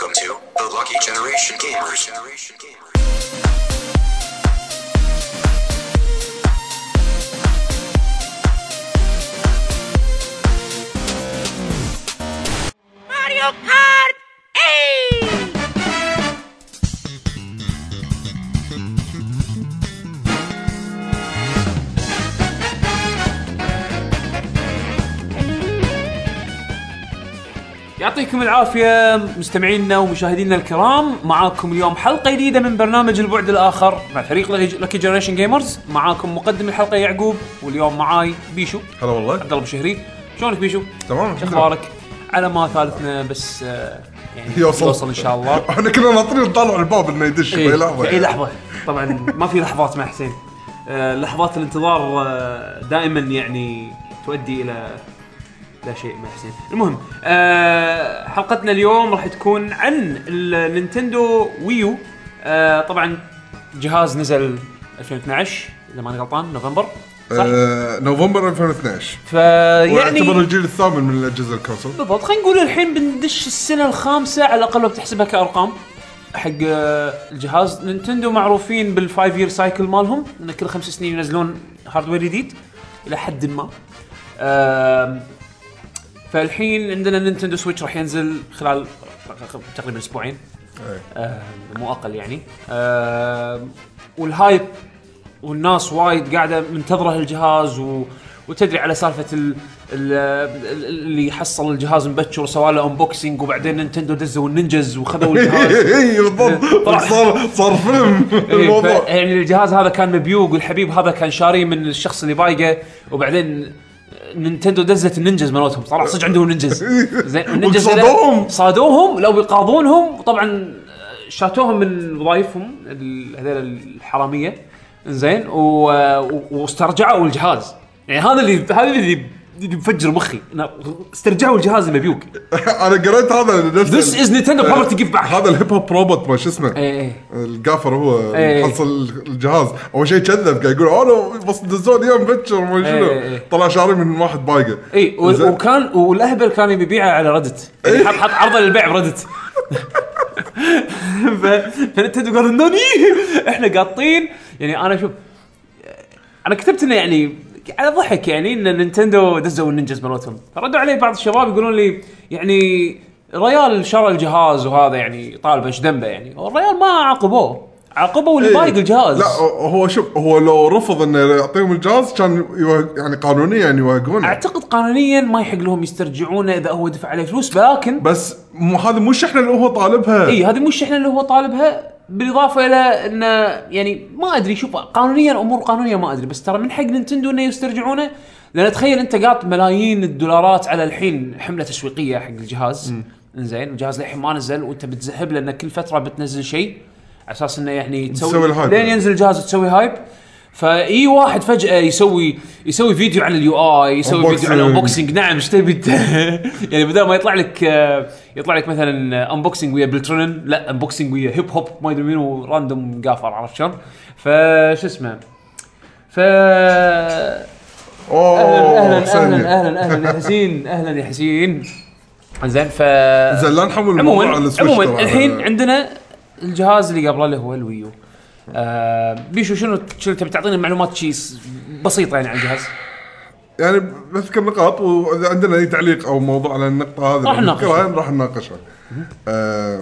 Welcome to the Lucky Generation Gamers. Mario Kart يعطيكم العافية مستمعينا ومشاهدينا الكرام. معاكم اليوم حلقة جديدة من برنامج البعد الآخر مع فريق لكي Generation Gamers معاكم مقدم الحلقة يعقوب واليوم معاي بيشو. هلا والله. عبد الله بشهري. شلونك بيشو؟ تمام شو أخبارك؟ على ما ثالثنا بس آه، يعني يوصل. يوصل إن شاء الله. إحنا كنا ناطرين نطالع الباب إنه يدش إيه، بأي لحظة. في اي لحظة. طبعا ما في لحظات مع حسين. آه، لحظات الانتظار آه، دائما يعني تؤدي إلى لا شيء مع حسين. المهم آه، حلقتنا اليوم راح تكون عن ال Nintendo Wii U. آه، طبعا جهاز نزل 2012 إذا ماني غلطان نوفمبر صح؟ آه نوفمبر 2012 فيعني ويعتبر الجيل الثامن من الأجهزة ال console. بالضبط. خلينا نقول الحين بندش السنة الخامسة على الأقل لو بتحسبها كأرقام حق آه، الجهاز. Nintendo معروفين بال five year cycle مالهم إن كل خمس سنين ينزلون hardware جديد إلى حد ما. آم، فالحين عندنا Nintendo Switch راح ينزل خلال تقريبا أسبوعين. آم، مو أقل يعني. آم، وال hype والناس وايد قاعدة منتظرة الجهاز و... وتدري على سالفة ال... ال... ال- اللي حصل الجهاز مبكر وسوى له unboxing وبعدين Nintendo دزوا ال ninjas وخذوا الجهاز. اي بالضبط. صار صار فيلم إيه، الموضوع يعني الجهاز هذا كان مبيوق والحبيب هذا كان شاريه من الشخص اللي بايقه وبعدين Nintendo دزت ال ninjas مالتهم طلع صدق عندهم ninjas. زين ال ninjas هذول وصادوهم. صادوهم لو بيقاضونهم طبعا شاتوهم من وظائفهم هذول الحرامية. زين واسترجعوا الجهاز. يعني هذا اللي هذا اللي اللي بفجر مخي استرجعوا الجهاز المبيوق أنا قريت هذا نفس This is Nintendo property give back. هذا ال hip hop robot ما شو اسمه؟ إيه إيه. ال GAFer هو إيه. حصل الجهاز. أول شيء كذب قاعد يقول أنا بس دزوني اياه مبكر ما إيه، إيه. شنو طلع شاري من واحد بايقة. اي و- زين. وكان والأهبل كان بيبيعه على Reddit يعني حط حط عرضه للبيع ب Reddit ف... ف Nintendo قالوا نوني! إحنا قاطين. يعني أنا شوف أنا كتبت إنه يعني على ضحك يعني إن Nintendo دزوا ال ninjas مالتهم. فردوا علي بعض الشباب يقولون لي يعني ريال شرى الجهاز وهذا يعني طالبه إيش ذنبه يعني؟ الريال ما عاقبوه. عاقبوا اللي إيه. بايق الجهاز. لا هو شوف هو لو رفض إنه يعطيهم الجهاز كان يعني قانونيا يوقفونه أعتقد قانونيا ما يحق لهم يسترجعونه إذا هو دفع عليه فلوس لكن بس مو هذا مو الشحنه اللي هو طالبها. اي هذه مو الشحنه اللي هو طالبها. بالإضافة إلى انه يعني ما أدري شوف قانونيا أمور قانونية ما أدري بس ترى من حق Nintendo إنه يسترجعونه. لأن تخيل أنت قاط ملايين الدولارات على الحين حملة تسويقيه حق الجهاز. إنزين الجهاز للحين ما نزل وأنت بتزهب له انه كل فترة بتنزل شيء على أساس إنه يعني تسوي. لين ينزل الجهاز تسوي hype فأي واحد فجأة يسوي يسوي فيديو عن ال UI يسوي فيديو عن. ال unboxing نعم إيش تبي؟ يعني بدل ما يطلع لك آه، يطلع لك مثلا unboxing ويا Bill Trinen لا unboxing ويا hip hop ما ادري منو random GAFer عرفت شلون؟ فش اسمه ف أوه أهلا أهلا. أهلا أهلا يا حسين أهلا يا حسين زين ف زين لا نحول الموضوع على عموما عموما. الحين عندنا الجهاز اللي قبله اللي هو الويو آه بيشو شنو شنو تبي تعطينا معلومات شيء بسيطة يعني عن الجهاز؟ يعني بذكر نقاط وإذا عندنا أي تعليق أو موضوع على النقطة هذه راح نناقشها. راح نناقشها آه،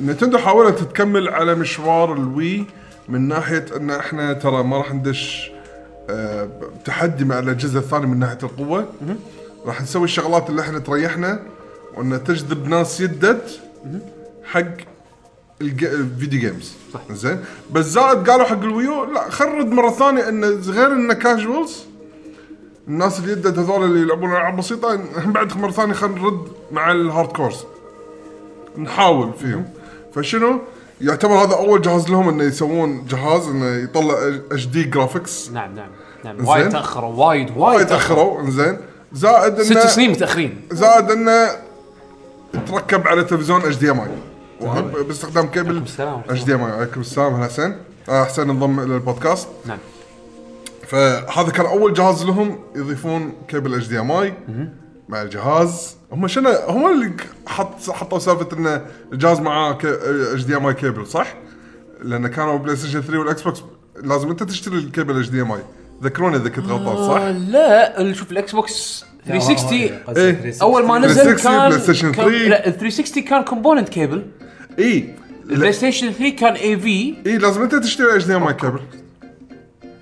Nintendo حاولت تكمل على مشوار ال Wii من ناحية أن إحنا ترى ما راح ندش آه، تحدي مع الأجهزة الثانية من ناحية القوة. راح نسوي الشغلات اللي إحنا تريحنا وأن تجذب ناس يدد حق ال video games صح. زين؟ بس زائد قالوا حق ال Wii U لا خل نرد مرة ثانية انه غير انه casuals الناس اللي يدد هذول اللي يلعبون ألعاب بسيطة بعد مرة ثانية خلينا نرد مع ال hardcores نحاول فيهم. فشنو؟ يعتبر هذا أول جهاز لهم إنه يسوون جهاز إنه يطلع HD graphics نعم نعم نعم. وايد تأخروا وايد وايد تأخروا. انزين زائد إنه ست سنين متأخرين. زائد إنه تركب على تلفزيون HDMI باستخدام كيبل. السلام. HDMI عليكم السلام هلا حسين آه، حسين انضم إلى البودكاست نعم. فهذا كان أول جهاز لهم يضيفون cable HDMI مع الجهاز. هم شنو؟ هم اللي حط حطوا سالفة إن الجهاز معاه HDMI cable صح؟ لأن كانوا PlayStation 3 وال Xbox. لازم أنت تشتري ال cable HDMI. ذكروني إذا كنت غلطان آه، صح؟ لا شوف ال Xbox 360 إيه. أول ما نزل 360 كان PlayStation كان- 3. لا ال 360 كان component cable. اي. ال PlayStation 3 كان AV اي لازم انت تشتري HDMI cable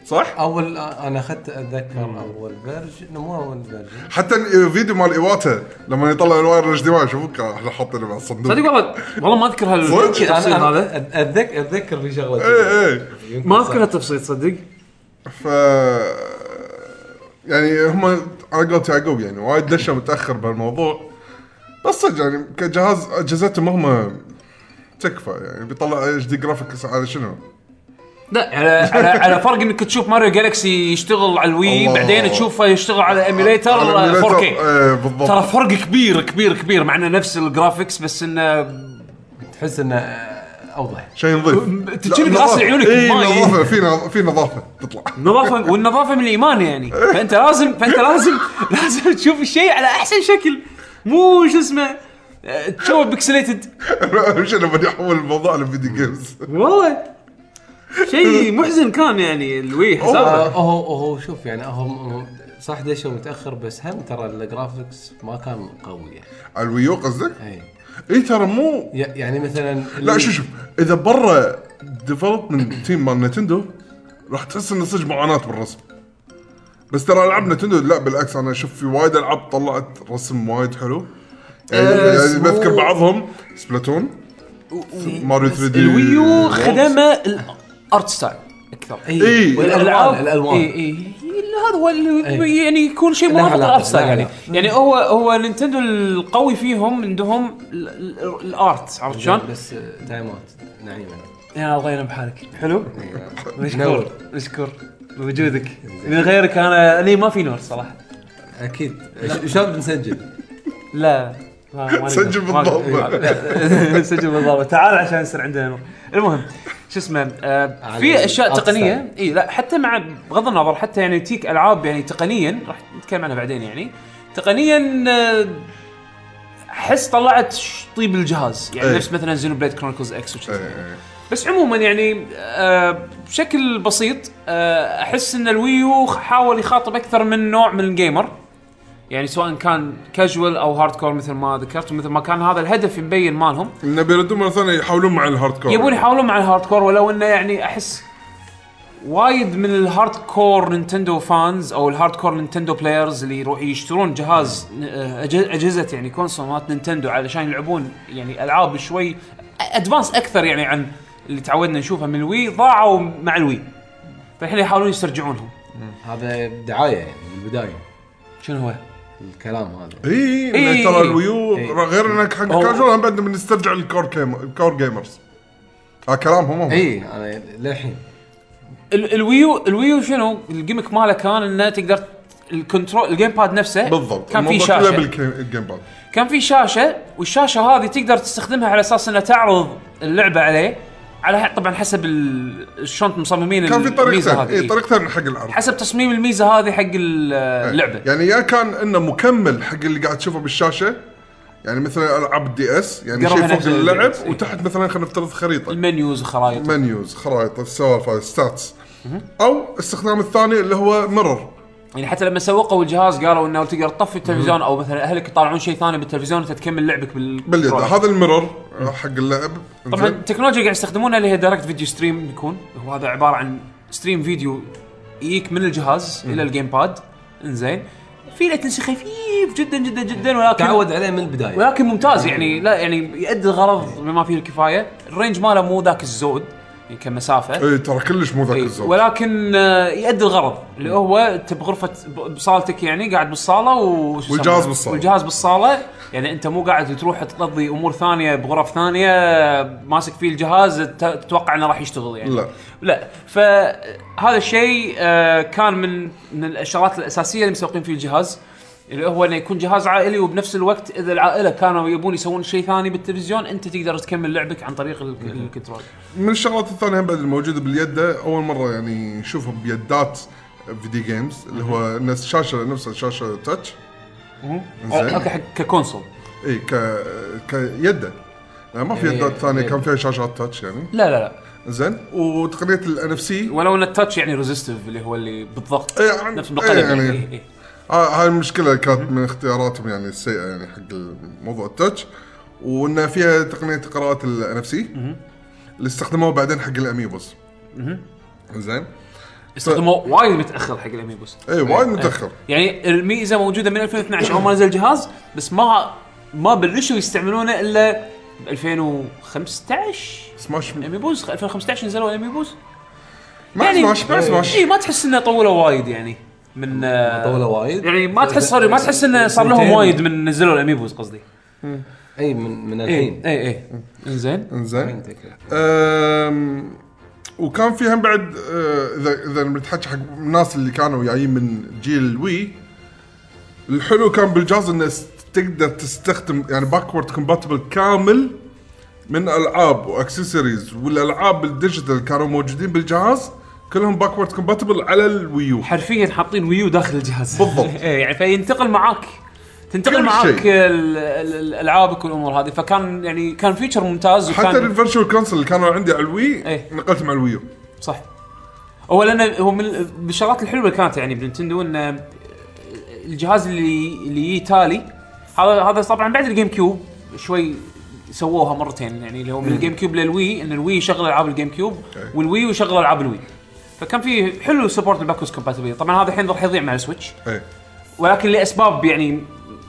صح؟ أول أنا أخذت أتذكر أول version مو أول version حتى الفيديو مال إيواتا لما يطلع ال wire HDMI شوفوك إحنا حاطينه مع الصندوق. صدق والله والله ما أذكر صدق؟ هالتفصيل أنا هذا. اتذكر أتذكر في شغلة إيه إيه. يمكن ما. أذكر التفصيل تصدق ف يعني هم على قولة يعقوب يعني وايد دشوا متأخر بهالموضوع؟ بس صدق يعني كجهاز أجهزتهم هم تكفى يعني بيطلع HD graphics على شنو؟ لا على على على فرق إنك تشوف Mario Galaxy يشتغل على ال Wii. بعدين تشوفه يشتغل على emulator على 4K ال emulator، إيه بالضبط ترى فرق كبير كبير كبير مع إنه نفس ال graphics بس إنه تحس إنه أوضح شيء نظيف تجيب غاسل نظافة. عيونك اي. نظافة في نظ- في نظافة تطلع نظافة والنظافة من الإيمان يعني فأنت لازم فأنت لازم لازم تشوف الشيء على أحسن شكل مو شو اسمه تشوفه pixelated مش أنا بدي أحول الموضوع ل video games والله. شيء محزن كان يعني ال Wii حسابه هو هو شوف يعني هو صح دشوا متأخر؟ بس هم ترى ال graphics ما كان قوي يعني. ال Wii U قصدك؟ إي. إي ترى مو يعني مثلا لا شوف شوف. إذا برا development team مال نتندو راح تحس إنه صدق معاناة بالرسم. بس ترى ألعاب نتندو لا بالعكس أنا أشوف في وايد ألعاب طلعت رسم وايد حلو. يعني, آه، يعني بذكر بعضهم. سبلاتون ماريو 3 دي الويو خدمة الارت ستايل أكثر. اي إي. والالوان الألوان. اي اي هذا هو اللي إي. يعني يكون شيء علاقة، الارت ستايل يعني. يعني هو هو نينتندو القوي فيهم عندهم ال- ال- الأرت عرفت شلون؟ بس تايمات نعيمة. يا الله ينعم بحالك. حلو. مشكور مشكور. بوجودك. من غيرك أنا لي ما في نور صراحة. أكيد. شلون بنسجل؟ لا. سجل بالضبط. سجل بالضبط. تعال عشان يصير عندنا نور. المهم شو اسمه آه في أشياء تقنية؟ إي لا حتى مع بغض النظر حتى يعني tech ألعاب يعني تقنيا راح نتكلم عنها بعدين يعني تقنيا آه، أحس طلعت طيب الجهاز. يعني إيه. نفس مثلا Xenoblade Chronicles X وكذا إيه. بس عموما يعني آه بشكل بسيط آه أحس إن ال Wii U حاول يخاطب أكثر من نوع من ال gamer. يعني سواء كان كاجوال أو hardcore مثل ما ذكرت مثل ما كان هذا الهدف مبين مالهم. انه بيردون مرة ثانية يحاولون مع ال hardcore يبون يحاولون مع ال hardcore ولو إنه يعني أحس وايد من ال hardcore Nintendo fans أو ال hardcore Nintendo players اللي يروح يشترون جهاز أجهزة يعني console ات نينتندو علشان يلعبون يعني ألعاب شوي advanced أكثر يعني عن اللي تعودنا نشوفها من ال Wii ضاعوا مع ال Wii فالحين يحاولون يسترجعونهم. هذا دعاية يعني بالبدايه شنو هو؟ الكلام هذا. إي. إنه ترى ال Wii U. غير إنك حق كاجوال هم بعد بنسترجع ال core ال core gamers ها كلامهم هم. إي أنا للحين. ال- الويو الويو شنو؟ ال gimmick ماله كان إنه تقدر ال control ال GamePad نفسه بالضبط. كان في شاشة. بال GamePad كان في شاشة والشاشة هذه تقدر تستخدمها على أساس انها تعرض اللعبة عليه. على طبعا حسب شلون مصممين كان في الميزة طريقتين اي إيه. طريقتين حق العرض حسب تصميم الميزة هذه حق ال- اللعبة. يعني يا كان إنه مكمل حق اللي قاعد تشوفه بالشاشة. يعني مثلا ألعاب ال DS يعني شيء فوق اللعب ال- وتحت مثلا خلينا نفترض خريطة. ال menus وخرائط. menus خرائط السوالف هذه stats أو استخدام الثاني اللي هو mirror يعني حتى لما سوقوا الجهاز قالوا إنه تقدر تطفي التلفزيون أو مثلا أهلك يطالعون شيء ثاني بالتلفزيون أنت تكمل لعبك بال. باليد. هذا ال mirror حق اللعب. طبعا؟ التكنولوجيا اللي قاعد يستخدمونها اللي هي direct video stream يكون هو هذا عبارة عن stream video يجيك من الجهاز إلى ال GamePad إنزين. في latency خفيف جدا جدا جدا ولكن تعود عليه من البداية. ولكن ممتاز. يعني لا يعني يؤدي الغرض بما فيه الكفاية. ال range ماله مو ذاك الزود. كمسافة. اي ترى كلش مو ذاك إيه، الزود ولكن آه، يؤدي الغرض. اللي هو انت بغرفه بصالتك يعني قاعد بالصالة و والجهاز؟ بالصالة. والجهاز بالصالة. يعني أنت مو قاعد تروح تقضي أمور ثانية بغرف ثانية ماسك فيه الجهاز تتوقع إنه راح يشتغل يعني. لا. لا. فهذا الشيء آه، كان من من الشغلات الأساسية اللي مسوقين فيه الجهاز. اللي هو إنه يكون جهاز عائلي وبنفس الوقت إذا العائلة كانوا يبون يسوون شيء ثاني بالتلفزيون أنت تقدر تكمل لعبك عن طريق ال- ال control. من الشغلات الثانية بعد الموجودة باليد أول مرة يعني نشوفها بيدات video games اللي هو نفس شاشة نفس شاشة touch. Okay حق ك console. إي ك كيده يعني ما في يدات ثانية. كان فيها شاشات touch يعني. لا لا لا. زين. وتقنية ال NFC ولو إن ال touch يعني resistive اللي هو اللي بالضغط إيه، نفس بالقلم. يعني, يعني. إيه، إيه. هاي المشكلة كانت من اختياراتهم يعني السيئة يعني حق موضوع ال touch وانها فيها تقنية قراءة ال NFC اللي استخدموها بعدين حق ال Amiibos. زين؟ استخدموه وايد متأخر حق ال Amiibos. اي وايد متأخر. يعني الميزة موجودة من 2012 أول ما نزل الجهاز بس ما ما بلشوا يستعملونه إلا ب 2015 Smash Amiibos 2015 نزلوا ال Amiibos مع Smash مع Smash اي ما تحس انه طولوا وايد يعني. من آه، طوله وايد. يعني ما تحس sorry ما تحس انه صار لهم. وايد من نزلوا ال Amiibos قصدي. أي من من اي الحين. اي اي إنزين. إنزين. أم، وكان في هم بعد آه، إذا إذا بنتحكي حق الناس اللي كانوا جايين من جيل ال Wii الحلو كان بالجهاز إنه تقدر تستخدم يعني backward compatible كامل من ألعاب واكسسوارز والألعاب ال digital كانوا موجودين بالجهاز. كلهم backward compatible على ال Wii U. حرفيا حاطين Wii داخل الجهاز. بالضبط. إيه يعني فينتقل معاك. تنتقل كل معاك شيء. ال- ال- ال- الالعابك والامور هذه. فكان يعني كان feature ممتاز حتى وكان ال Virtual Console اللي كانوا عندي على ال Wii إيه. نقلتهم على ال Wii U. صح. هو لأن هو من من الشغلات الحلوة اللي كانت يعني بنتندو إن الجهاز اللي اللي يجي تالي هذا هذا طبعا بعد ال GameCube شوي سووها مرتين. يعني اللي هو من ال GameCube لل Wii إن ال Wii يشغل ألعاب ال GameCube. وال Wii يشغل ألعاب ال Wii فكان في حلو support ال backwards compatible طبعا هذا الحين راح يضيع مع ال Switch. إيه. ولكن لأسباب يعني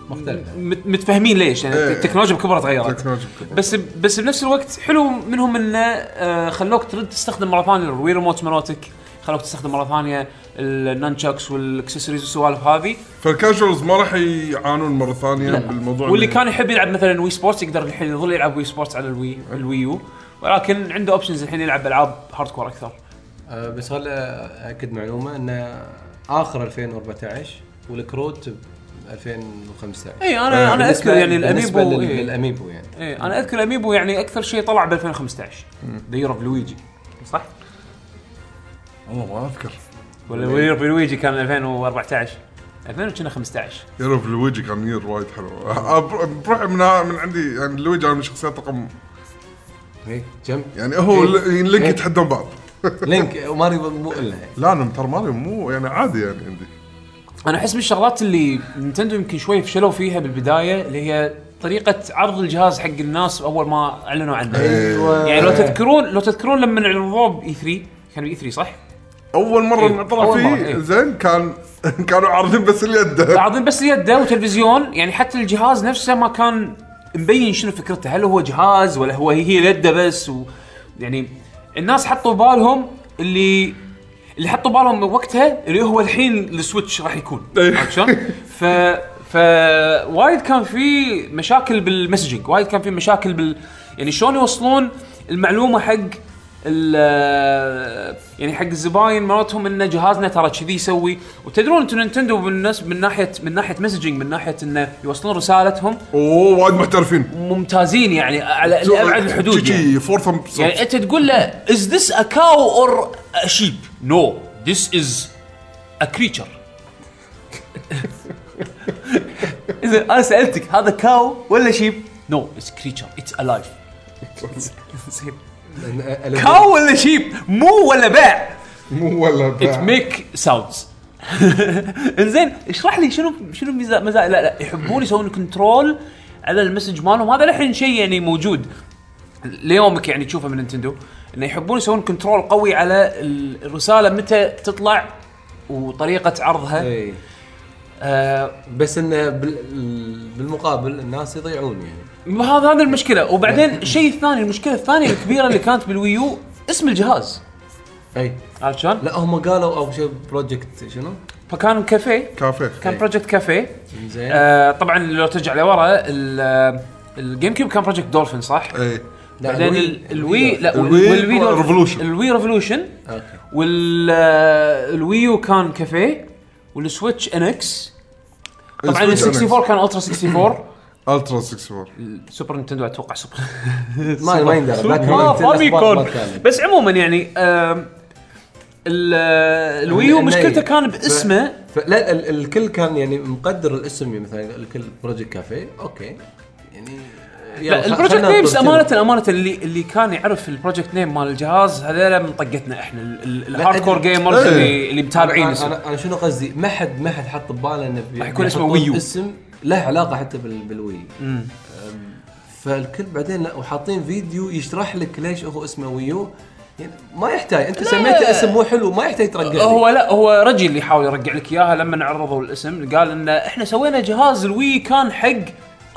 مختلفة. مت- متفاهمين ليش. يعني إيه. التكنولوجيا بكبرها تغيرت. تكنولوجيا كبر. بس بس بنفس الوقت حلو منهم انه آه، خلوك ترد تستخدم مرة ثانية. ال Wii Remote مالتك خلوك تستخدم مرة ثانية. ال nunchucks وال accessories والسوالف هذه. فال casuals ما راح يعانون مرة ثانية بالموضوع واللي اللي- كان يحب يلعب مثلا Wii Sports يقدر الحين يظل يلعب Wii Sports على ال Wii ال Wii U ولكن عنده options الحين يلعب ألعاب hardcore أكثر. بس خل أكد معلومة إن آخر 2014 والكروت ب 2015 اي أنا أنا أذكر يعني ال Amiibo لل- إيه. يعني. إيه أنا أذكر ال Amiibo يعني أكثر شيء طلع ب 2015 the Year of Luigi صح؟ والله ما أذكر. ولا Year of Luigi كان 2014 2000 كنا 15 يعرف لويجي كان year وايد حلو. أه، بر- بروح من من عندي يعني لويجي أنا من الشخصيات رقم اي كم يعني هو إيه. ل- لينك إيه. يتحدون بعض. لينك وماريو مو الا يعني. لا أنا ترى ماريو مو يعني عادي يعني عندي أنا أحس من الشغلات اللي نينتندو يمكن شوي فشلوا فيها بالبداية اللي هي طريقة عرض الجهاز حق الناس أول ما أعلنوا عنه أيوة. يعني لو تذكرون لو تذكرون لما عرضوه ب E3 كان ب E3 صح؟ أول مرة إيه. مرة، فيه إيه. زين كان كانوا عارضين بس اليد عارضين بس يده وتلفزيون يعني حتى الجهاز نفسه ما كان مبين شنو فكرته هل هو جهاز ولا هو هي اليده بس و يعني الناس حطوا بالهم اللي اللي حطوا بالهم وقتها اللي هو الحين ال Switch راح يكون إيه. عرفت شلون؟ ف ف وايد كان في مشاكل بال messaging وايد كان في مشاكل بال يعني شلون يوصلون المعلومة حق يعني حق الزباين مالتهم إن جهازنا ترى كذي يسوي. وتدرون أنتم نينتندو بالناس من ناحية من ناحية messaging من ناحية انه يوصلون رسالتهم. أوه وايد محترفين. ممتازين يعني على لابعد الحدود يعني. يعني أنت تقول له is this a cow or a sheep? No this is a creature. إذا أنا سألتك هذا cow ولا sheep no it's creature. It's alive. زين. cow ولا sheep؟ moo ولا باع. moo ولا it باع. make sounds إنزين اشرح لي شنو شنو مزايا لا لا يحبون يسوون control على ال message مالهم. هذا الحين شيء يعني موجود. ليومك يعني تشوفه من نينتندو إنه يحبون يسوون control قوي على ال- الرسالة متى تطلع وطريقة عرضها. اي آه بس إنه بال- بالمقابل الناس يضيعون يعني. هذا هذا المشكلة. وبعدين الشيء الثاني المشكلة الثانية الكبيرة اللي كانت بال Wii U اسم الجهاز. أي. عرفت شلون؟ لا هم قالوا أول شيء project شنو؟ فكان Cafe. Cafe. كان. Project Cafe. زين. آه طبعا لو ترجع لورا ال- ال GameCube كان Project Dolphin صح؟ أي. بعدين الوي- ال- الوي لا الوي والوي ريفولوشن. الوي ريفولوشن أوكي. والويو كان كافيه. والسويتش ان إكس طبعا ال ال Switch 64 كان Ultra 64 Ultra 64 ال Super Nintendo أتوقع سوبر. ما ما يندرى Super. Famicom ما. بس عموما يعني ال Wii U مشكلته كان ف- باسمه. فلا ال- الكل كان يعني مقدر الاسم مثلا الكل Project Cafe okay. يعني لا ال project names أمانة أمانة اللي اللي كان يعرف ال project name مال الجهاز هذول من طقتنا إحنا. ال- ال- ال hardcore gamers. اللي اللي متابعين. أنا, أنا شنو قصدي؟ ما حد ما حد حط بباله إنه راح يكون اسمه Wii U. اسم له علاقة حتى بال بال Wii. فالكل بعدين لا وحاطين فيديو يشرح لك ليش هو اسمه Wii U. يعني ما يحتاج. أنت سميته اسم مو حلو ما يحتاج ترجع لي. هو لا هو رجي اللي حاول يرجع لك إياها لما عرضوا الاسم. قال إن إحنا سوينا جهاز ال Wii كان حق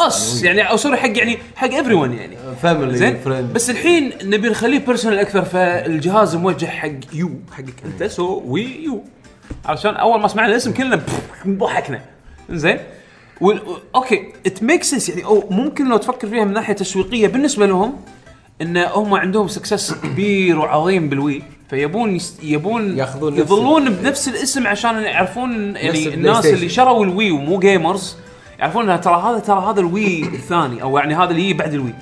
اس يعني أو sorry حق يعني حق everyone يعني family زين؟ friend بس الحين نبي نخليه personal أكثر فالجهاز موجه حق you حقك أنت. so Wii U علشان أول ما سمعنا الاسم كلنا ضحكنا. زين؟ وال- okay it make sense يعني أو ممكن لو تفكر فيها من ناحية تسويقية بالنسبة لهم إن هم عندهم success كبير وعظيم بال Wii فيبون يس- يبون ياخذون نفس يظلون بنفس الاسم عشان يعرفون يعني الناس. اللي شروا الوي ومو جيمرز يعرفون إنها ترى هذا ترى هذا ال Wii الثاني أو يعني هذا اللي يجي بعد ال Wii.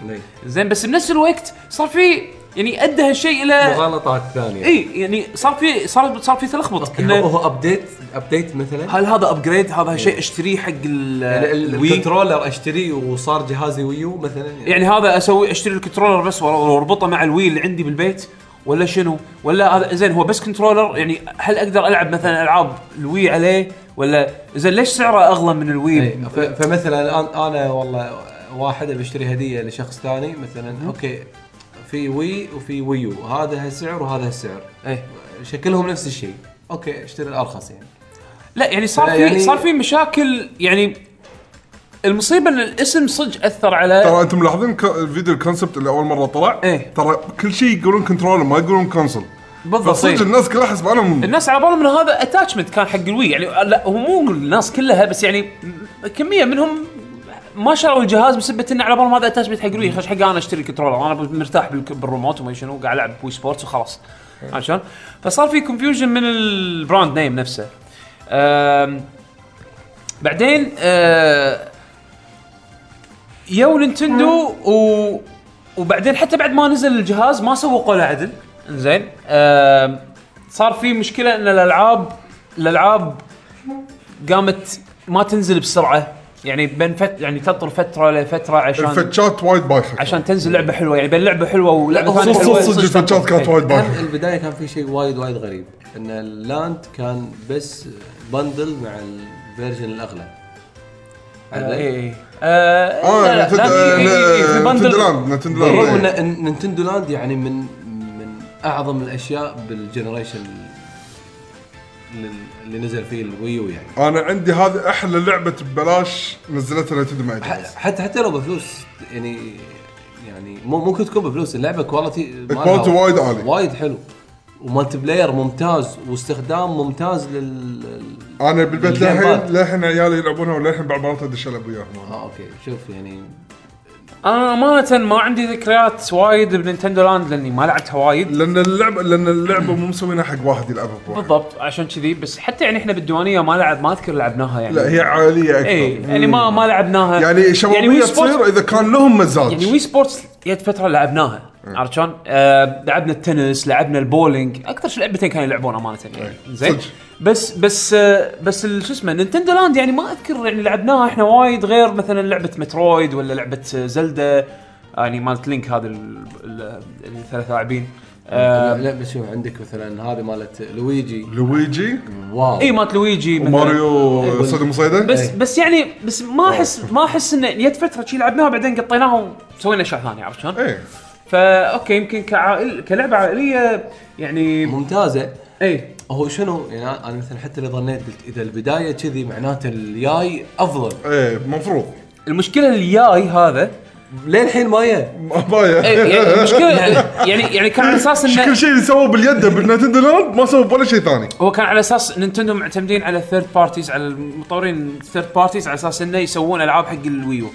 زين بس بنفس الوقت صار في يعني أدى هالشيء إلى مغالطات ثانية. إي يعني صار في صار صار في تلخبط هو إنه هو update update مثلا؟ هل هذا upgrade هذا شيء أشتريه حق ال- يعني ال controller اشتريه وصار جهازي Wii U مثلا؟ يعني هذا أسوي أشتري ال controller بس وأربطه مع ال Wii اللي عندي بالبيت؟ ولا شنو؟ ولا هذا زين هو بس controller؟ يعني هل أقدر ألعب مثلا ألعاب ال Wii عليه؟ ولا زين ليش سعره أغلى من ال Wii؟ إيه، فمثلا أنا والله واحد بشتري هدية لشخص ثاني مثلا. okay في Wii وفي Wii U. هذا هالسعر وهذا هالسعر إيه. شكلهم نفس الشيء. okay أشتري الأرخص يعني. لا يعني صار في يعني- صار في مشاكل يعني المصيبة إن الاسم صدق أثر على ترى أنتم ملاحظين ك- الفيديو ال concept اللي أول مرة طلع؟ إيه. ترى كل شيء يقولون control ما يقولون console بالضبط. الناس كلها حسبانهم الناس على بالهم إن هذا attachment كان حق ال Wii. يعني لا هو مو الناس كلها بس يعني كمية منهم ما شروا الجهاز بسبه إنه على بالهم هذا attachment حق ال Wii خش حق أنا أشتري ال controller أنا مرتاح بالريموت وما شنو قاعد ألعب Wii Sports وخلاص. عشان فصار في confusion من ال brand name نفسه. بعدين آه يو نينتندو و وبعدين حتى بعد ما نزل الجهاز ما سوقوا له عدل. زين صار في مشكلة إن الالعاب الألعاب قامت ما تنزل بسرعة. يعني بين فت يعني تطر فترة لفترة عشان الفتشات وايد بايخة عشان تنزل لعبة حلوة يعني بين لعبة حلوة ولعبة ثانية صدق حلوة. صدق صدق الفتشات كانت وايد كان بايخه البداية كان في شيء وايد وايد غريب. إن ال Land كان بس bundle مع ال version الأغلى. اي اي آه نتندو Land نتندو ان إن نينتندو Land يعني من من أعظم الأشياء بال generation اللي- نزل فيه الويو يعني. أنا عندي هذه أحلى لعبة ببلاش نزلتها نتندو مع الجهاز حتى حتى لو بفلوس يعني يعني مو ممكن تكون بفلوس اللعبة quality مالها ال quality وايد عالي. وايد حلو. و multiplayer ممتاز واستخدام ممتاز لل أنا بالبيت للحين. للحين عيالي يلعبونها وللحين بعض مرات أدش ألعب وياهم. آه أوكي. شوف يعني أنا آمانة ما عندي ذكريات وايد بنينتندو Land لأني ما لعبتها وايد. لأن اللعبه لأن اللعبة مو مسوينها حق واحد يلعبها بواحد. بالضبط عشان كذي بس حتى يعني إحنا بالديوانية ما لعب ما أذكر لعبناها يعني. لا هي عائليه أكثر. اي يعني ما ما لعبناها. يعني شبابية وايد تصير إذا كان لهم مزاج. يعني Wii Sports جت فترة لعبناها. عرفت شلون؟ آه لعبنا التنس لعبنا البولينج. أكثر شيء لعبتين كانوا يلعبون امانه يعني زين. صدق. بس بس آه بس شو اسمه نينتندو Land يعني ما أذكر يعني لعبناها إحنا وايد غير مثلا لعبة مترويد ولا لعبة آه، زلدا يعني مالت لينك هذا ال- ال- الثلاث لاعبين. آه لا بس شوف عندك مثلا هذه مالت لويجي. لويجي؟ wow. إي مالت لويجي. وماريو صيد مصيده بس إيه. بس يعني بس ما أحس ما أحس انه جت فترة شي لعبناها بعدين قطيناها وسوينا اشياء ثانية عرفت شلون؟ إيه. فا أوكي يمكن كعائل كلعبة عائلية يعني ممتازة. اي هو شنو؟ يعني أنا مثلا حتى اللي ظنيت قلت إذا البداية كذي معناته الجاي أفضل. إيه المفروض المشكلة الياي هذا للحين ما يا بايع إيه، يعني المشكلة يعني يعني كان على أساس كل انه شيء اللي سووه باليد بالنتندو Land ما سووا ولا شيء ثاني. هو كان على أساس نينتندو معتمدين على third parties على المطورين third parties على أساس إنه يسوون ألعاب حق الويو.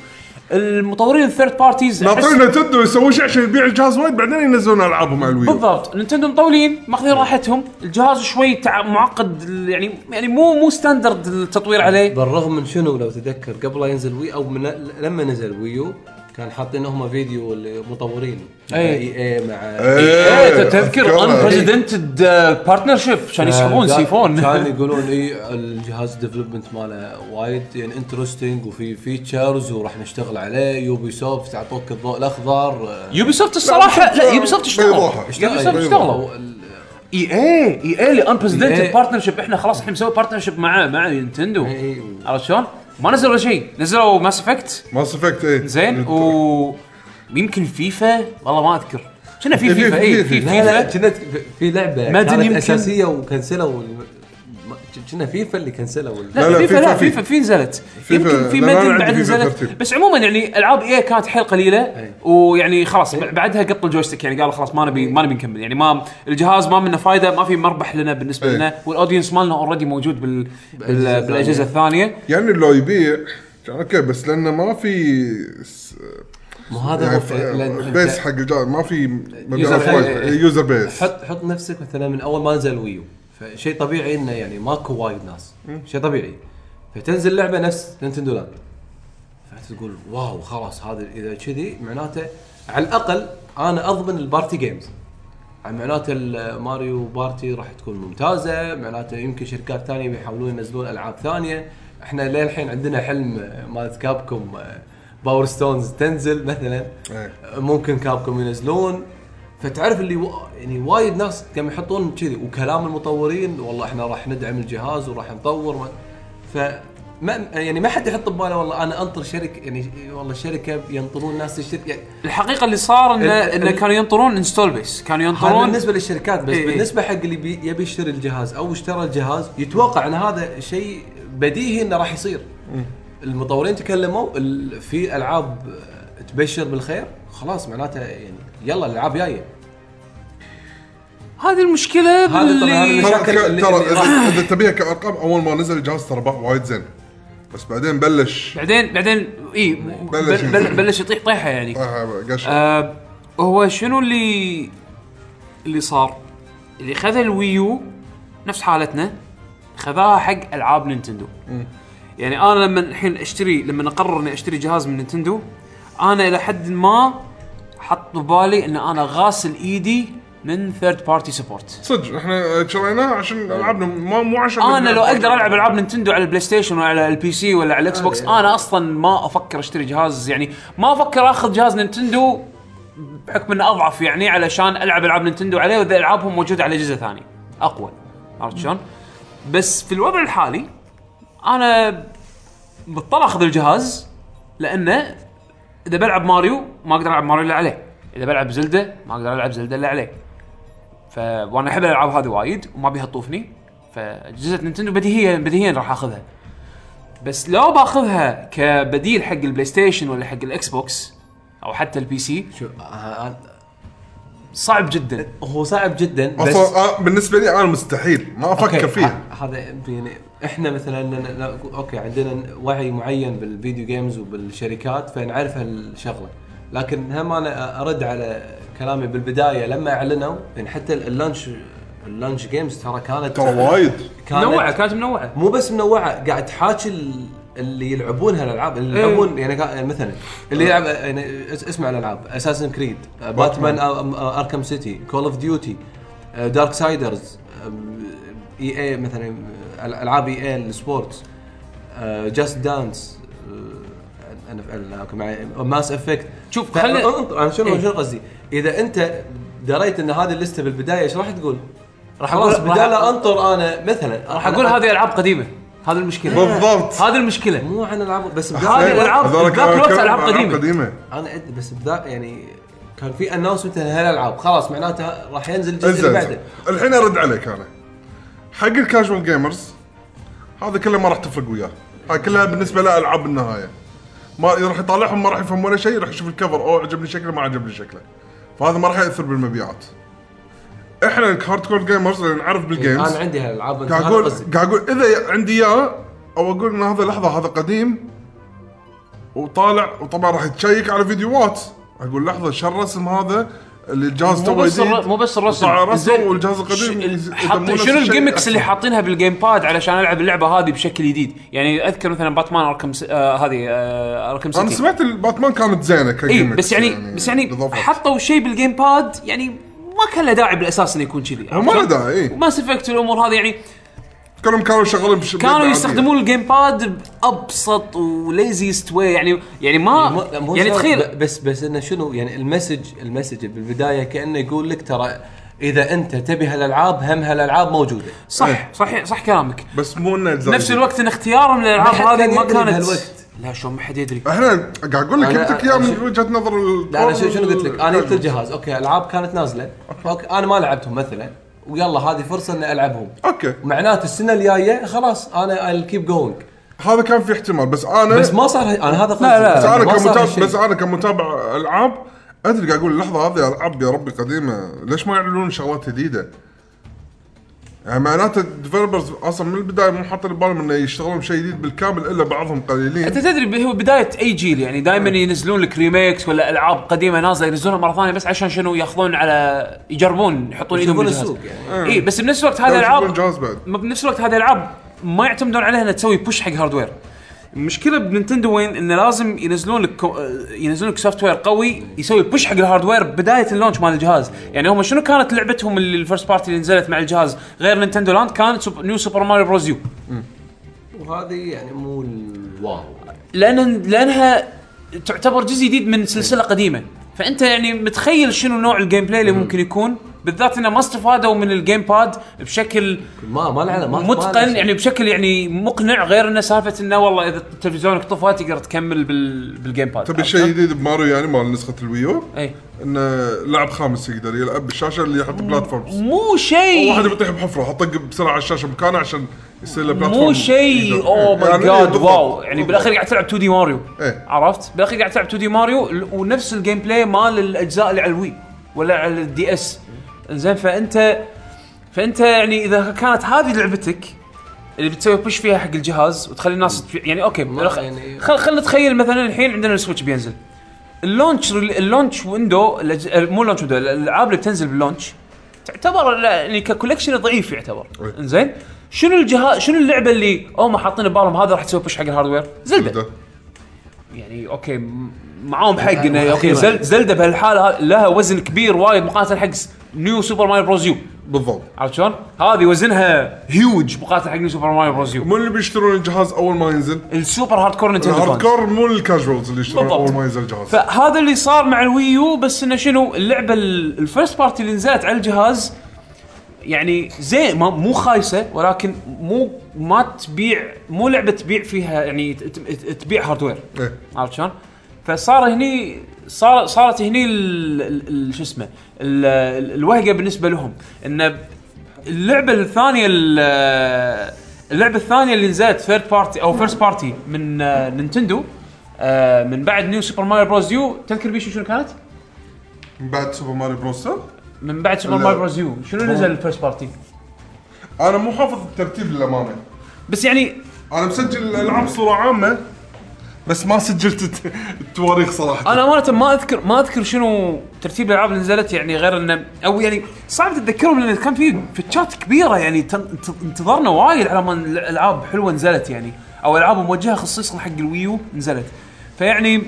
المطورين ال third parties ناطرين نتندو يسوون شيء عشان يبيع الجهاز وايد بعدين ينزلون ألعابهم على الويو. بالضبط. نينتندو مطولين ماخذين راحتهم. الجهاز شوي تع... معقد يعني يعني مو مو standard التطوير عليه. بالرغم من شنو لو تذكر قبل لا ينزل Wii أو من لما نزل ويو كان حاطين هم فيديو المطورين أي. إي اي مع إيه تذكر أذكرها. unprecedented partnership عشان يسحبون سيفون كان يقولون إي الجهاز development ماله وايد يعني interesting وفي features وراح نشتغل عليه يوبي سوفت أعطوك الضوء الأخضر آه، يوبي سوفت الصراحة لا يوبي سوفت اشتغلوا. يوبي سوفت. اشتغلوا إي إي إي إي اللي unprecedented EA. partnership إحنا خلاص إحنا مسوي partnership مع مع نينتندو. عرفت شلون؟ ما نزلوا ولا شيء. نزلوا ماس افكت ماس افكت إيه. زين. و يمكن فيفا والله ما أذكر. كنا في في- فيفا في- اي في- فيفا. كنا في لعبة كانت يمكن. أساسية وكنسلوا كنا فيفا اللي كنسلوا لا, لا، لا، فيفا لا في. فيفا في نزلت فيفا- يمكن في مدن عندي بعد نزلت 13. بس عموما يعني العاب إي كانت حيل قليلة. ويعني خلاص بعدها قط الجويستيك يعني قالوا خلاص ما نبي ما نبي نكمل يعني ما الجهاز ما منه فايدة ما في مربح لنا بالنسبة. لنا والاودينس مالنا اوريدي موجود بال بالأجهزة الثانية يعني لو يبيع أوكي بس لأنه ما في مو هذا يعني ف- base حق ما في user base. user base حط حط نفسك مثلا من أول ما نزل الويو فشيء طبيعي إنه يعني ماكو وايد ناس. شيء طبيعي. فتنزل لعبة نفس نينتندو Land فتقول wow خلاص هذا إذا كذي معناته على الأقل أنا أضمن ال party games معناته الماريو Party راح تكون ممتازة معناته يمكن شركات ثانية بيحاولون ينزلون ألعاب ثانية. إحنا للحين عندنا حلم مالت كابكم Power Stones تنزل مثلا. إيه. ممكن كابكم ينزلون. فتعرف اللي و... يعني وايد ناس قام يحطون كذي وكلام المطورين والله إحنا راح ندعم الجهاز وراح نطور. ما... ف ما يعني ما حد يحط بباله والله أنا أنطر شركه يعني والله الشركة ينطرون ناس تشتري يعني الحقيقة اللي صار انه انه كانوا ينطرون install base كانوا ينطرون بالنسبة للشركات بس إيه. بالنسبة حق اللي بي يبي يشتري الجهاز أو اشترى الجهاز يتوقع إن هذا شيء بديهي إنه راح يصير. المطورين تكلموا ال- في ألعاب تبشر بالخير خلاص معناته يعني يلا الألعاب جاية. هذه المشكلة هذا طبعاً هذا باللي ترى المشاكل اللي- ترى اللي اذا إذا تبيها كأرقام أول ما نزل الجهاز ترى باع وايد زين. بس بعدين بلش. بعدين بعدين إي بلش بل بل بلش يطيح طيحة يعني. آه، قش آه هو شنو اللي اللي صار؟ اللي خذ الويو نفس حالتنا خذاها حق ألعاب نينتندو. يعني أنا لما الحين اشتري لما أقرر إني أشتري جهاز من نينتندو أنا إلى حد ما حط ببالي إن أنا غاسل إيدي من third party support صدق إحنا شريناه عشان العابنا ما مو عشان أنا لو أقدر ألعب ألعاب نينتندو على ال PlayStation ولا على ال PC ولا على ال Xbox أنا أصلا ما أفكر أشتري جهاز يعني ما أفكر آخذ جهاز نينتندو بحكم إنه أضعف يعني علشان ألعب ألعاب نينتندو عليه وإذا ألعابهم موجودة على اجهزه ثانية أقوى. عرفت شلون؟ بس في الوضع الحالي أنا بضطر أخذ الجهاز لأنه إذا بلعب ماريو ما أقدر ألعب ماريو إلا عليه. إذا بلعب زلدة ما أقدر ألعب زلدة إلا عليه. ف وأنا أحب الألعاب هذه وايد وما بيها تطوفني. فأجهزة نينتندو بديهيا بديهيا راح أخذها. بس لو باخذها كبديل حق ال PlayStation ولا حق ال Xbox أو حتى ال PC شو آه، صعب جدا. هو صعب جدا بس أصلا بالنسبة لي أنا مستحيل. ما أفكر فيه هذا يعني إحنا مثلا okay عندنا وعي معين بال video games وبالشركات فنعرف هالشغلة. لكن هم أنا أرد على كلامي بالبداية لما أعلنوا يعني حتى ال launch ال launch games ترى كانت ترى وايد. كانت منوعة كانت منوعة. مو بس منوعة قاعد تحاكي ال- اللي يلعبون هالألعاب اللي إيه. يلعبون يعني كا- مثلا اللي يلعب يعني اس- اسمع الألعاب. Assassin's Creed Batman Arkham City Call of Duty Darksiders اي اي مثلا العاب EA ال sports Just Dance NFL Mass Effect شوف، خلي- أنا شنو إيه. شنو قصدي؟ إذا أنت دريت إن هذه اللستة بالبداية إيش راح تقول؟ راح خلاص راح- بدال لا أنطر أنا مثلا راح أقول هذه ألعاب قديمة. هذه المشكلة. بالضبط. هذه المشكلة. مو عن ألعاب بس هذه هذولك بذاك الوقت كانوا ألعاب قديمة. قديمة. أنا أد- بس بذا يعني كان في announcement هالألعاب. خلاص معناتها راح ينزل الجزء اللي بعده. الحين أرد عليك أنا. حق ال casual gamers هذا كله ما راح تفرق وياه. هاي كلها بالنسبة له العاب بالنهايه ما راح يطالعهم ما راح يفهم ولا شيء راح يشوف ال cover أو عجبني شكله ما عجبني شكله. فهذا ما راح يأثر بالمبيعات. إحنا ال hardcore gamers اللي نعرف بال games أنا عندي هالألعاب قاعد أقول. قاعد أقول إذا عندي إياه أو أقول إن هذا لحظة هذا قديم وطالع وطبعا راح تشيك على فيديوات أقول لحظة شو الرسم هذا الجهاز مو تو بس الر- مو بس الرسم. رسم والجهاز القديم نفس شنو ال gimmicks اللي. حاطينها بال GamePad علشان ألعب اللعبة هذه بشكل جديد؟ يعني أذكر مثلا Batman Arkham س... آه هذه آه Arkham أنا City سمعت الباتمان كانت زينة ك gimmicks بس يعني, بس يعني. حطوا شيء بال GamePad يعني ما كان له داعي بالأساس إنه يكون كذي. ما له داعي اي Mass Effect والأمور هذه يعني كلهم كانوا شغالين بس كانوا. يستخدمون ال GamePad بأبسط و laziest way يعني يعني ما مو يعني شرط، تخيل ب- بس بس إنه شنو يعني ال message ال message بالبداية كأنه يقول لك ترى إذا أنت تبي هالألعاب هم هالألعاب موجودة صح إيه. صح صح كلامك بس مو إنه نفس. الوقت إن اختيارهم للألعاب هذه ما يدري كانت بهالوقت. لا شلون ما حد يدري إحنا قاعد أقول لك أنا- جبت لك اياه من أنا- وجهة نظر ال- لا أنا شو- شنو قلت لك؟ أنا جبت. الجهاز okay ألعاب كانت نازلة okay أنا ما لعبتهم مثلا ويلا هذه فرصة إني ألعبهم okay معناته السنة الجاية خلاص أنا I'll keep going هذا كان في احتمال بس أنا بس ما صار أنا هذا قصدي لا، لا، بس أنا كمتابع. بس أنا كمتابع ألعاب أدري قاعد أقول اللحظه هذه ألعاب يا ربي قديمة ليش ما يعلنون شغلات جديدة؟ يعني معناته ال developers أصلا من البداية مو حاطين ببالهم إنه يشتغلون بشيء جديد بالكامل إلا بعضهم قليلين. أنت تدري هو بداية أي جيل يعني دائما ينزلون لك remakes ولا ألعاب قديمة نازلة ينزلونها مرة ثانية بس عشان شنو؟ ياخذون على يجربون يحطون إيدهم يشوفون بالجهاز. السوق يعني. اي بس بنفس الوقت هذه. ما بنفس الوقت هذه الالعاب ما يعتمدون عليها إنها تسوي push حق hardware المشكلة ب Nintendo وين؟ انه لازم ينزلون لك كو- ينزلون لك software قوي يسوي push حق ال hardware بداية ال launch مال الجهاز. يعني هم شنو كانت لعبتهم اللي ال first party اللي نزلت مع الجهاز؟ غير Nintendo Land كانت سوب New Super Mario Bros. U وهذه يعني مو ال wow لأن لأنها تعتبر جزء جديد من سلسلة قديمة. فأنت يعني متخيل شنو نوع ال gameplay اللي ممكن يكون؟ بالذات إنه ما استفادوا من ال GamePad بشكل ما ما لعب ما متقن. يعني بشكل يعني مقنع غير إنه سالفة إنه والله إذا تلفزيونك طفى تقدر تكمل بال بال GamePad. تبي شيء جديد بماريو يعني مال نسخة ال Wii U؟ اي إنه لاعب خامس يقدر يلعب بالشاشة اللي يحط platforms. مو شيء. واحد بيطيح بحفرة حطه بسرعة على الشاشة مكانه عشان يصير له platform مو شيء oh my god. Wow. يعني. بالأخير قاعد تلعب 2 دي ماريو إيه. عرفت؟ بالأخير قاعد تلعب 2 دي ماريو ونفس ال gameplay مال الأجزاء اللي على ال Wii ولا على ال DS زين فانت فأنت يعني إذا كانت هذه لعبتك اللي بتسوي push فيها حق الجهاز وتخلي الناس تفي- يعني okay يعني- خل خلينا نتخيل مثلا الحين عندنا ال Switch بينزل ال launch ال launch window الأج- مو ال launch window الألعاب اللي بتنزل بال launch تعتبر يعني ك collection ضعيف يعتبر إيه. إنزين شنو الجهاز شنو اللعبة اللي هم حاطين ببالهم هذا راح تسوي push حق ال hardware Zelda. يعني okay معاهم حق إنه. okay زل- Zelda بهالحالة ها- لها وزن كبير وايد مقارنة حق New Super Mario Bros. U بالضبط عرفت شلون؟ هذه وزنها هيوج مقارنه حق New Super Mario Bros. U مو اللي بيشترون الجهاز أول ما ينزل ال super hardcore Nintendo ال hard fans. core مو ال casuals اللي يشترون بالضبط. أول ما ينزل الجهاز فهذا اللي صار مع ال Wii U بس إنه شنو اللعبة ال- ال first party اللي نزلت على الجهاز يعني زين مو خايسة ولكن مو ما تبيع مو لعبة تبيع فيها يعني تبيع hardware إيه. عرفت شلون؟ فصار هني صار صارت هني شو اسمه ال- ال- الوهقه بالنسبة لهم. إن اللعبة الثانية ال- اللعبة الثانية اللي نزلت third party أو first party من آه، Nintendo آه، من بعد New Super Mario Bros. U تذكر بيشو شنو كانت؟ من بعد Super Mario Bros. من بعد Super. Mario Bros. U شنو نزل ال first party؟ أنا مو حافظ الترتيب للأمانة. بس يعني أنا مسجل الالعاب بصورة عامة. بس ما سجلت الت- التواريخ صراحة أنا امانه ما اذكر ما أذكر شنو ترتيب الألعاب اللي نزلت يعني غير انه أو يعني صعب تتذكرهم لأن كان في فتشات كبيرة يعني انتظرنا وايد على ما الألعاب حلوة نزلت يعني أو ألعاب موجهة خصيصا حق ال Wii U نزلت فيعني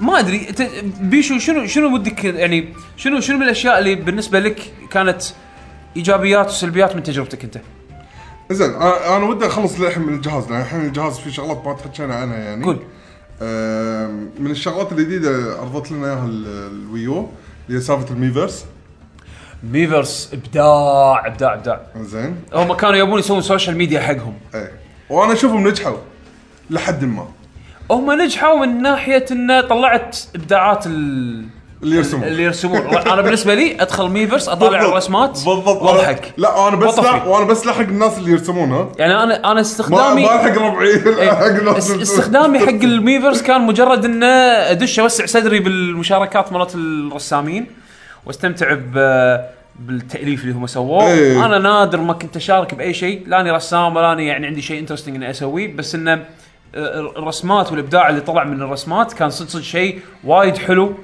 ما أدري أنت بيشو شنو شنو ودك يعني شنو شنو من الأشياء اللي بالنسبة لك كانت إيجابيات وسلبيات من تجربتك أنت؟ زين أنا أنا ودي أخلص للحين من الجهاز لأن الحين الجهاز في شغلات ما تحكينا عنها يعني. قول. من الشغلات الجديدة عرضت لنا إياها ال- ال Wii U اللي هي سالفة ال Miiverse Miiverse إبداع إبداع إبداع. زين. هم كانوا يبون يسوون social media حقهم. إيه. وأنا أشوفهم نجحوا لحد ما. هم نجحوا من ناحية انه طلعت إبداعات ال... اللي يرسمون اللي يرسمون أنا بالنسبة لي أدخل Miiverse أطالع بالضبط. الرسمات بالضبط. وأضحك. لا أنا بس. لا وأنا بس لحق الناس اللي يرسمونها يعني أنا أنا ما ما استخدامي الحق ربعي إيه، حق اللي- استخدامي حق ال Miiverse كان مجرد إنه أدش أوسع صدري بالمشاركات مالت الرسامين واستمتع ب بالتأليف اللي هم سووه. إيه. أنا نادر ما كنت أشارك بأي شيء لاني رسام ولا اني يعني عندي شيء interesting إني أسويه بس إنه آه، الرسمات والإبداع اللي طلع من الرسمات كان صدق صدق شيء وايد حلو.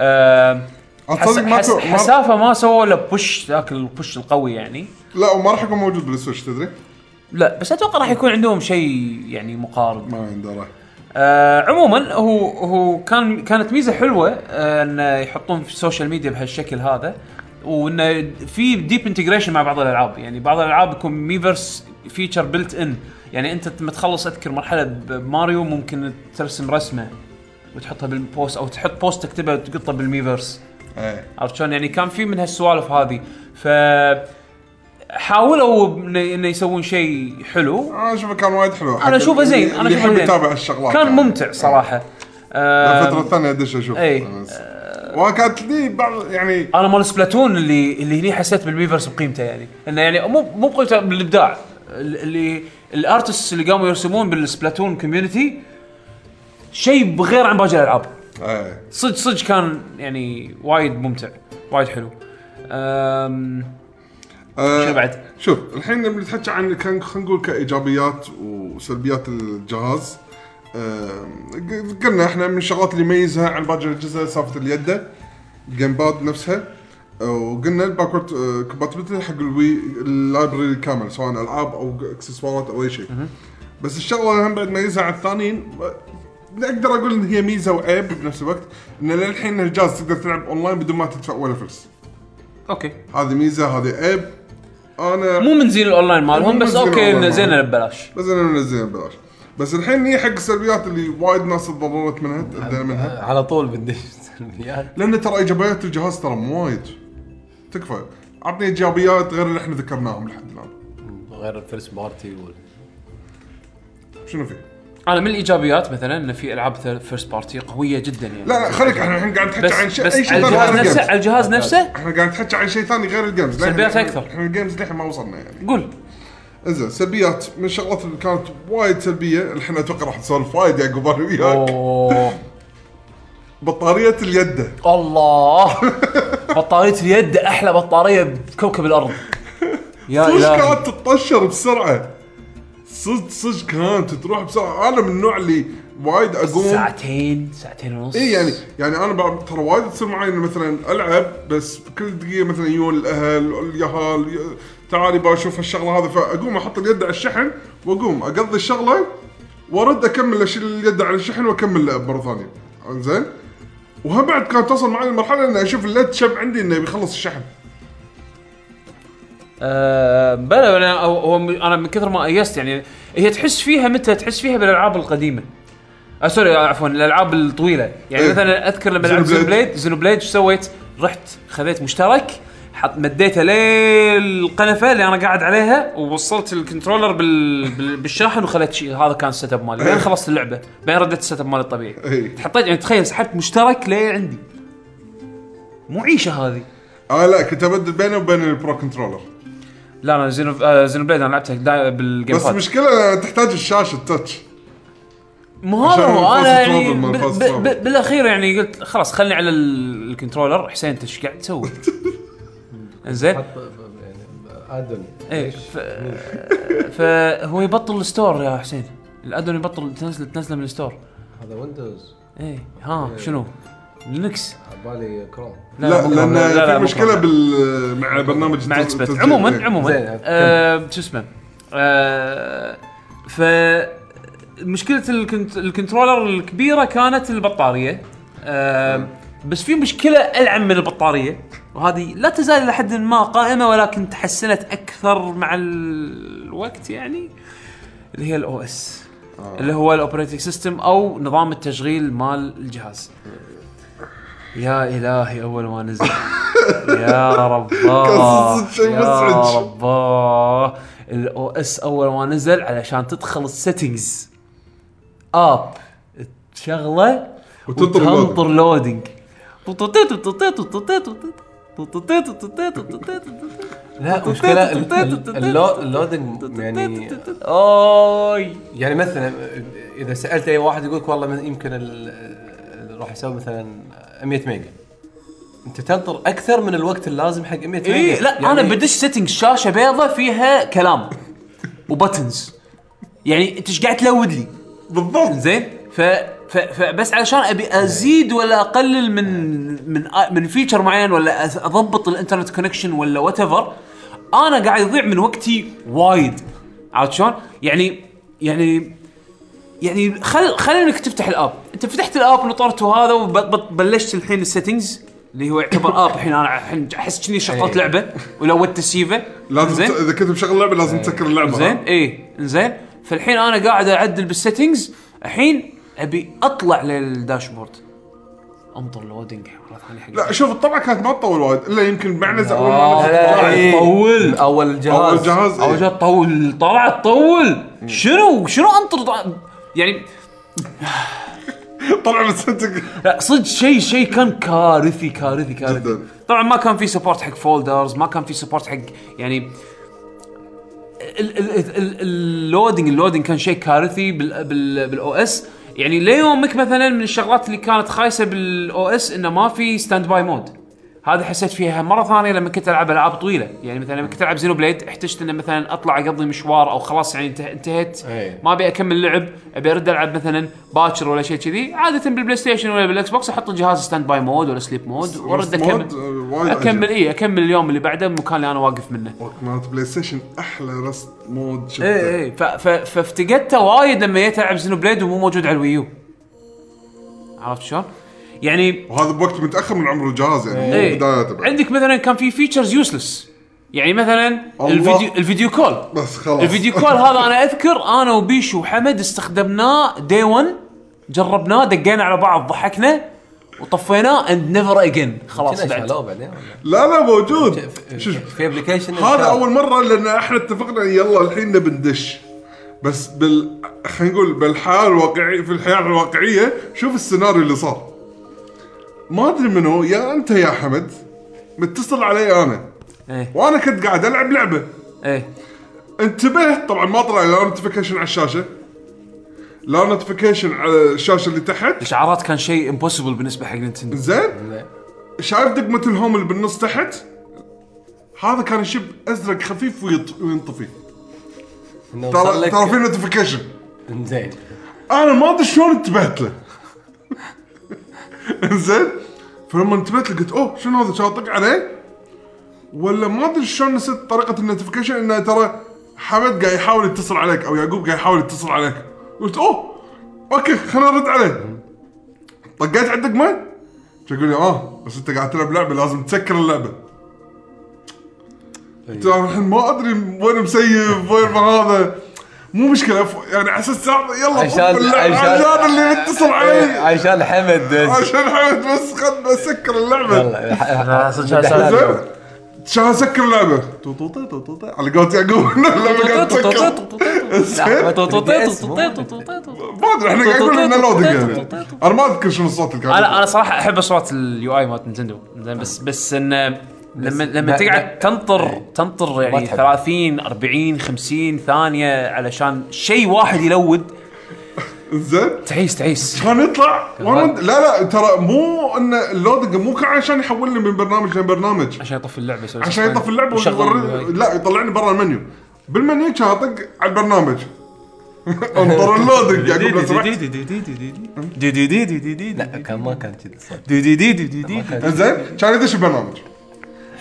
آه، حس... ما- حسافة ما سووا له push ذاك ال push القوي يعني. لا وما راح يكون موجود بال Switch تدري؟ لا بس أتوقع راح يكون عندهم شيء يعني مقارب. ما عندي آه عموما هو هو كان كانت ميزة حلوة آه إنه يحطون في ال social media بهالشكل هذا وإنه في deep integration مع بعض الألعاب. يعني بعض الألعاب يكون Miiverse feature built in يعني أنت لما تخلص أذكر مرحلة بماريو ممكن ترسم رسمة. وتحطها بال post أو تحط post تكتبه وتقطه بال Miiverse إيه. عرفت شلون؟ يعني كان في من هالسوالف هذه. ف حاولوا انه يسوون شيء حلو. أنا أشوفه كان وايد حلو. أنا أشوفه زين. أنا أشوفه زين. يتابع الشغلات كان يعني. ممتع صراحة. آه، الفترة الثانية أدش أشوف. بس. وكانت لي بعض يعني أنا مال Splatoon اللي اللي هني حسيت بال Miiverse بقيمته يعني. إنه يعني مو مو بقيمته بالإبداع. اللي ال artists اللي قاموا يرسمون بال Splatoon community شيء بغير عن باقي الألعاب. إيه. صدق صدق كان يعني وايد ممتع وايد حلو. أم... آه، شنو بعد؟ شوف الحين لما نتحكي عن كان خلينا نقول كإيجابيات وسلبيات الجهاز. قلنا إحنا من الشغلات اللي يميزها عن باقي الأجهزة سالفة اليده ال GamePad نفسها. وقلنا ال backward compatibility حق ال Wii ال library الكامل سواء ألعاب أو اكسسوارات أو أي شيء. بس الشغلة هم بعد تميزها عن الثانيين أقدر أقول إن هي ميزة وعيب بنفس الوقت إن للحين الجهاز تقدر تلعب أونلاين بدون ما تدفع ولا فلس أوكي. هذه ميزة هذه عيب. أنا مو من زين الأونلاين مالهم بس أوكي مالهم. ببلاش. بس أنا منزلها ببلاش. بس الحين هي حق السلبيات اللي وايد ناس تضررت منها تأذينا منها. على طول بدي سلبيات. لأن ترى إيجابيات الجهاز ترى مو وايد. تكفى. عطني إيجابيات غير اللي إحنا ذكرناهم لحد الآن. غير الفيرست بارتي وال... شنو في؟ أنا من الإيجابيات مثلا إن في ألعاب first party قوية جدا يعني. لا لا خليك إحنا الحين قاعد نحكي بس عن شيء بس أي شيء على الجهاز نفسه على الجهاز نفسه؟ إحنا قاعد نحكي عن شيء ثاني غير ال games. سلبيات أكثر. إحنا ال games للحين ما وصلنا يعني. قول. إنزين سلبيات من الشغلات اللي كانت وايد سلبية الحين أتوقع راح نسولف وايد يعقوب أنا وياك. بطارية اليد. الله. بطارية اليد أحلى بطارية بكوكب الأرض. يا إلهي. كانت تتطشر بسرعة؟ صدق صدق كانت تروح بسرعة أنا من النوع اللي وايد أقوم. ساعتين ساعتين ونص. اي يعني يعني أنا ترى وايد تصير معي مثلا ألعب بس كل دقيقة مثلا يجون الأهل اليهال تعالي بشوف الشغله هذا فأقوم أحط اليد على الشحن وأقوم أقضي الشغلة وأرد أكمل أشيل اليد على الشحن وأكمل لعب مرة ثانية. زين وهم بعد كانت توصل معي المرحله إني أشوف ال LED شب عندي إنه بيخلص الشحن. آه بلا بلا هو أنا من كثر ما أيست يعني هي تحس فيها متى؟ تحس فيها بالألعاب القديمة. آه sorry آه، عفوا الألعاب الطويلة. يعني إيه. مثلا أذكر لما لعبت Xeno. Blade. Xenoblade إيش سويت؟ رحت خذيت مشترك حط مديته للقنفه اللي أنا قاعد عليها ووصلت ال controller بال... بال... بالشاحن وخليت شيء هذا كان ال setup مالي. بعدين خلصت اللعبة. بعدين رديت ال setup مالي الطبيعي. إيه. حطيت يعني تخيل سحبت مشترك ليه عندي. مو عيشه هذه. آه لا كنت أبدل بينه وبين ال Pro Controller. لا أنا Xeno آه Xenoblade أنا لعبتها دا- بالجيم بس المشكلة تحتاج الشاشة ال touch. مو هذا هو أنا يعني trouble. بال- بالأخير يعني قلت خلاص خلني على ال- ال controller. حسين انت إيش قاعد تسوي؟ زين يعني add-on إيه ف... فهو يبطل الستور يا حسين. الادون يبطل تنزل تنزله من الستور. هذا ويندوز إيه ها شنو؟ لينكس. بالي كروم لا, مو لأن. لا، لا، في مشكلة. بال مع برنامج مع التسجيل. عموما إيه. عموما زين. آه، شو اسمه آه، ف مشكلة الكنت... الكنترولر الكبيرة كانت البطارية آه، بس في مشكلة ألعن من البطارية وهذه لا تزال إلى حد ما قائمة ولكن تحسنت أكثر مع الوقت يعني اللي هي ال OS اللي هو ال operating system أو نظام التشغيل مال الجهاز يا إلهي أول ما نزل. يا رباه يا. رباه. ال OS أول ما نزل علشان تدخل ال settings app تشغله وتنطر وتنطر لودنج لا مشكلة ال- ال- اللو- اللودنج يعني أوي. يعني مثلا إذا سألت أي واحد يقول لك والله من- يمكن ال- راح يسوي مثلا 100 ميجا. انت تنطر أكثر من الوقت اللازم حق 100 ميجا. اي لا يعني أنا بدش سيتنج شاشة بيضة فيها كلام وبتنز يعني انت إيش قاعد تلود لي. بالضبط. زين؟ ف ف- فبس علشان أبي أزيد ولا أقلل من من من feature معين ولا أضبط ال internet connection ولا وات أنا قاعد يضيع من وقتي وايد. عرفت شلون؟ يعني يعني يعني خل خل انك تفتح ال app. انت فتحت ال app نطرته هذا وبلشت الحين ال settings اللي هو يعتبر app. الحين أنا الحين أحس كني شغلت إيه. لعبة ولودت السيفه لازم؟ ت- إذا كنت مشغل اللعبه لازم تسكر اللعبة. زين؟ اي زين فالحين أنا قاعد أعدل بال settings الحين أبي أطلع لل dashboard. انطر loading مره ثانية حق لا شوف الطبعه كانت ما تطول وايد. إلا يمكن معنز اول ما طول. أول جهاز أول جهاز أول إيه. جهاز تطول طلعت تطول شنو؟ شنو أنطر؟ يعني طلع السنتك لا صدق شيء شيء كان كارثي كارثي كارثي. جداً. طبعا ما كان في support حق folders ما كان في support حق يعني ال- ال- ال- ال- ال loading ال loading كان شيء كارثي بال بال بال OS يعني ليومك مثلا من الشغلات اللي كانت خايسة بال OS إنه ما في standby mode هذا حسيت فيها مرة ثانية لما كنت ألعب ألعاب طويلة. يعني مثلا لما كنت ألعب Xenoblade احتجت إنه مثلا أطلع اقضي مشوار أو خلاص يعني انته- انتهيت. أي. ما أبي أكمل لعب أبي أرد ألعب مثلا باكر ولا شيء كذي. عادة بال PlayStation ولا بال Xbox أحط الجهاز standby mode ولا sleep mode وأرد اكمل آه، أكمل. اي أكمل اليوم اللي بعده المكان اللي أنا واقف منه. مالت PlayStation أحلى rest mode شفته. اي اي فافتقدته وايد لما جيت ألعب Xenoblade ومو موجود على ال Wii U. عرفت شلون؟ يعني وهذا بوقت متأخر من عمر الجهاز يعني إيه. بدايته. عندك مثلا كان في features useless يعني مثلا. الفيديو ال video call بس خلاص. ال video call هذا أنا أذكر أنا وبيشو وحمد استخدمناه day 1 جربناه دقينا على بعض ضحكنا وطفيناه and never again خلاص بعد. بعدين؟ لا لا موجود. شوف في application هذا أول مرة لأن إحنا اتفقنا يلا الحين نبي ندش. بس بال خلينا نقول بالحياة الواقعيه في الحياة الواقعية شوف السيناريو اللي صار. ما أدري منو. يا أنت يا حمد. متصل علي أنا. إيه. وأنا كنت قاعد ألعب لعبة. إيه. انتبهت طبعا ما طلع لا notification على الشاشة. لا notification على الشاشة اللي تحت. الاشعارات كان شيء impossible بالنسبة حق Nintendo زين. شايف دقمة ال home اللي بالنص تحت؟ هذا كان يشب أزرق خفيف ويط- وينطفي. ترى ترى في notification زين أنا ما أدري شلون انتبهت له. زين فلما انتبهت قلت أوه شنو هذا؟ شاطق عليه؟ ولا ما أدري شلون نسيت طريقة ال notification إنه ترى حمد قاعد يحاول يتصل عليك أو يعقوب قاعد يحاول يتصل عليك. قلت أوه أوكي خلينا نرد عليه. طقيت على الدقمه يقول لي آه بس أنت قاعد تلعب لعبة لازم تسكر اللعبة. قلت الحين ما أدري وين مسيف وين هذا. مو مشكلة يعني على أساس يلا عشان- عشان- عشان اللي متصل إيه، علي. عشان حمد. بس عشان حمد بس خلنا اسكر اللعبة. يلا عشان- عشان اسكر اللعبة. على قولت يعقوب اللعبة قاعد تسكر ما ادري إحنا قاعد نقول انه loading يعني. أنا ما أذكر شنو الصوت اللي كان. أنا أنا صراحة أحب اصوات ال UI مالت Nintendo. زين بس بس انه لما لما ما- تقعد تنطر تنطر يعني تحب. 30 40 50 ثانية علشان شيء واحد يلود زين تعيس تعيس كان يطلع لا لا ترى مو ان ال loading مو كان عشان يحولني من برنامج لبرنامج عشان يطفي اللعبه يسوي عشان يطفي اللعبه. لا يطلعني برا ال menu بال menu كان اطق على البرنامج انطر ال loading يعقوب لو سمحت لا كان ما كان كذا صح زين كان يدش البرنامج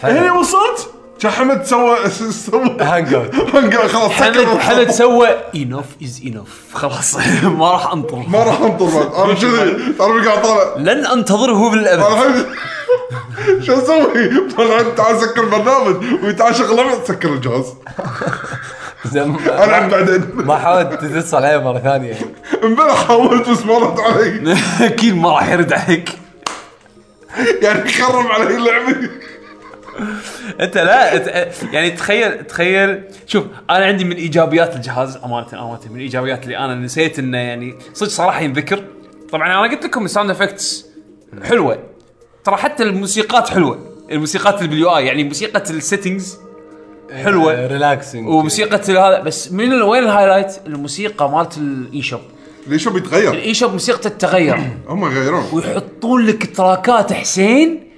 هنا وصلت؟ كان حمد سوى سوى hang out hang out، خلاص حمد سكر حمد سوى انوف از انوف خلاص. ما راح انطر ما راح انطر بعد أنا كذي تعرف قاعد طالع. لن أنتظره بالابد شو أسوي؟ تعال سكر البرنامج. وتعال شغل سكر الجهاز. العب بعدين. ما حاولت تتصل عليه مرة ثانية. امبارح حاولت بس ما رد علي. أكيد ما راح يرد عليك. يعني خرب علي لعبي انت لا يعني تخيل تخيل شوف أنا عندي من ايجابيات الجهاز امانة امانة من الايجابيات اللي أنا نسيت انه يعني صدق صراحة ينذكر. طبعا أنا قلت لكم ال sound effects حلوة. ترى حتى الموسيقات حلوة. الموسيقات اللي بال UI يعني موسيقى ال settings حلوة. relaxing وموسيقى هذا بس من وين ال highlight الموسيقى مالت ال eShop ليش هو بيتغير؟ ال eShop موسيقته تتغير. هم يغيرون. ويحطون لك تراكات حسين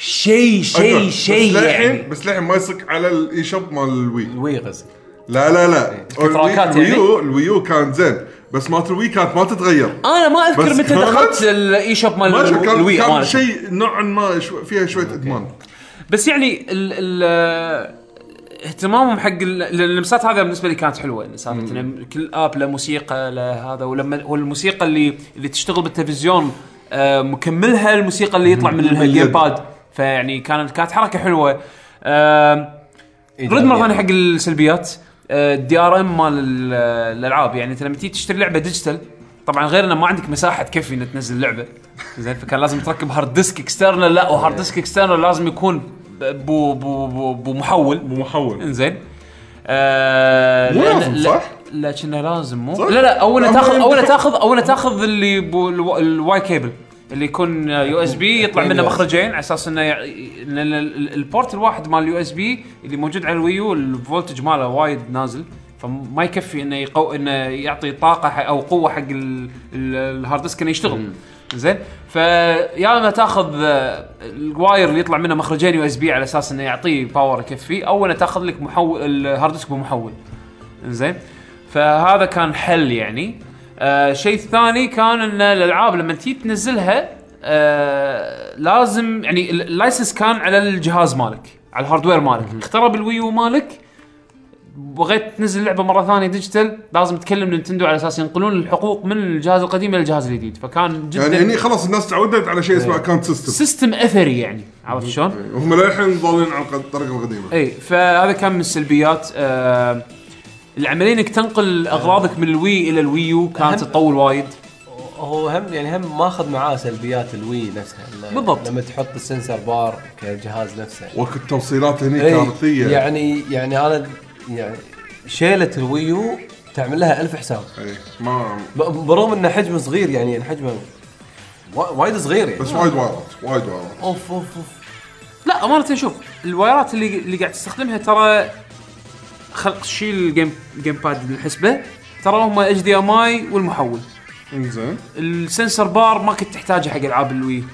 شيء شيء أيوة، شيء بس للحين يعني. بس للحين ما يصك على ال eShop مال ال Wii. ال Wii غزل لا لا لا. كتراكات الويو يعني؟ الويو كان زين بس مالت ال Wii كانت ما تتغير. أنا ما أذكر متى دخلت ال eShop مال كان, ال Wii كان أمانة. شيء نوعا ما شو فيها شوية إدمان. بس يعني ال ال اهتمامهم حق ال- اللمسات هذا بالنسبة لي كانت حلوة سالفة إن كل app له موسيقى له هذا ولما والموسيقى اللي اللي تشتغل بالتلفزيون آه، مكملها الموسيقى اللي يطلع من. ال GamePad فيعني كانت كانت حركة حلوة. آه، رد مرة ثانية حق السلبيات. ال DRM مال ال- الألعاب. يعني أنت لما تيجي تشتري لعبة digital طبعا غير انه ما عندك مساحة تكفي إنك تنزل لعبة. زين فكان لازم تركب hard disk external لا و hard disk external لازم يكون بو بو بو, بو محول. بمحول إنزين. آه مو لازم، لا- صح؟ لا كنا لازم مو. صح؟ لا لا لا، تاخذ ما اولا يمديك- تاخذ اولا تاخذ اللي ال Y cable. اللي يكون USB يطلع منه مخرجين على أساس إنه يع- ال- ال port الواحد مال ال USB اللي موجود على ال Wii U ال voltage ماله وايد نازل فما يكفي إنه يقو إنه يعطي طاقة أو قوة حق ال- ال- ال hard disk إنه يشتغل. زين؟ فيا اما تاخذ آه، ال wire اللي يطلع منه مخرجين USB على أساس إنه يعطيه power يكفي أو إنه تاخذ لك محول ال hard disk بمحول. زين؟ فهذا كان حل يعني. آه شيء ثاني كان إن الألعاب لما تيجي تنزلها آه لازم يعني ال- ال license كان على الجهاز مالك على ال hardware مالك. اخترب ال Wii U مالك بغيت تنزل لعبة مرة ثانية digital لازم تكلم Nintendo على أساس ينقلون الحقوق من الجهاز القديم إلى الجهاز الجديد. فكان جدا يعني هني خلاص الناس تعودت على شيء اسمه account system system أثري يعني عرفت شلون؟ هم للحين ضالين على الطريقة القديمة. اي فهذا كان من السلبيات. آه العملية إنك تنقل أغراضك من ال Wii إلى ال Wii U كانت تطول وايد. هو هم يعني هم ماخذ معاه سلبيات ال Wii نفسها. بالضبط. لما تحط ال sensor bar كجهاز نفسه. وقت التوصيلات هني كارثيه يعني يعني أنا يعني شيلة ال Wii U تعمل لها ألف حساب. إي، ما برغم إنه حجمه صغير يعني يعني حجمه وا- وايد صغير يعني. بس وايد وايرات وايد وايرات أوف أوف أوف. لا أمانة شوف الوايرات اللي اللي قاعد تستخدمها ترى خل نشيل ال game GamePad الحسبه ترى هم HDMI والمحول. إنزين. ال sensor bar ما كنت تحتاجه حق ألعاب ال Wii.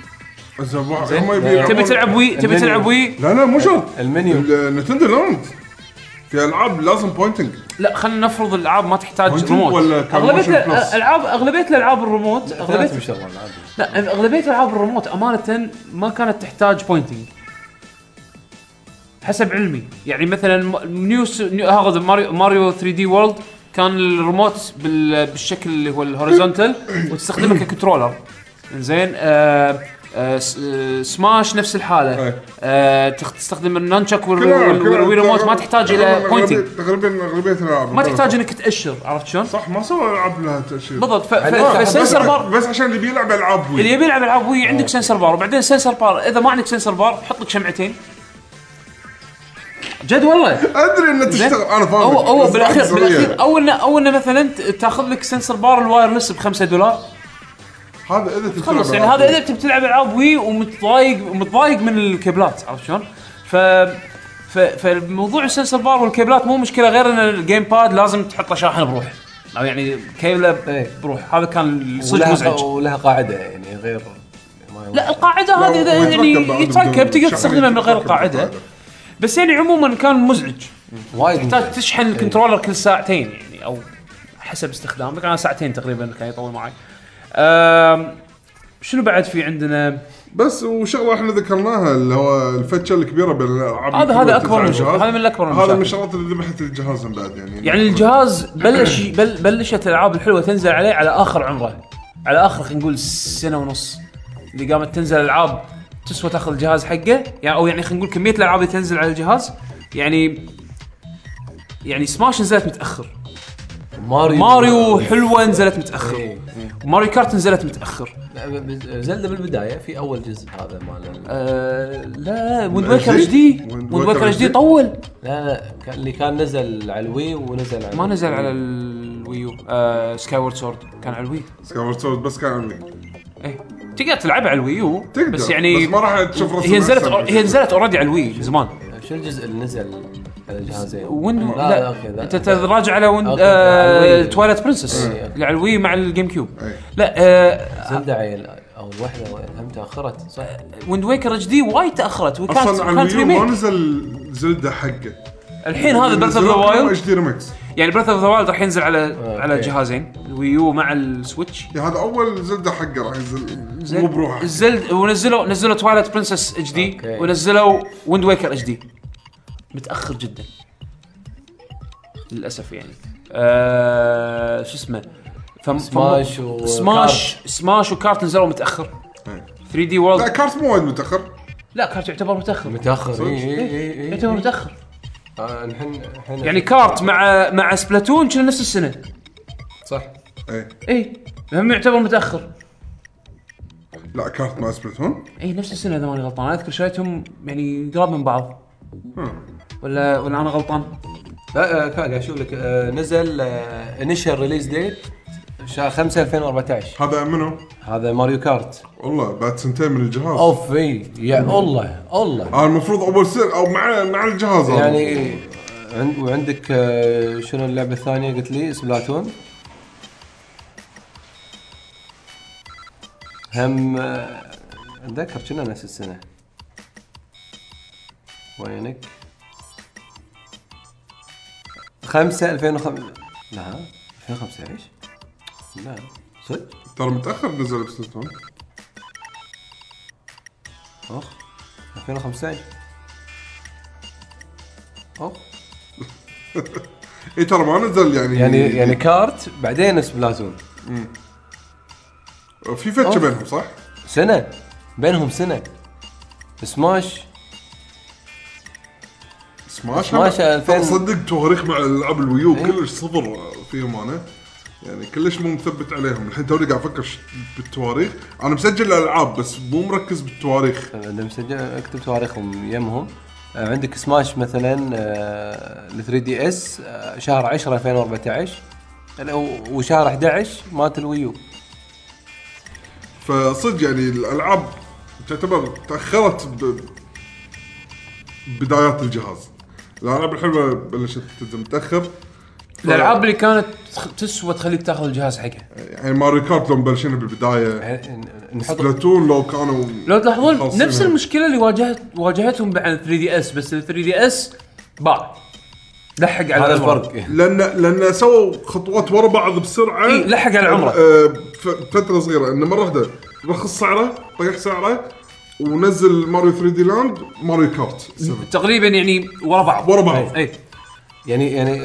زين هم يبي تبي تلعب Wii؟ تبي. تلعب Wii؟ لا لا مو شرط. المنيو. ال Nintendo Land في ألعاب لازم pointing لا خلينا نفرض الألعاب ما تحتاج ريموت ولا أغلبية؟ الالعاب أغلبية الألعاب الريموت أغلبية لا أغلبية العاب الريموت أمانة ما كانت تحتاج pointing حسب علمي. يعني مثلا م- new هذا Mario Mario 3D World كان الريموت بال- بالشكل اللي هو ال horizontal وتستخدمه ك controller. زين آه آه آه، سماش نفس الحالة. آه تخ- تستخدم ال nunchuk وال- كلها- وال- كلها- وال Wii remote ما تحتاج إلى بوينتنج تقريبا اغلبيه الالعاب ما تحتاج إنك تأشر عرفت شلون؟ صح ما سوى ألعاب لها تأشير. بالضبط ف- ف- بس, فال sensor bar بس عشان اللي بيلعب ألعاب اللي Wii. يبي يلعب ألعاب Wii عندك sensor bar وبعدين sensor bar. إذا ما عندك sensor bar حط لك شمعتين. جد والله أدري إنه. تشتغل أنا فاهم هو هو بالاخير بالأخير سريع. أول اول مثلا ت- تأخذ لك sensor bar ال wireless ب 5 دولار هذا إذا تبي خلص تلعب يعني هذا Wii. إذا تبي تلعب ألعاب Wii ومتضايق متضايق من الكيبلات عرفت شلون؟ ف ف فالموضوع ال sensor bar والكيبلات مو مشكلة غير إن ال GamePad لازم تحط له شاحن بروح أو يعني كيبله إيه. بروح هذا كان صدق ولها مزعج ولها قاعدة يعني غير لا القاعدة هذه إذا يعني يتركب تقدر تستخدمها من غير القاعده. بس يعني عموما كان مزعج وايد تحتاج مزعج. تشحن الكنترولر كل ساعتين يعني أو حسب استخدامك أنا ساعتين تقريبا كان يطول معي شنو بعد في عندنا بس وشغلة إحنا ذكرناها اللي هو الفتشة الكبيرة بين الالعاب هذا- هذا مشكلة. الجهاز. هذا من الأكبر هذا من. الشغلات اللي ذبحت الجهاز من بعد يعني يعني الجهاز بلش بل بلشت الألعاب الحلوة تنزل عليه على آخر عمره على آخر خلينا نقول سنة ونص اللي قامت تنزل العاب تسوى تاخذ الجهاز حقه. يعني أو يعني خلينا نقول كمية الألعاب اللي تنزل على الجهاز. يعني يعني سماش نزلت متأخر. Mario Mario حلوة نزلت متأخر. إيه. Mario Kart نزلت متأخر. Zelda بالبداية في أول جزء هذا مال ال- آه لا Wind ال Waker؟ HD Wind Waker HD؟ طول. لا لا كان اللي كان نزل على ال Wii ونزل على ما نزل على ال Wii U آه Skyward Sword كان على ال Wii. Skyward Sword بس كان عندي إيه. تقدر تلعبها على ال Wii U تقدر بس يعني بس ما راح تشوف رسم هي نزلت أحسن. هي نزلت already على ال Wii من زمان شو الجزء اللي نزل على الجهازين؟ وين لا, لا, لا أنت تراجع على وين okay، على ال Wii. Twilight Princess إيه. على ال Wii مع ال GameCube إيه. لا آه Zelda عيل أو الوحدة هم تأخرت صح؟ Wind Waker HD وايد تأخرت وكانت أصلا على ال Wii U ما نزل Zelda حقه الحين هذا Breath of the Wild HD remakes يعني Breath of the Wild راح ينزل على okay. على جهازين ال Wii U مع ال Switch. هذا أول Zelda حقه راح ينزل. مو بروحه. ال Zelda ونزلوا نزلوا Twilight Princess HD. ونزلوا Wind Waker HD متأخر جدا. للأسف يعني. آه شو اسمه؟ فم Smash فم- و Kart. Smash Smash و Kart نزلوا متأخر. إيه. 3D لا World Kart مو وايد متأخر. لا Kart يعتبر متأخر. متأخر اي اي اي اي يعتبر متأخر. آه، الحين الحين يعني Kart مع مع Splatoon كنا نفس السنة. صح. اي اي هم يعتبر متأخر. لا Kart مع Splatoon؟ اي نفس السنة إذا ماني غلطان. أنا أذكر شريتهم يعني قراب من بعض. ولا ولا أنا غلطان؟ لا آه، كان قاعد أشوف لك آه، نزل initial release date شهر 5 2014 هذا منو؟ هذا Mario Kart. والله بعد سنتين من الجهاز. أوف إي يا الله الله. آه المفروض أول سنه أو مع مع الجهاز هذا. يعني عند وعندك آه، شنو اللعبة الثانية قلت لي؟ سبلاتون. هم آه، أتذكر كنا نفس السنة. وينك؟ 5 2005 لا 2015 لا. صدق؟ ترى متأخر نزل بسبلاتون أخ 2015 اخ اي ترى ما نزل يعني يعني يعني كارت بعدين سبلاتون في فتشة. بينهم صح؟ سنة. بينهم سنة. سماش. سماش سماش ترى 2000 صدق تواريخ مع ألعاب الويو إيه. كلش صفر فيهم أنا. يعني كلش مو مثبت عليهم. الحين توني قاعد أفكر ش- بالتواريخ. أنا مسجل الألعاب بس مو مركز بالتواريخ. اذا مسجل أكتب تواريخهم يمهم. آه، عندك Smash مثلا ال 3DS شهر 10 2014 ال- و- وشهر 11 مالت ال Wii U. فصدق يعني الألعاب تعتبر تأخرت ب... بدايات الجهاز. الألعاب الحلوة بلشت تنزل متأخر. ف- الألعاب اللي كانت تسوى تخليك تاخذ الجهاز حقه. يعني Mario Kart لو مبلشين بالبداية. يعني نحط Splatoon لو كانوا لو تلاحظون. نفس المشكلة اللي واجهت واجهتهم مع 3 دي إس بس ال 3 دي إس باع. لحق على هذا. الفرق. لأن لأن سووا خطوات ورا بعض بسرعة. إي، لحق على عمره. آه، فترة صغيرة. إنه مرة واحدة رخص سعره طيح سعره ونزل Mario 3D Land Mario Kart. 7 تقريبا يعني ورا بعض. ورا بعض. اي يعني يعني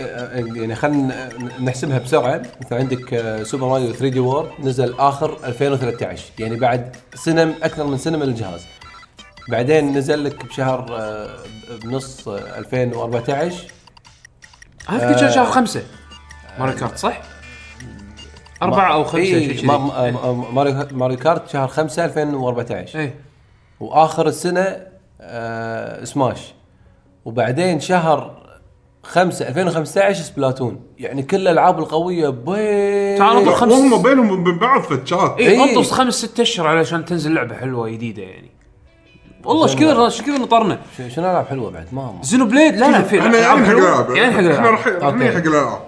يعني خلينا نحسبها بسرعة. مثل عندك آه، Super Mario 3D World نزل آخر 2013 يعني بعد سنة أكثر من سنة من الجهاز. بعدين نزل لك بشهر آه، بنص آه، 2014 هذا كل شهر شهر خمسة. Mario Kart صح؟ أربعة أو خمسة إيه، شيء Mario Mario Kart شهر 5 2014 اي وآخر السنة آه سماش وبعدين شهر 5 2015 Splatoon. يعني كل الألعاب القوية بي لا، خمس- وهم بينهم وبين بعض فجات اي إيه. انطر خمس ست أشهر علشان تنزل لعبة حلوة جديدة يعني. والله إيش كثر إيش كثر نطرنا. ش- شنو العاب حلوة بعد؟ ما Xenoblade؟ لا لا في إحنا ألعاب يعني حق. الالعاب يعني حق إحنا الالعاب أوكي. حق الالعاب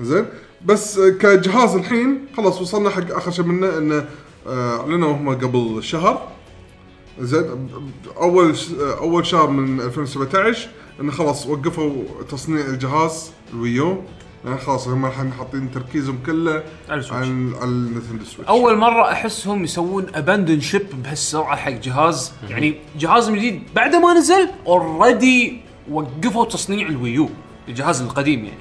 زين؟ بس كجهاز الحين خلاص وصلنا حق آخر شيء منه إنه آه، أعلنوا هم قبل شهر. زين؟ أول أول شهر من 2017 انه خلاص وقفوا تصنيع الجهاز ال Wii U. يعني خلاص هم الحين حاطين تركيزهم كله على ال Switch. على Switch. أول مرة أحسهم يسوون abandon ship بهالسرعة حق جهاز. يعني جهازهم الجديد بعد ما نزل already وقفوا تصنيع ال Wii U الجهاز القديم يعني.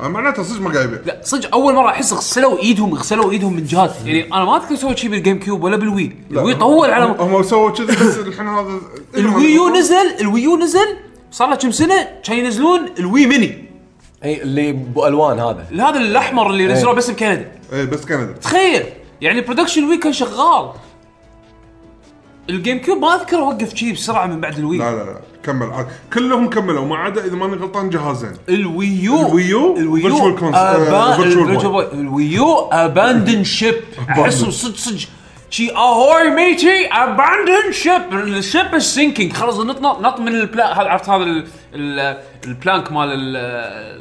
آه، معناته صدق ما قاعد يبيع لا صدق أول مرة أحس غسلوا إيدهم غسلوا إيدهم من جهاز. يعني أنا ما أذكر سووا شيء بال GameCube ولا بال Wii. ال Wii طول على هم هم سووا كذي بس الحين هذا ال Wii U نزل ال Wii U نزل صار له كم سنة؟ كان ينزلون ال Wii Mini. إي اللي بألوان هذا. هذا الأحمر اللي نزلوه بس بكندا إي بس كندا. تخيل يعني production Wii كان شغال. ال GameCube ما أذكر وقف شيء بسرعة من بعد ال Wii. لا لا لا كمل. عاد كلهم كملوا ما عدا إذا ماني غلطان جهازين. الويو. الويو؟ الويو. Boy. Boy. ال Wii U abandon ship احسهم صدق صدق. ship ahoy matey abandon ship ال ship ال sinking خلاص نط نط نط من البلا هذا عرفت هذا ال- ال- ال plank مال ال-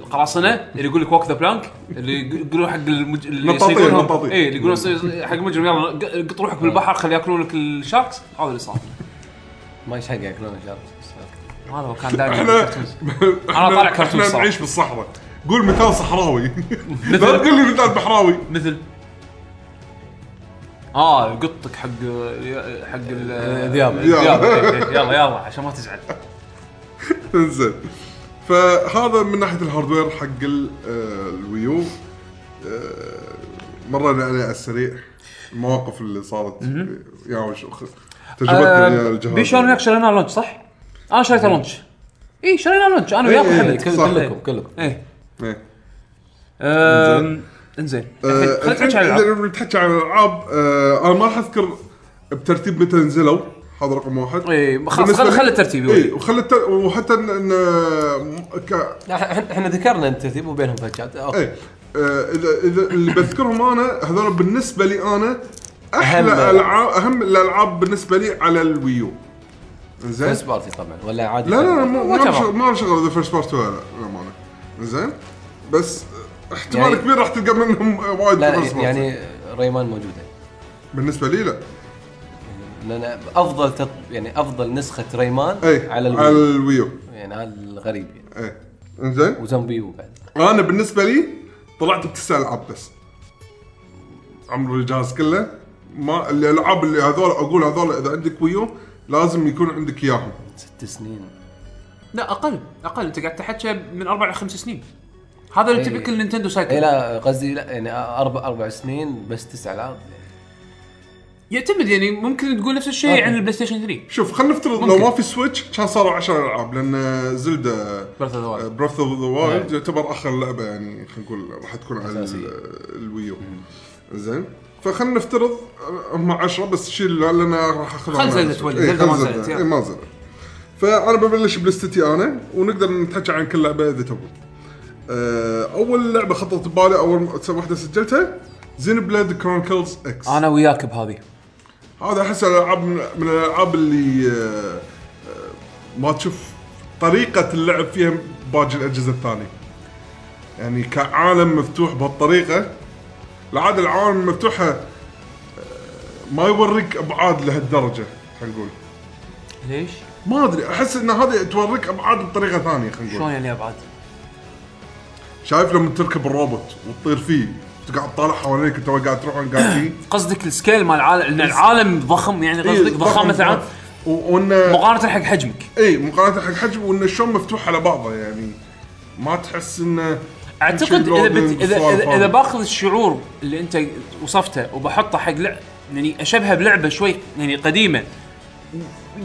القراصنة؟ اللي يقول لك walk the plank اللي يقولون حق المج... اللي يصيدونهم. اي اللي يقولون حق المجرم يلا ق- قط روحك بالبحر خلي ياكلون لك ال sharks هذا اللي صار. ما إيش حق ياكلون shark هذا هو كان دائما. إحنا طالع كرتون إحنا. نعيش بالصحراء. قول مثال صحراوي. لا تقول لي مثال بحراوي. مثل؟ آه قطك حق حق ال- ذياب. الذياب. يلا يلا عشان ما تزعل. انزين فهذا من ناحية ال hardware حق ال- آه، ال Wii U. آه، مرينا عليه على السريع. المواقف اللي صارت يا وش تجربتنا آه، الجهاز. بيشون وياك شريناه launch صح؟ أنا شريته launch. إي شريناه launch. أنا وياك محمد. كل- صح. كلكم كلكم. إيه انزين. آه، الحين خلينا نحكي عن الالعاب عن الالعاب أنا ما راح أذكر بترتيب متى نزلوا هذا رقم واحد. إيه، خلاص، خل- خلي الترتيب اي. وخلي التر... وحتى ان إن- ك... لا، إحنا ذكرنا الترتيب وبينهم فجات أوكي. إيه آه، اذا إذا اللي بذكرهم أنا هذول بالنسبة لي أنا أحلى أهم- العاب أهم الألعاب بالنسبة لي على ال Wii U. زين first party طبعا ولا عادي؟ لا لا لا ما- ما شغل- اذا first party ولا لا زين بس احتمال يعني- كبير راح تلقى منهم وايد لا لا. يعني Rayman موجودة. بالنسبة لي لا. لأن أفضل تط... يعني أفضل نسخة Rayman اي على على ال Wii ال Wii U. يعني هذا الغريب يعني. إيه. إنزين؟ و ZombiU بعد. أنا بالنسبة لي طلعت بتسع ألعاب بس. عمر الجهاز كله. ما الالعاب اللي هذول أقول هذول إذا عندك Wii U لازم يكون عندك إياهم. ست سنين. لا أقل. أقل. أنت قاعد تحكي من أربع لخمس سنين. هذا اللي إيه. typical Nintendo اي cycle لا قصدي لا يعني أربع أربع سنين بس تسع العاب يعتمد يعني ممكن تقول نفس الشيء أوكي. عن ال PlayStation 3 شوف خلينا نفترض لو ممكن. ما في Switch كان صاروا 10 ألعاب لأن Zelda Breath of the Wild. Breath of the Wild إيه. يعتبر آخر لعبة يعني خلينا نقول راح تكون على ال Wii U زين فخلينا نفترض هم 10 بس شيل لأن راح أخذ خل إيه، Zelda خل ما. Zelda،. إيه، ما Zelda فأنا ببلش ب list تي أنا ونقدر نتحكي عن كل لعبة إذا تبون أول لعبة خطرت ببالي أول واحدة سجلتها Xenoblade Chronicles X أنا وياك بهذه. هذا أحس الألعاب من, الألعاب اللي آه، آه، ما تشوف طريقة اللعب فيها باقي الأجهزة الثانية. يعني كعالم مفتوح بهالطريقة العاده العوالم المفتوحه آه، ما يوريك أبعاد لهالدرجة خلينا نقول. ليش؟ ما أدري أحس إن هذه توريك أبعاد بطريقة ثانية خلينا شلون نقول يعني أبعاد؟ شايف لما تركب الروبوت وتطير فيه تقعد تطالع حواليك انت وين قاعد تروح وين قاعد تجي قصدك ال scale مال العالم إن العالم ضخم يعني قصدك إيه، ضخامه ضخم. العالم و- وانه مقارنة حق حجمك. اي مقارنة حق حجم وانه شلون مفتوح على بعضه يعني ما تحس إنه أعتقد إذا بت... اذا اذا, إذا باخذ الشعور اللي أنت وصفته وبحطه حق لعب يعني أشبهه بلعبة شوي يعني قديمة.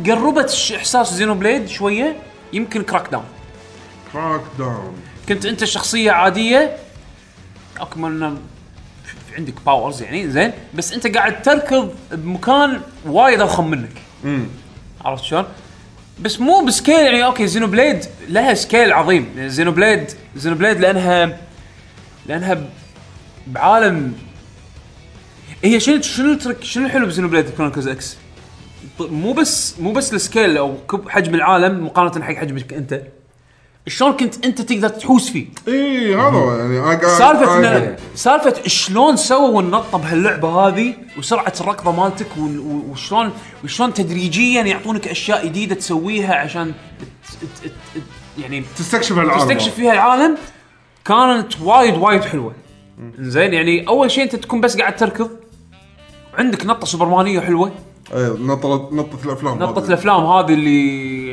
قربت إحساس Xenoblade شوية يمكن Crackdown Crackdown كنت انت شخصية عادية؟ أكمل عندك powers يعني زين. بس انت قاعد تركض بمكان وايد أضخم منك. عرفت شلون؟ بس مو ب scale يعني أوكي Xenoblade لها scale عظيم. Xenoblade Xenoblade لأنها لأنها بعالم. هي شنو شنو ال trick شنو الحلو ب Xenoblade Chronicles X؟ مو بس مو بس ال scale أو حجم العالم مقارنة حق حجمك أنت. شلون كنت أنت تقدر تحوس فيه؟ اي هذا يعني أنا سالفة أنا- سالفة شلون سووا النطه بهاللعبة هذه وسرعة الركضة مالتك وال- و- وشلون وشلون تدريجيا يعطونك أشياء جديدة تسويها عشان ت- ت- ت- يعني تستكشف العالم. تستكشف فيها العالم. كانت وايد وايد حلوة. زين يعني أول شيء أنت تكون بس قاعد تركض. عندك نطة سوبرمانية حلوة. اي نطه نطة الأفلام نطة هذه. الأفلام هذه اللي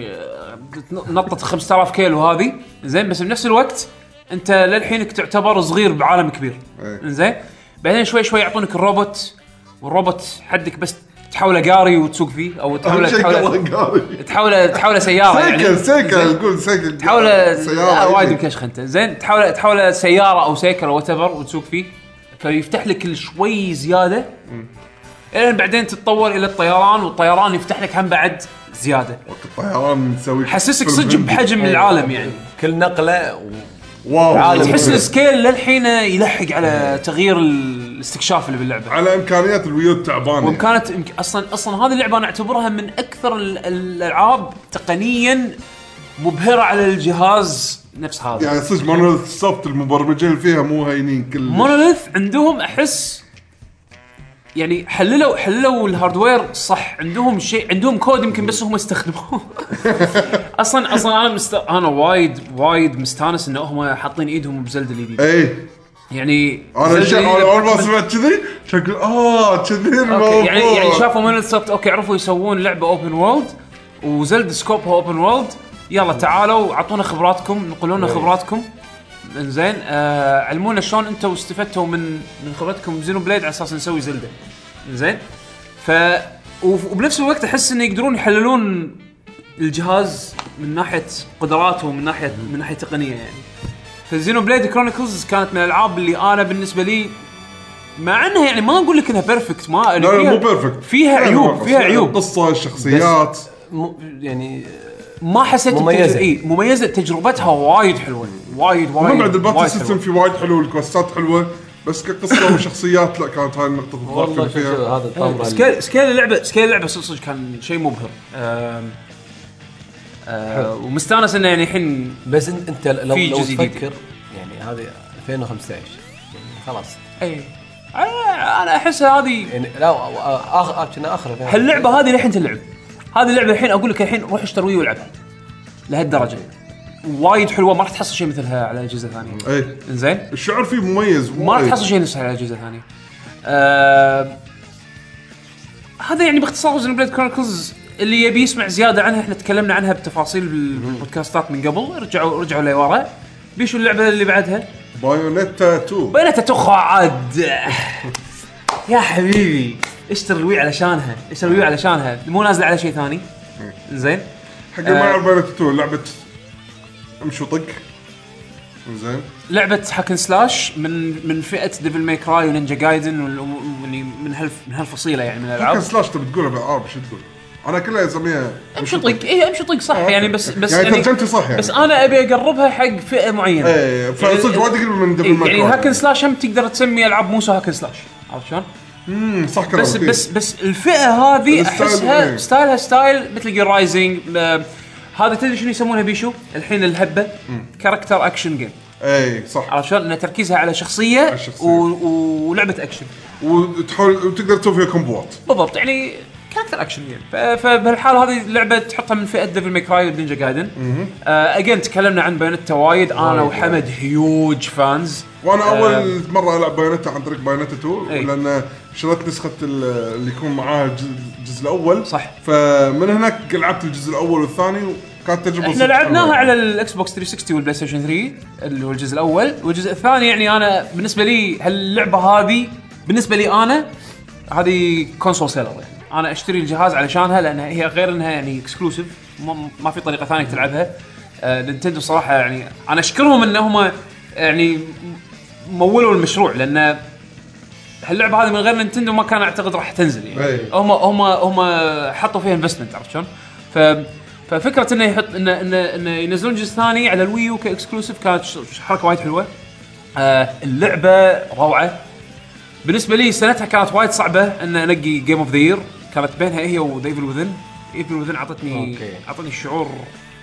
نطه 5000 كيلو هذه زين بس بنفس الوقت أنت للحينك تعتبر صغير بعالم كبير. إيه. زين؟ بعدين شوي شوي يعطونك الروبوت والروبوت حدك بس تحوله قاري وتسوق فيه أو تحوله تحوله تحوله تحوله سيارة يعني. سيكل سيكل؟ نقول سيكل تحوله سيارة وايد إيه. مكشخ أنت. زين تحوله تحوله سيارة أو سيكل أو what وتسوق فيه. فيفتح لك شوي زيادة. الين بعدين تتطور إلى الطيران والطيران يفتح لك هم بعد. زيادة. الطيران تسوي حسسك صدق. بحجم العالم يعني. كل نقلة و... واو. عالم. تحس ال scale للحين يلحق على تغيير الاستكشاف اللي باللعبة. على إمكانيات ال Wii U التعبانه وامكانات يمكن أصلا أصلا هذه اللعبة أنا أعتبرها من أكثر ال- الألعاب تقنيا مبهرة على الجهاز نفس هذا. يعني صدق Monolith Soft المبرمجين فيها مو هينين كل مونوليث عندهم أحس يعني حللوا حللوا ال hardware صح. عندهم شيء عندهم كود يمكن بس هم استخدموه. أصلا أصلا أنا مست... أنا وايد وايد مستانس إن هم حاطين إيدهم ب Zelda الجديد إي. يعني أنا أول ما سمعت كذي شكل آه كذي okay الموضوع. يعني يعني شافوا من السبت okay عرفوا يسوون لعبة open world و Zelda scope ها open world يلا تعالوا أعطونا خبراتكم نقلوا لنا خبراتكم. انزين آه علمونا شلون أنتم استفدتوا من من خبرتكم ب Xenoblade على أساس نسوي Zelda. انزين ف وبنفس الوقت أحس انه يقدرون يحللون الجهاز من ناحية قدراته ومن ناحيه من ناحية تقنية يعني. ف Xenoblade Chronicles كانت من الألعاب اللي أنا بالنسبة لي مع إنها يعني ما أقول لك إنها perfect ما لا لا مو perfect فيها عيوب فيها عيوب. القصة الشخصيات. مو يعني ما حسيت مميزة. التجر- إي مميزة تجربتها وايد حلوة. وايد وايد بعد ال battle system. في وايد حلو ال quest ات حلوة بس كقصة وشخصيات لا كانت هاي النقطة الضعف والله شوف فيها. هذا اللي- سكيل سكيل اللعبه سكيل اللعبة صدق صدق كان شيء مبهر. آم، آه ومستانس إنه يعني الحين بس انت أنت لو في لو جزء. تفكر يعني هذه 2015 يعني خلاص. اي أنا أنا احسها هذه يعني لا اخر كنا آخر هاللعبة هذه للحين تلعب. هذه اللعبة الحين أقول لك الحين روح اشتري Wii U والعبها لهالدرجة. وايد حلوة ما راح تحصل شيء مثلها على اجهزه ثانية اي إنزين؟ الشعور فيه مميز ما راح وايد. تحصل شيء نفسه على اجهزه ثانية. آه هذا يعني باختصار Xenoblade Chronicles اللي يبي يسمع زيادة عنها إحنا تكلمنا عنها بتفاصيل بالبودكاستات من قبل. رجعوا رجعوا لورا بيشو اللعبة اللي بعدها؟ Bayonetta 2 Bayonetta two عاد يا حبيبي اشتري الوي علشانها؟ اشتري الوي علشانها؟ مو نازلة على شيء ثاني؟ زين حق اللي ما آه. يعرف Bayonetta 2 لعبة امشي وطق زين. لعبة hack and slash من من فئة Devil May Cry و Ninja Gaiden يعني من هالف من هالفصيلة يعني من الألعاب. هاكن سلاش تبي تقولها بالعربي شو تقول؟ أنا كلها أسميها امشي طق. اي امشي طق صح. يعني بس بس يعني ترجمتي صح يعني. بس أنا أبي أقربها حق فئة معينة. إيه فصدق وايد قريب من Devil يعني hack and slash هم تقدر تسمي ألعاب Musou hack and slash عرفت شلون؟ امم صح كلامك. بس إيه. بس بس الفئة هذه احسها. ستايلها ستايل مثل Gear Rising هذا تدري شنو يسمونها بيشو؟ الحين الهبة character action game إي صح عرفت شلون؟ ان تركيزها على شخصية, الشخصية. و... ولعبة اكشن وتحاول وتقدر تسوي فيها combo ات بالضبط يعني character action game ف- فبهالحال هذه اللعبه تحطها من فئة Devil May Cry و Ninja Gaiden again تكلمنا عن Bayonetta وايد أنا وحمد huge fans وأنا آه. أول مرة ألعب Bayonetta عن طريق Bayonetta 2 إي. لأن شريت نسخة ال- اللي يكون معاها الجزء الأول صح. فمن هناك لعبت الجزء الأول والثاني وكانت تجربة إحنا لعبناها. على ال Xbox 360 وال PlayStation 3 اللي هو الجزء الأول والجزء الثاني يعني أنا بالنسبة لي هاللعبة هذه بالنسبة لي أنا هذه console seller يعني أنا أشتري الجهاز علشانها لأنها هي غير إنها يعني exclusive ما, في طريقة ثانية تلعبها آه Nintendo صراحة يعني أنا أشكرهم انهم يعني مولوا المشروع لأن هاللعبة هذه من غير Nintendo ما كان أعتقد راح تنزل يعني أي. هم هم هم حطوا فيها investment عرفت شلون؟ ف ففكرة إنه يحط انه انه إنه ينزلون جزء ثاني على ال Wii U ك exclusive كانت حركة وايد حلوة. آه اللعبة روعة. بالنسبة لي سنتها كانت وايد صعبة إن أنقي game of the year كانت بينها هي و Evil Within Evil Within اعطتني okay. أعطتني شعور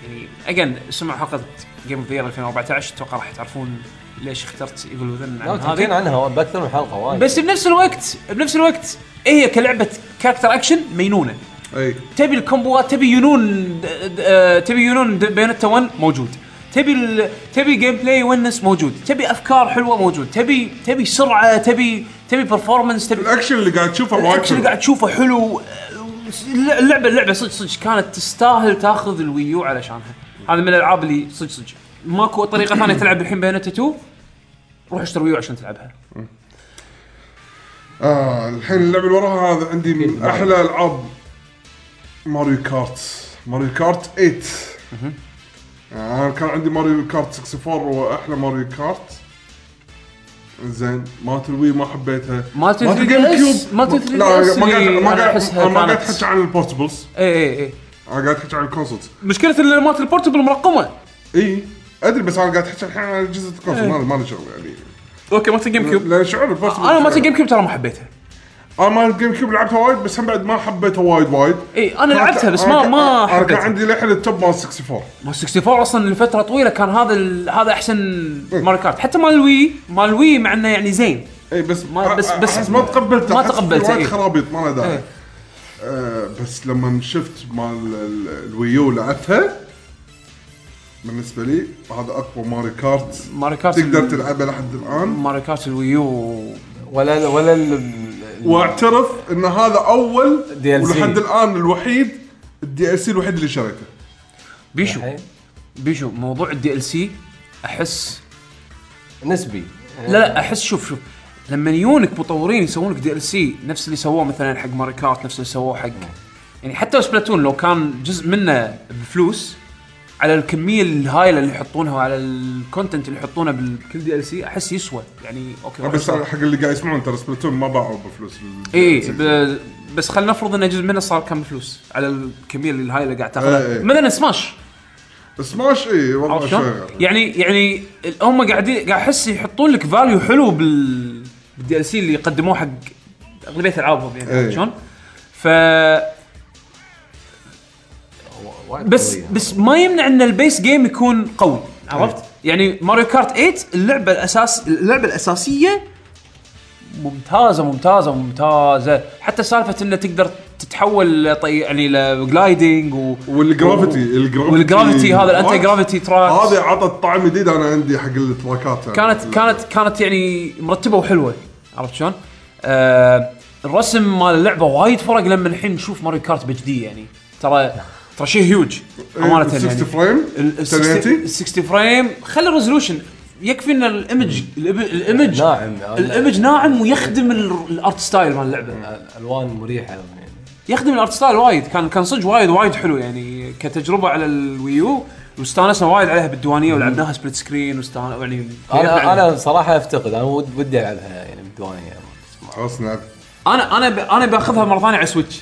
يعني again سمعوا حلقة game of the year 2014 أتوقع راح تعرفون ليش اخترت Evil Within عن هذه عنها باكثر من حلقة وايد بس بنفس الوقت بنفس الوقت هي كلعبة character action مينونة أي. تبي ال combo ات تبي ينون آه، تبي ينون Bayonetta 1 موجود. تبي ال... تبي gameplay يونس موجود. تبي أفكار حلوة موجود. تبي تبي سرعة تبي تبي performance تبي الاكشن اللي قاعد تشوفه وايد الاكشن اللي. قاعد تشوفه حلو. الل- اللعبه اللعبه صدق صدق. كانت تستاهل تاخذ ال Wii U علشانها هذا من الألعاب اللي صدق صدق. ماكو طريقة ثانية تلعب الحين Bayonetta 2 روح اشتري Wii U عشان تلعبها. آه الحين اللعبة اللي وراها هذا عندي من أحلى ألعاب Mario Kart Mario Kart 8 آه، أنا كان عندي Mario Kart 64 وأحلى Mario Kart زين مالت ال Wii ما حبيتها. مالت مالت 3DS ال GameCube مالت ما- 3DS لا ما قاعد ما قاعد ما قاعد احكي عن ال portables اي اي اي أنا قاعد احكي عن ال consoles مشكلة اللي مالت ال portable مرقمة. اي أدري بس أنا قاعد احكي الحين عن جزء ال console إيه. ما له شغل يعني. أوكي مالت ال GameCube لأن شعور ال portable أنا مالت ال GameCube ترى ما حبيتها. أنا مال ال GameCube لعبتها وايد بس هم بعد ما حبيتها وايد وايد. إي أنا لعبتها بس ما ما أنا كان حبيتها. عندي للحين ال top مال 64 ما 64 أصلا لفتره طويلة كان هذا ال- هذا أحسن Mario Kart حتى مال ال Wii مال ال Wii مع إنه يعني زين. إي بس ما- بس- بس- أحس ما تقبلته ما أحس في تقبلته، وايد. خرابيط ما له داعي. آه بس لما شفت مال ال- ال Wii U لعبتها بالنسبة لي هذا أقوى Mario Kart Mario Kart تقدر تلعبه لحد الآن. ماري كارت الويو ولا ولا ال- واعترف إن هذا أول DLC. ولحد الآن الوحيد ال DLC الوحيد اللي شريته. بيشو. بيشو موضوع ال DLC أحس نسبي. لا لا أحس شوف شوف لما يجونك مطورين يسوون لك DLC نفس اللي سووه مثلا حق Mario Kart نفس اللي سووه حق يعني حتى Splatoon لو كان جزء منه بفلوس على الكمية الهائله اللي يحطونها وعلى ال content اللي يحطونه بكل DLC أحس يسوى يعني أوكي بس. حق اللي قاعد يسمعون ترى Splatoon ما باعوا بفلوس اي بس خلينا نفرض إن جزء منه صار كان بفلوس على الكمية اللي الهائله اللي قاعد تاخذها إيه. مثلا Smash Smash اي والله يعني يعني هم قاعدين قاعد أحس يحطون لك value حلو بال بال DLC اللي يقدموه حق أغلبية ألعابهم يعني. عرفت شلون؟ ف بس قوية. بس ما يمنع إن ال base game يكون قوي عرفت؟ يعني Mario Kart 8 اللعبة الاساس اللعبة الأساسية ممتازة ممتازة ممتازة حتى سالفة انه تقدر تتحول طي يعني ل gliding و وال gravity ال gravity وال gravity هذا ال anti gravity track هذا عطت طعم جديد أنا عندي حق التراكات يعني. كانت كانت كانت يعني مرتبة وحلوة عرفت شلون؟ آه الرسم مال اللعبة وايد فرق لما الحين نشوف Mario Kart ب HD يعني ترى ترى شيء هيوج امانه ال 60 يعني frame ال- ال 60 1080 ال 60 frame خلي ال resolution يكفي إن ال image ال image ناعم. ال image ناعم ويخدم ال- ال art style مال اللعبة. الألوان مريحة. يعني يخدم ال art style وايد. كان كان صدق وايد وايد حلو يعني. كتجربة على ال Wii U واستانسنا وايد عليها بالديوانية ولعبناها split screen واستانسنا يعني أنا عليها. أنا صراحة أفتقد. أنا ود- ودي ألعبها يعني بالديوانية. خلاص نلعب أنا أنا ب... أنا بأخذها مرة ثانية على Switch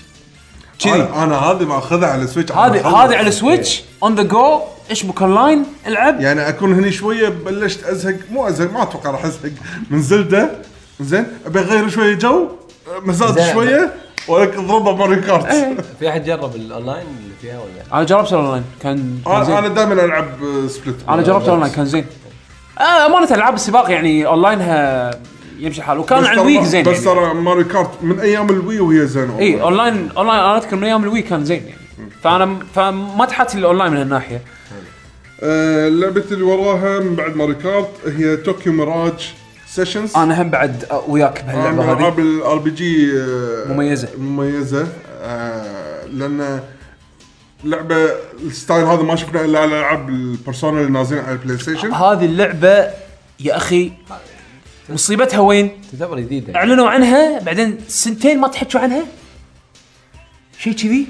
أنا أنا هذه باخذها على Switch هذه. هذه على Switch on the go اشبك اونلاين العب؟ يعني أكون هني شوية بلشت أزهق. مو أزهق ما أتوقع راح أزهق. من Zelda. زين. أبي أغير شوية جو. مزاج. شوية. ولك أضربها Mario Kart. إيه. في أحد جرب الأونلاين اللي فيها ولا؟ أنا جربت الأونلاين. كان كان أنا زين. أنا دائما ألعب split أنا جربت الأونلاين كان زين. آه أمانة ألعاب السباق يعني أونلاينها يمشي الحال وكان على الويك زين بس يعني. ترى Mario Kart من أيام ال Wii وهي زينه إي online online أنا اذكر من أيام ال Wii كان زين يعني. فانا فما تحاتي الاونلاين من هالناحية. آه اللي وراها من بعد Mario Kart هي Tokyo Mirage Sessions. أنا هم بعد وياك من بهاللعبه هذه. ألعاب ال RPG مميزة. مميزة. آه لأن لعبة ال style هذا ما شفنا إلا على ألعاب ال Persona اللي نازلين على ال PlayStation هذه اللعبة يا أخي مصيبتها وين؟ تعتبر جديده أعلنوا عنها بعدين سنتين ما تحكوا عنها شيء كذي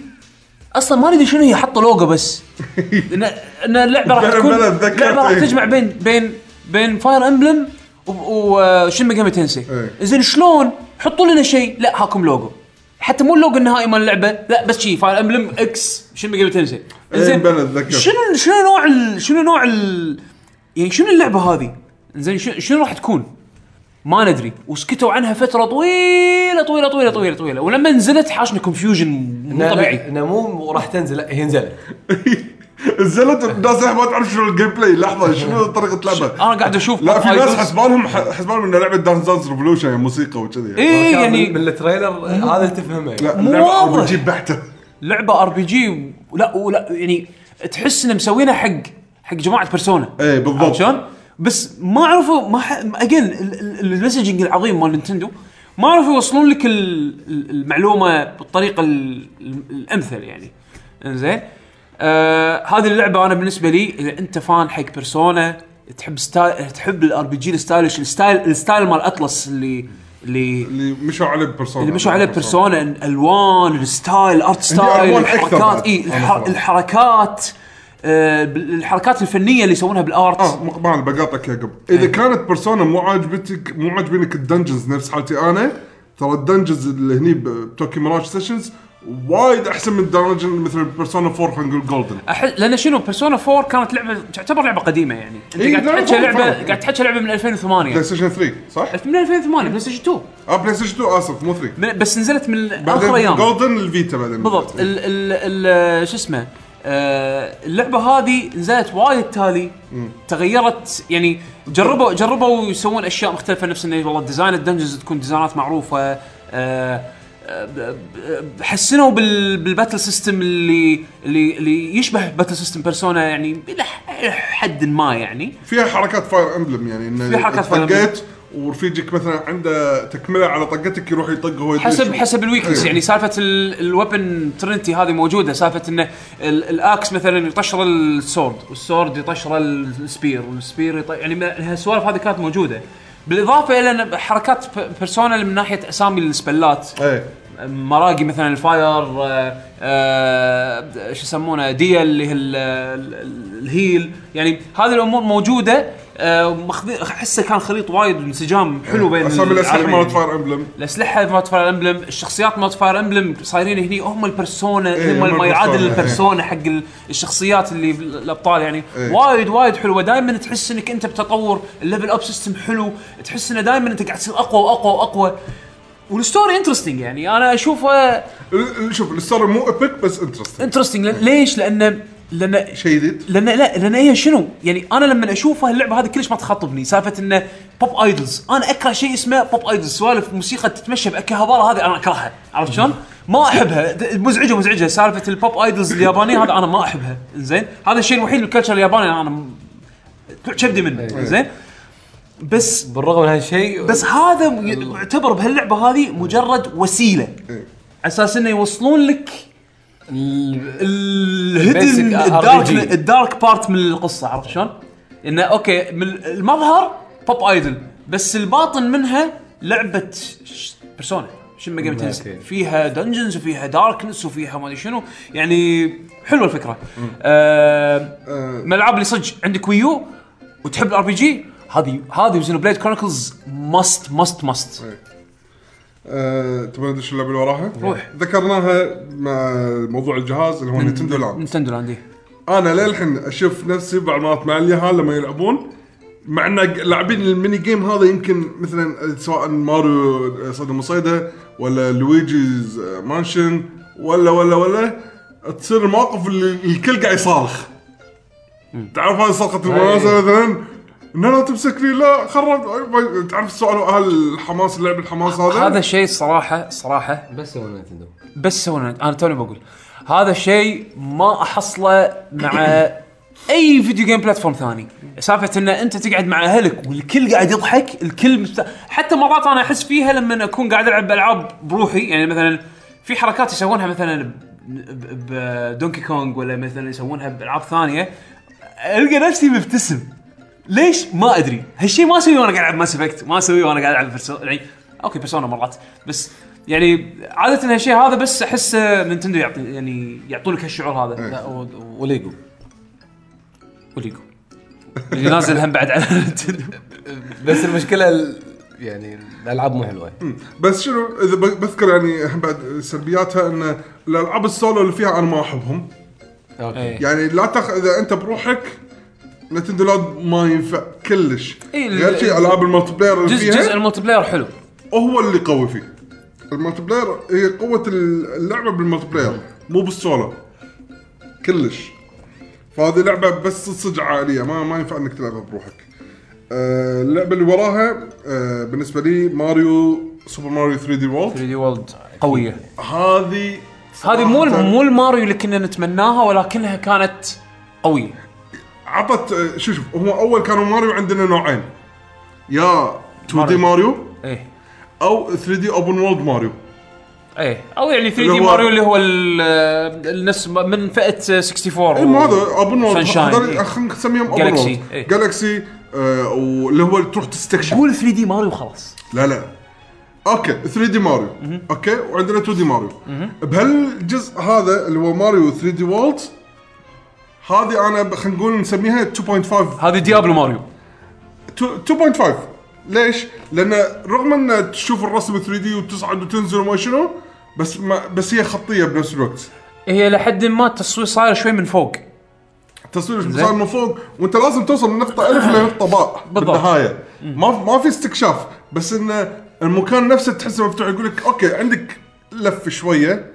أصلا ما ندري شنو هي حطوا لوجو بس ان إن اللعبة راح تكون اللعبة راح إيه. تجمع بين بين بين Fire Emblem و Shin Megami Tensei إيه. زين شلون حطوا لنا شيء لا هاكم لوجو حتى مو اللوجو النهائي مال اللعبة لا بس شي Fire Emblem X Shin Megami Tensei إيه، بلا أتذكر. شنو شنو نوع. شنو نوع ال... يعني شنو اللعبة هذه زين شنو, شنو راح تكون ما ندري. وسكتوا عنها فترة طويلة طويلة طويلة طويلة طويلة. ولما نزلت حاشنا confusion مو طبيعي. انه مو راح تنزل لا هي نزلت. نزلت الناس ما تعرف شنو ال gameplay لحظة شنو طريقة لعبة؟ أنا قاعد أشوف لا في ناس. حسبانهم حسبانهم ان لعبة Dance Dance Revolution يعني موسيقى وكذي. كان يعني من ال trailer هذا اللي تفهمه. لا واضح. RPG بحتة. لعبة RPG ولا ولا يعني تحس إنه مسوينها حق حق جماعة Persona إيه بالضبط. عرفت شلون؟ بس ما عرفوا ما again ال messaging العظيم مال Nintendo ما عرفوا يوصلون لك ال- ال- المعلومة بالطريقة ال- ال- الأمثل يعني إنزين آه هذه اللعبة أنا بالنسبة لي إذا أنت fan حق Persona تحب style تحب ال RPG ال stylish ال style ال style مال Atlus اللي اللي اللي مشوا عليه Persona اللي مشوا عليه Persona الألوان ال style ال art style الحركات. إي. الحركات الحركات الفنية اللي يسوونها بال art. آه ما بقاطعك يا قبل إذا كانت Persona مو عاجبتك مو عاجبينك ال dungeons نفس حالتي أنا ترى ال dungeons اللي هني ب Tokyo Mirage Sessions وايد أحسن من ال dungeon مثل Persona 4 خلينا نقول Golden أحس لأن شنو؟ Persona 4 كانت لعبه تعتبر لعبة قديمة يعني. أنت إيه، قاعد تحكي لعبه. قاعد تحكي لعبة من 2008 PlayStation 3 صح؟ من 2008 PlayStation 2 آه PlayStation 2 اسف مو 3 من- بس نزلت من آخر أيام. Golden ال Vita بعدين. بالضبط. ال ال ال شو اسمه؟ آه اللعبة هذه نزلت وايد تالي. تغيرت يعني جربوا جربوا يسوون أشياء مختلفة نفس انه والله design ال dungeons تكون ديزاينات معروفة. آه آه، حسنوا بال- بال battle system اللي اللي اللي يشبه battle system Persona يعني إلى حد ما يعني. فيها حركات Fire Emblem يعني إنه في حركات. طقيت ورفيجك مثلا عنده تكملة على طقتك يروح يطق هو. حسب حسب ال weakness إيه. يعني سالفة ال weapon trinity هذه موجودة. سالفة إنه ال- ال axe مثلا يطشر ال sword وال sword يطشر ال spear وال spear يط... يعني ما- السوالف هذه كانت موجودة. بالإضافة إلى حركات ب- Persona اللي من ناحية أسامي السبلات إيه مراقي مثلا ال fire آه، آه، شو يسمونه Dia اللي هي ال- ال- ال heal. يعني هذه الأمور موجودة آه، ماخذين أحسه كان خليط وايد انسجام حلو بين اسامي الأسلحة. مالت Fire Emblem الأسلحة مالت Fire Emblem الشخصيات مالت Fire Emblem صايرين هني هم ال Persona إيه، هم ما يعادل ال Persona، ال Persona حق ال- الشخصيات اللي الأبطال. يعني إيه. وايد وايد حلوة. دائما تحس إنك أنت بتطور ال level up system حلو. تحس إنه دائما أنت قاعد تصير أقوى وأقوى وأقوى. وال story interesting يعني. أنا أشوفه ال- شوف ال story مو epic بس interesting interesting ليش؟ لأن لأن شيء جديد. لأن لا لأن هي شنو؟ يعني أنا لما أشوفها اللعبة هذه كلش ما تخاطبني سالفة إنه pop idols، أنا أكره شيء اسمه pop idols، سوالف موسيقى تتمشى بأكيهابارا هذه أنا أكرهها، عرفت شلون؟ ما أحبها. مزعجة مزعجة. سالفة ال pop idols اليابانية هذا أنا ما أحبها، زين؟ هذا الشيء الوحيد بال culture الياباني أنا كبدي منه، زين؟ بس بالرغم من هالشيء بس هذا يعتبر بهاللعبة هذه مجرد وسيلة. على أساس إنه يوصلون لك ال hidden ال dark. ال dark part من القصة عرفت شلون؟ إنه okay من المظهر pop idol بس الباطن منها لعبة Persona Shin Megami Tensei okay. فيها dungeons وفيها darkness وفيها ما أدري شنو. يعني حلوة الفكرة. آه من الألعاب اللي صدق عندك Wii U وتحب ال RPG هذه هذه و Xenoblade Chronicles must must must آه، تبغى ندش اللعبة اللي وراها؟ روح. ذكرناها مع موضوع الجهاز اللي هو Nintendo Land. Nintendo Land إيه. أنا للحين أشوف نفسي بعض المرات مع اليهال لما يلعبون مع إن لاعبين ال mini game هذا يمكن مثلا سواء ماريو صيد المصيده ولا Luigi's Mansion ولا ولا ولا تصير المواقف اللي الكل قاعد يصارخ. تعرف هذه صرخة المناسبة مثلا؟ ان لا تمسكني لا خرب. تعرف السؤال هل الحماس اللعب الحماس هذا؟ هذا الشيء الصراحه صراحة. بس هو نينتندو بس سوينا أنا توني بقول. هذا الشيء ما أحصله مع أي video game platform ثاني. سالفة إن أنت تقعد مع أهلك والكل قاعد يضحك الكل مست... حتى مرات أنا أحس فيها لما أكون قاعد ألعب بألعاب بروحي. يعني مثلا في حركات يسوونها مثلا ب Donkey Kong ولا مثلا يسوونها بألعاب ثانية ألقى نفسي مبتسم. ليش ما أدري؟ هالشيء ما أسويه وأنا قاعد ألعب Mass Effect ما أسويه وأنا قاعد ألعب Persona يعني okay Persona مرات بس يعني عادة هالشيء هذا بس أحس نينتندو يعطي يعني يعطوا لك هالشعور هذا. لا و- و Lego. و Lego. اللي نازل هم بعد على نينتندو. بس المشكلة ال- يعني الألعاب مو حلوة. بس شنو إذا بذكر يعني هم بعد سلبياتها إن الألعاب السولو اللي فيها أنا ما أحبهم. okay. إيه. يعني لا تخ... إذا أنت بروحك Nintendo Land ما ينفع كلش. إيه، ال- غير شيء ألعاب ال multiplayer اللي جزء فيها؟ جزء ال multiplayer حلو. هو اللي قوي فيه. ال multiplayer هي قوة اللعبة بال multiplayer مو بالسولو. كلش. فهذه لعبة بس صدق عائلية ما ما ينفع إنك تلعبها بروحك. آه اللعبة اللي وراها آه بالنسبة لي ماريو Super Mario 3D World. 3D World قوية. هذه هذه مو صراحة مو الماريو اللي كنا نتمناها ولكنها كانت قوية. عطت آه، شوف هو أول كانوا ماريو عندنا نوعين. يا 2D ماريو. إيه. أو 3D open world ماريو. إيه. أو يعني 3 اللي دي ماريو اللي هو ال- الناس من فئة 64 اي ما هذا open إيه. خلينا نسميهم open إيه. Galaxy واللي هو تروح تستكشف. قول 3D ماريو خلاص لا لا. okay 3D ماريو. okay وعندنا 2D ماريو. بهالجزء هذا اللي هو Mario 3D World هذه أنا ب- خلينا نقول نسميها 2.5 هذه ديابلو ماريو. 2.5 ليش؟ لأن رغم أن تشوف الرسم 3D وتصعد وتنزل وما شنو بس ما بس هي خطية بنفس الوقت. هي لحد ما التصوير صاير شوي من فوق. تصوير صار من فوق وأنت لازم توصل من نقطه ألف لنقطة باء بالضبط. بالنهايه ما ما في استكشاف بس إن المكان نفسه تحسه مفتوح يقول لك أوكي عندك لف شوية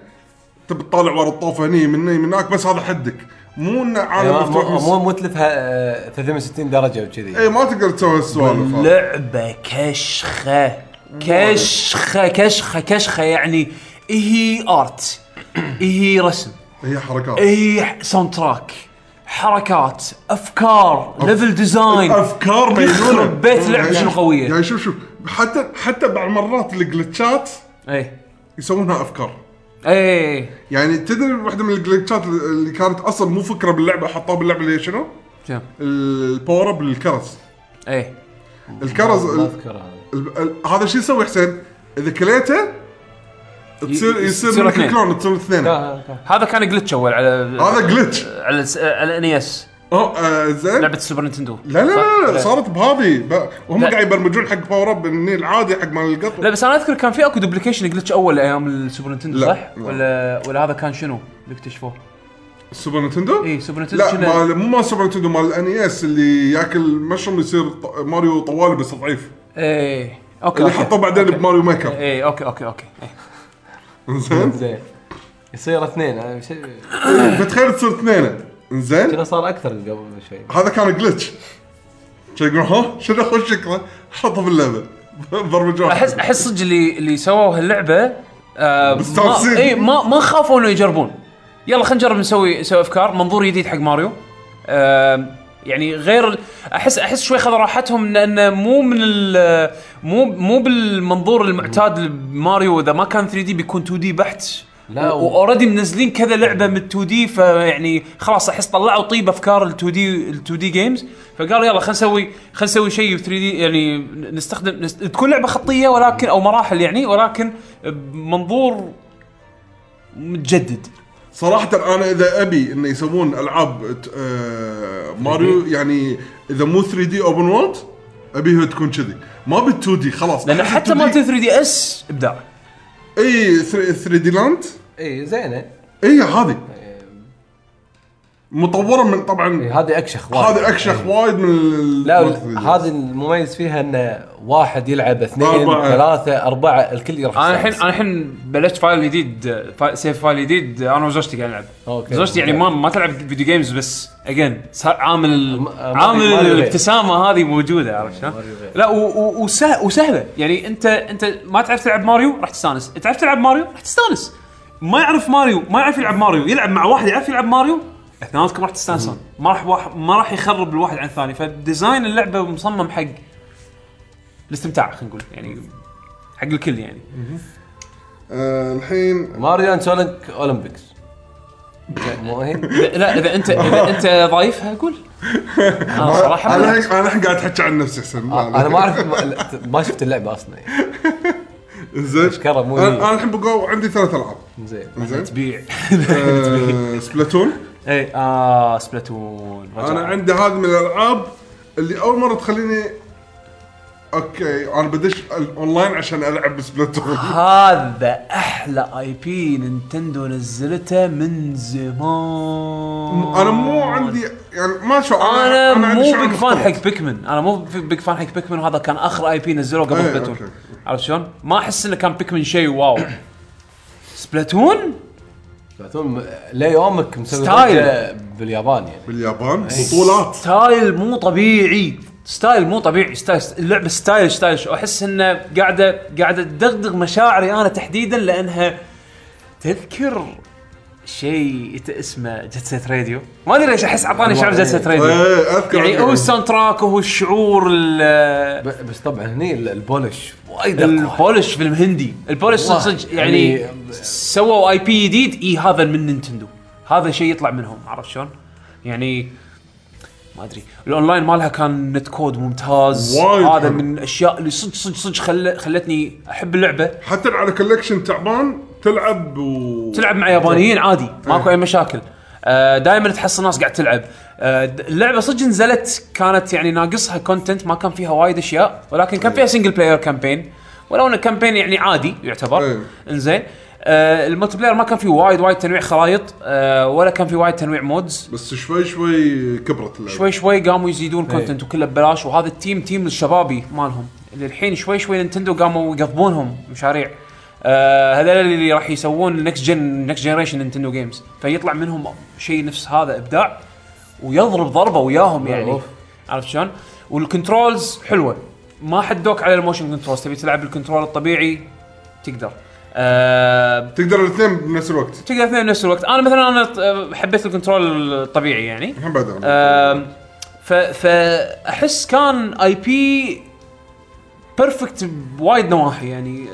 تبي تطالع ورا الطوفة هني من هني من هناك بس هذا حدك. مو إنه عالم يعني مفتوح مو بس- مو مو تلفها آه، 360 درجة وكذي. اي ما تقدر تسوي هالسوالف هذه. لعبة كشخة. كشخة كشخة كشخة يعني هي art. هي رسم. هي حركات. هي soundtrack حركات. أفكار. level design أفكار مجنونه بيت لعبة يعني- شنو قوية. يعني شوف شوف حتى حتى بعض مرات الجلتشات اي يسوونها أفكار. اي يعني تدري واحدة من الجلتشات اللي كانت أصلا مو فكرة باللعبة حطوها باللعبة اللي هي شنو؟ شنو؟ ال power up اي الكرز ما ال- اذكر هذا شو يسوي حسين؟ إذا كليته تصير يصير يصير منك اثنين. كلون تصير اثنين. هذا كان جلتش أول على هذا جلتش على الس- على ان اس آه آه، زين لعبة السوبر نينتندو لا لا؟ لا, لا صارت بهذه ب- وهم. قاعد يبرمجون حق باور اب النيل العادي حق مال القطر لا بس أنا أذكر كان في أكو دوبليكيشن جلتش أول أيام السوبر نينتندو لا، صح؟ لا. ولا ولا هذا كان شنو اللي اكتشفوه؟ السوبر نينتندو؟ اي سوبر نينتندو لا كنا- مال مو مال سوبر نينتندو مال الان اس اللي ياكل مشروم يصير ط- ماريو طوالي بس ضعيف إيه okay اللي حطوه بعدين ب Mario Maker إيه okay okay okay. زين زين يصير اثنين آه، فتخيل تصير اثنين زين. كذا صار أكثر قبل شوي. هذا كان glitch شو يقول ها شنو خوش فكره حطه باللعبه برمجوها احس أحس صدق اللي اللي سووا هاللعبة آه ما مستانسين. اي ما ما خافوا إنه يجربون. يلا خلينا نجرب نسوي نسوي أفكار. منظور جديد حق ماريو. آه يعني غير احس أحس شوي خذ راحتهم ان انه مو من ال- مو مو بالمنظور المعتاد لماريو. إذا ما كان 3D بيكون 2D بحت. لا، و- و already منزلين كذا لعبة من 2D فيعني خلاص أحس طلعوا طيب أفكار ال 2D ال 2D games فقالوا يلا خلينا نسوي خلينا نسوي شيء 3D يعني نستخدم نست... تكون لعبة خطية ولكن أو مراحل يعني ولكن بمنظور متجدد. صراحة أنا إذا أبي إنه يسوون ألعاب ت- آه ماريو يعني إذا مو 3D open world أبيها تكون كذي. ما بال 2D خلاص. لأن حتى مالت 3DS إبداع. إي 3D Land. اي زينة اي هذه مطورة من طبعا إي، هذه أكشخ وايد. هذه أكشخ وايد من ال- لا مال 3D. هذه المميز فيها انه واحد يلعب اثنين أربعة. ثلاثة أربعة الكل يروح أنا الحين. أنا الحين بلشت file جديد فا- save file جديد أنا وزوجتي قاعد نلعب okay. زوجتي يعني ما ما تلعب video games بس again عامل ما- عامل غير. الابتسامة هذه موجودة عرفت شلون؟ لا و- و- وسه- وسهلة يعني انت أنت ما تعرف تلعب ماريو راح تستانس، تعرف تلعب ماريو راح تستانس. ما يعرف ماريو ما يعرف يلعب ماريو. يلعب مع واحد يعرف يلعب ماريو؟ أثنيناتكم راح تستانسون. ما راح واحد ما راح يخرب الواحد عن الثاني. ف design اللعبة مصمم حق الاستمتاع خلينا نقول. يعني حق الكل يعني. آه الحين Mario and Sonic Olympics. مو هي؟ إذا- لا إذا انت إذا أنت ضايفها قول. أنا صراحة. أنا الحين أنا الحين قاعد أحكي عن نفسي لا، لا. أنا ما اعرف ما- ما شفت اللعبة أصلا. يعني. زين. أشكره مو أنا هي. أنا الحين بقول عندي ثلاث ألعاب. زين. زين. تبيع. آه، Splatoon. اي آه Splatoon. رجع. أنا عندي هذه من الألعاب اللي أول مرة تخليني okay أنا بدش الأونلاين عشان ألعب Splatoon. هذا أحلى IP Nintendo نزلته من زمان. أنا مو عندي يعني ما شو أنا عندي مو شعور big fan. حق Pikmin أنا مو big fan حق Pikmin وهذا كان آخر IP نزلوه قبل إيه، Splatoon. okay. عرفت شلون؟ ما أحس إنه كان Pikmin شيء wow. Splatoon؟ Splatoon ليومك مسوي style. ضجة باليابان يعني. باليابان؟ بطولات. style مو طبيعي. style مو طبيعي. style اللعبة style style. أحس إنه قاعدة قاعدة تدغدغ مشاعري أنا تحديدا لأنها تذكر شيء اسمه Jet Set Radio ما أدري ليش أحس اعطاني شعور Jet Set Radio إيه أذكر يعني. هو ال soundtrack وهو الشعور بس طبعا هني ال- ال polish وايد ال polish فيلم هندي ال polish صدق. صدق يعني يعني- سووا IP جديد إي هذا من Nintendo هذا شيء يطلع منهم عرفت شلون؟ يعني ما أدري الأونلاين مالها كان net code ممتاز وايد هذا. من الأشياء اللي صدق صدق صدق خل... خلتني أحب اللعبة حتى على connection تعبان تلعب و تلعب مع يابانيين عادي ماكو أي مشاكل. دائما تحصل ناس قاعد تلعب. آه، اللعبة صدق نزلت كانت يعني ناقصها content ما كان فيها وايد أشياء ولكن كان فيها single player campaign ولو انه campaign يعني عادي يعتبر. إيه. إنزين. آه ال multiplayer ما كان فيه وايد وايد تنويع خرائط آه ولا كان فيه وايد تنويع modes بس شوي شوي كبرت اللعبة. شوي شوي قاموا يزيدون content وكله ببلاش وهذا ال team team الشبابي مالهم. اللي الحين شوي شوي Nintendo قاموا يقضبونهم مشاريع. آه هذول اللي راح يسوون next gen next generation Nintendo games فيطلع منهم شيء نفس هذا إبداع ويضرب ضربة وياهم يعني. عرفت شلون؟ وال controls حلوة. ما حدوك على ال motion controls تبي تلعب بال control الطبيعي تقدر. آه تقدر الاثنين بنفس الوقت. تقدر اثنين بنفس الوقت. أنا مثلا أنا حبيت ال control الطبيعي يعني. بعد ف فاحس كان IP perfect بوايد نواحي يعني.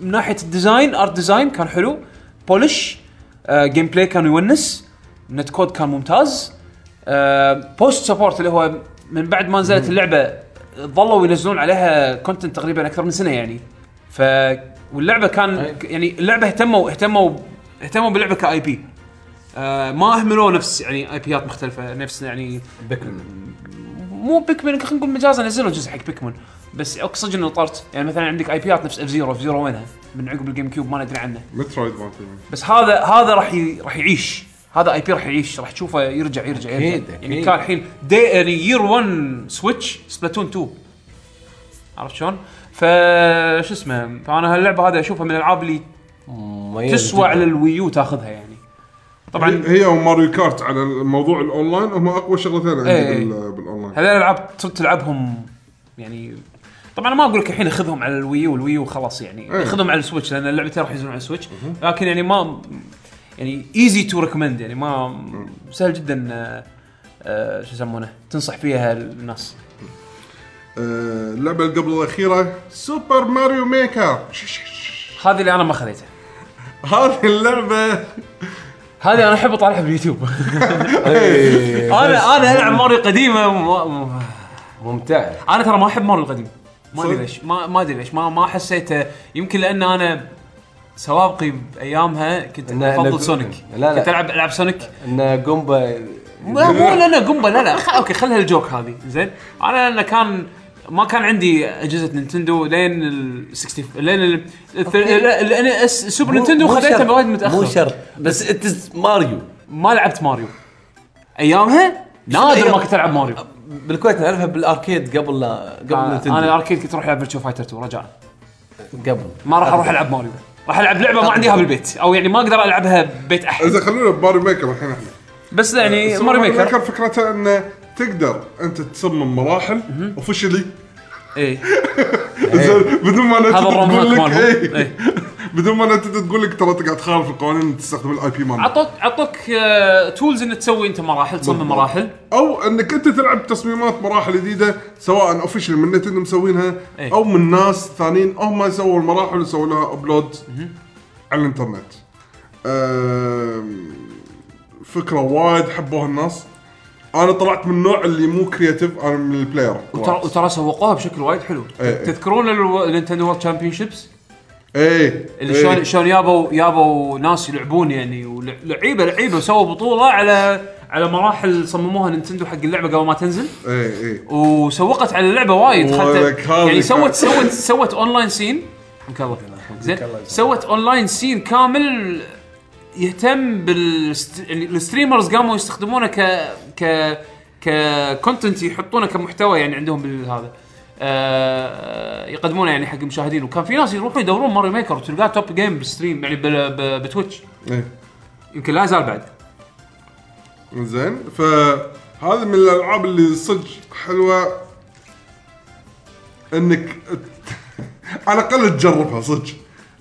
من ناحية ال design art design كان حلو. polish gameplay كان يونس. net code كان ممتاز. post support اللي هو من بعد ما نزلت اللعبة ظلوا ينزلون عليها content تقريبا أكثر من سنة يعني. ف واللعبة كان أي. يعني اللعبة اهتموا اهتموا اهتموا باللعبة ك IP آه ما اهملوا نفس يعني IP ات مختلفة نفس يعني Pikmin. مو Pikmin خلينا نقول مجازا نزلوا جزء حق Pikmin. بس اقصد إنه طرت. يعني مثلا عندك IP ات نفس F-Zero F-Zero وينها؟ من عقب ال GameCube ما ندري عنه. Metroid بس هذا هذا راح ي... راح يعيش. هذا IP راح يعيش راح تشوفه يرجع يرجع يرجع. أكيد، يعني أكيد. كان الحين day يعني year 1 Switch Splatoon 2 عرفت شلون؟ ف شو اسمه فأنا هاللعبة هذه أشوفها من الألعاب اللي تسوى على ال Wii U تاخذها يعني. طبعا هي و Mario Kart على الموضوع الأونلاين هم أقوى شغلتين عندي إيه. بال- بالأونلاين. هذول الألعاب تلعبهم يعني طبعا ما أقول لك الحين خذهم على الويو والويو خلاص يعني إيه. خذهم على ال Switch لأن اللعبتين راح ينزلون على ال Switch. لكن يعني ما يعني easy to recommend يعني ما سهل جدا آه، آه، شو يسمونه تنصح فيها الناس. آه، اللعبة اللي قبل الأخيرة سوبر ماريو ميكر هذه اللي أنا ما خذيتها. هذه اللعبة. هذه أنا أحب أطالعها باليوتيوب. أنا أنا ألعب ماريو قديمة. ممتع أنا ترى ما أحب ماريو القديم. ما أدري؟ ليش. ما ما أدري ليش. ما ما حسيته. يمكن لأن أنا سوابقي بأيامها كنت أفضل سونيك. لا، لا. كنت العب ألعب سونيك. ان قنبه لا مو لا لا قنبه لا لا. خ... أوكي خلها الجوك هذه. زين. أنا لأن كان ما كان عندي أجهزة نينتندو. لين ال 60 لين ال لين الس- السوبر نينتندو مو خذيتها شرط. بوايد متأخر. مو شرط. بس انت ماريو ما لعبت ماريو. أيامها؟ نادر ما كنت ألعب ماريو. بالكويت نعرفها بال arcade قبل لا قبل آه،. أنا ال arcade كنت أروح ألعب فيرتشوا فايتر 2 رجاء قبل. ما راح أروح ألعب ماريو راح ألعب لعبة ما عندي اياها بالبيت أو يعني ما أقدر ألعبها ببيت أحد. إذا خلونا بماريو ميكر الحين إحنا. بس يعني سوبر ماريو ميكر. فكرتها إنه تقدر أنت تصمم مراحل officially إيه. زين بدون ما هذا نتندو الروم تقول هاك لك. مالهم. بدون ما نتندو تقول لك ترى انت قاعد تخالف القوانين تستخدم ال IP مالك عطوك عطوك tools إنك تسوي أنت مراحل تصمم. مراحل أو إنك أنت تلعب تصميمات مراحل جديدة سواء official من نتندو مسوينها إيه. أو من ناس ثانيين هم يسووا المراحل ويسووا لها upload على الإنترنت. فكرة وايد حبوها الناس. أنا طلعت من النوع اللي مو creative أنا من ال player وترى وترى سوقوها بشكل وايد حلو إيه، إيه. تذكرون النينتندو World Championships إيه اللي إيه. شلون شلون يابوا يابوا ناس يلعبون يعني ولعيبه لعيبة وسووا بطولة على على مراحل صمموها نينتندو حق اللعبة قبل ما تنزل. إيه إيه. وسوقت على اللعبة وايد. هذه يعني سوت سوت سوت online scene زين. سوت online scene كامل يهتم بال يعني ال streamers قاموا يستخدمونه ك ك ك content يحطونه كمحتوى يعني عندهم بالهذا. يقدمونه يعني حق المشاهدين. وكان في ناس يروحوا يدورون ماريو ميكر وتلقاه top game بال stream يعني بتويتش. إيه. يمكن لا يزال بعد. زين فهذا من الألعاب اللي صدق حلوة إنك على الأقل تجربها صدق.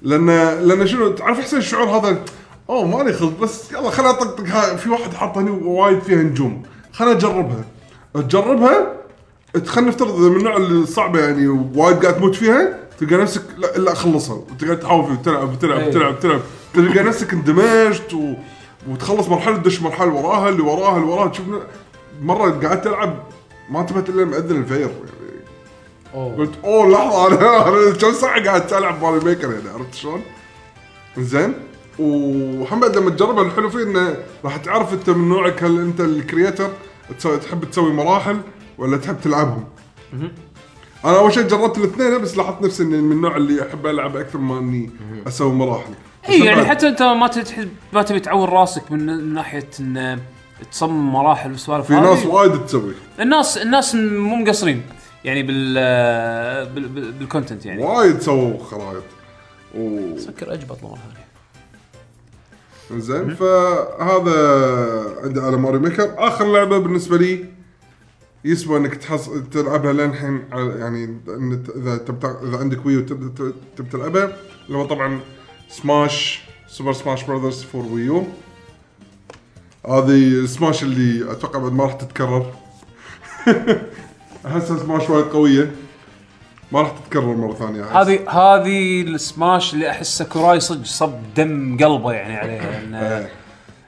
لأن لأن شنو تعرف احسن الشعور هذا؟ أوه مالي خلق بس يلا خليني أطقطق في واحد حاط هني وايد فيها نجوم. خليني أجربها. تجربها خلينا نفترض من النوع اللي صعبه يعني وايد قاعد تموت فيها تلقى نفسك لا الا اخلصها وتقعد تحاول فيه وتلعب وتلعب أي. وتلعب وتلعب تلقى نفسك اندمجت و... وتخلص مرحلة تدش مرحلة وراها اللي وراها اللي وراها تشوف مرة قعدت ألعب ما انتبهت إلا مأذن الفجر يعني أوه. قلت أوه لحظة أنا كم ساعة قاعد ألعب ماريو ميكر يعني عرفت شلون؟ زين وحمد لما تجربها الحلو فيه إنه راح تعرف أنت من نوعك هل أنت ال creator تحب تسوي مراحل ولا تحب تلعبهم. أنا أول شيء جربت الاثنين بس لاحظت نفسي إني من النوع اللي أحب ألعب أكثر ما إني أسوي مراحل. اي يعني بعد- حتى أنت ما تحب ما تبي تعور راسك من من ناحية إن تصمم مراحل والسوالف في. ناس وايد تسوي. الناس الناس مو مقصرين يعني بال بال- بال- بال content يعني. وايد سووا خرائط. و... سكر أجبط مرة ثانية زين فهذا عندي على ماريو ميكر. آخر لعبة بالنسبة لي يسوى إنك تحص... تلعبها للحين على- يعني إذا. إذا عندك Wii U تب... تلعبها اللي هو طبعا سماش سوبر سماش براذرز فور Wii U هذه سماش اللي أتوقع بعد ما راح تتكرر احسها سماش وايد قوية ما راح تتكرر مرة ثانية. هذه هذه السماش اللي احس ساكوراي صدق صب دم قلبه يعني عليها لأن إيه.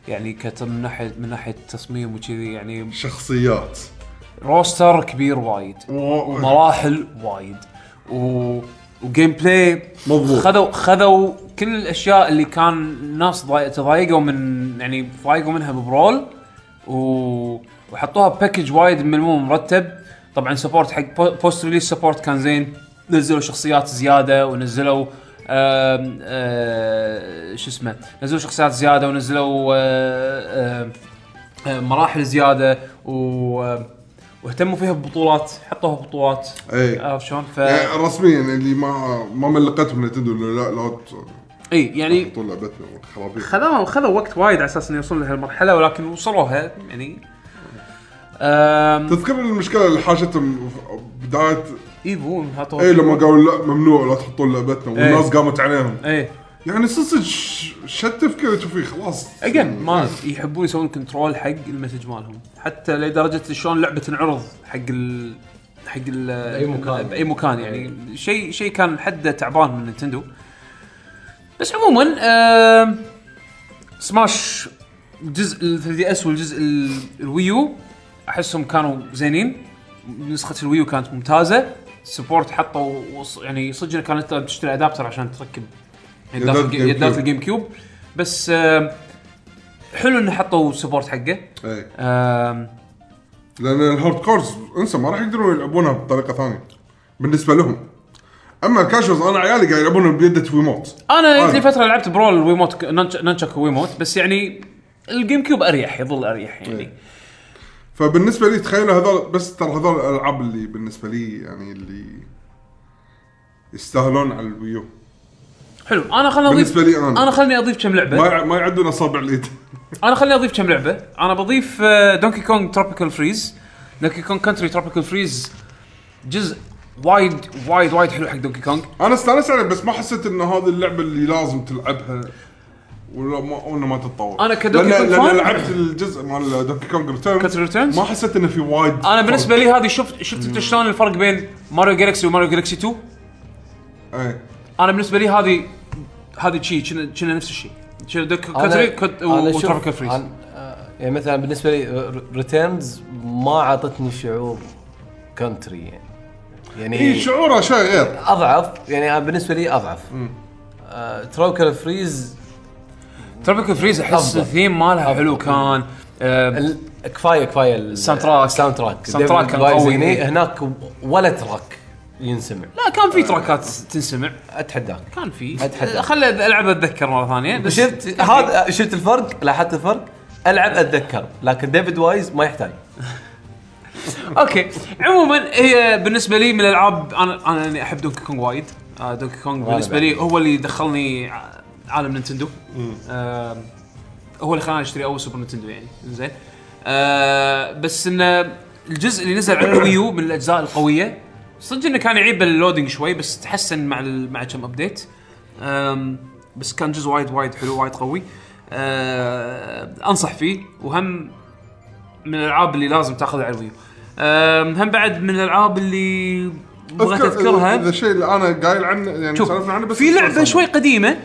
يعني كت من ناحيه من ناحية تصميم وكذي يعني شخصيات roster كبير وايد. ومراحل وايد. و و gameplay مضبوط. خذوا خذوا كل الأشياء اللي كان الناس ضاي- تضايقوا من يعني ضايقوا منها ب Brawl و... وحطوها package وايد ملموم مرتب. طبعا support حق post release support كان زين. نزلوا شخصيات زيادة ونزلوا آه، شو اسمه؟ نزلوا شخصيات زيادة ونزلوا آه، آه، مراحل زيادة و واهتموا فيها ببطولات حطوها ببطولات إي. عرفت شلون؟ ف يعني رسميا اللي ما ما ملقتهم نتندو لا لا ت- إي يعني طول لعبتنا خرابيط. خذوا خذوا وقت وايد على أساس إنه يوصلون لهالمرحلة ولكن وصلوها يعني. أم... تذكر المشكلة اللي حاشتهم بدايه ايفو حطوا إي لما قالوا لا ممنوع لا تحطون لعبتنا والناس قامت عليهم. إي. يعني صدق ش- شو التفكير تشوفيه خلاص. again ما يحبون يسوون control حق ال message مالهم. حتى لدرجة شلون لعبة تنعرض حق ال حق ال بأي مكان. بأي مكان يعني شيء شيء كان حده تعبان من نينتندو. بس عموما آم، سماش الجزء ال 3 DS والجزء ال- ال Wii U أحسهم كانوا زينين. نسخة ال Wii U كانت ممتازة. support حطوا وص- يعني صدق كانت تشتري adapter عشان تركب يدات يدات الج- ال GameCube. بس آم، حلو انه حطوا support حقه. أي. آم، لأن ال hardcores انسى ما راح يقدرون يلعبونها بطريقة ثانية. بالنسبة لهم. أما الكاشوز أنا عيالي قاعد يلعبونها بيده ويموت أنا لي. فترة لعبت برول ويموت نانشك ويموت بس يعني الجيم كيوب أريح يظل أريح يعني. إيه. فبالنسبة لي تخيلوا هذول بس ترى هذول الألعاب اللي بالنسبة لي يعني اللي يستاهلون على الويو. حلو. أنا خليني اضيف بالنسبة لي أنا. أنا خليني أضيف كم لعبة. ما يع- ما يعدون أصابع اليد أنا خليني أضيف كم لعبة. أنا بضيف Donkey Kong Tropical Freeze Donkey Kong Country Tropical Freeze جزء وايد وايد وايد حلو حق Donkey Kong أنا استأنست عليه بس ما حسيت إن هذه اللعبة اللي لازم تلعبها ولا ما ولا ما تتطور. أنا ك Donkey لأن- فان- لعبت الجزء مال Donkey Kong Returns Country Returns؟ ما حسيت إنه في وايد أنا بالنسبة لي هذه شفت شفت انت شلون الفرق بين Mario Galaxy و Mario Galaxy 2 اي أنا بالنسبة لي هذه هذه شيء كنا كنا نفس الشيء كنا كونتري كنت وتروبيكال فريز يعني مثلا بالنسبة لي ريتيرنز ما اعطتني شعور كونتري يعني يعني اي شعوره شيء غير. أضعف. يعني أنا بالنسبة لي أضعف. آه تروكل فريز تروبيكال فريز أحس. الثيم مالها حلو كان آه، كفايه كفاية الساوند تراك. الساوند تراك الساوند تراك كان قوي. هناك ولا تراك. ينسمع. لا كان في تراكات تنسمع. أتحداك. كان في. أتحدى. خلي ألعب أتذكر مرة ثانية. بس شفت؟ هذا شفت الفرق؟ لاحظت الفرق؟ ألعب أتذكر لكن David Wise ما يحتاج. okay. عموما هي بالنسبة لي من الألعاب أنا أنا يعني أحب Donkey Kong وايد. آه Donkey Kong بالنسبة لي هو اللي دخلني عالم Nintendo. آه هو اللي خلاني أشتري أول Super Nintendo يعني. زين. آه بس انه الجزء اللي نزل على ال Wii U من الأجزاء القوية صدق إنه كان يعيب ال loading شوي بس تحسن مع ال- مع كم update بس كان جزء وايد وايد حلو وايد قوي. آه أنصح فيه وهم من الألعاب اللي لازم تاخذها على ال Wii U. هم بعد من الألعاب اللي بغيت أذكرها. الشيء اللي أنا قايل عنه يعني سولفنا عنه بس في لعبة. شوي قديمة.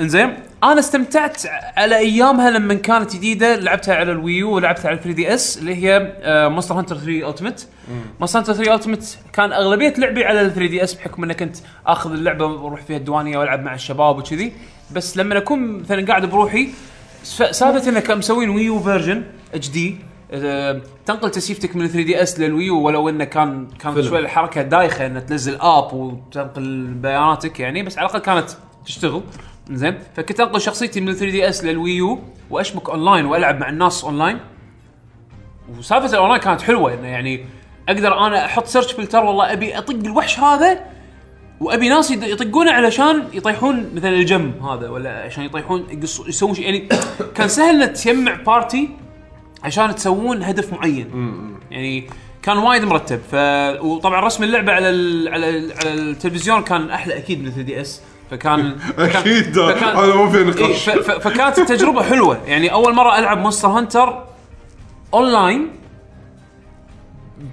إنزين؟ أنا استمتعت على ايامها لما كانت جديدة لعبتها على ال Wii U ولعبتها على 3 DS اللي هي Monster Hunter 3 Ultimate Monster Hunter 3 Ultimate كان أغلبية لعبي على 3 DS بحكم إني كنت آخذ اللعبة وأروح فيها الديوانية وألعب مع الشباب وكذي. بس لما أكون مثلا قاعد بروحي سالفة إنك مسوين Wii U version HD تنقل ت save تك من 3 DS لل Wii U ولو إنه كان كانت فيلم. شوي الحركة دايخة إنك تنزل app وتنقل بياناتك يعني بس على الأقل كانت تشتغل. زين. فكنت انقل شخصيتي من 3 DS لل Wii U وأشبك أونلاين وألعب مع الناس أونلاين. وسالفة الأونلاين كانت حلوة إنه يعني أقدر أنا أحط search filter والله أبي أطق الوحش هذا وأبي ناس يطقونه علشان يطيحون مثلا ال gem هذا ولا عشان يطيحون يسوون شيء. يعني كان سهل إنك تجمع party عشان تسوون هدف معين. يعني كان وايد مرتب. ف وطبعا رسم اللعبة على ال... على ال... على التلفزيون كان أحلى أكيد من 3 DS فكان أكيد. فكان- هذا ما في إيه نقاش. ف... فكانت التجربة حلوة. يعني أول مرة ألعب Monster Hunter online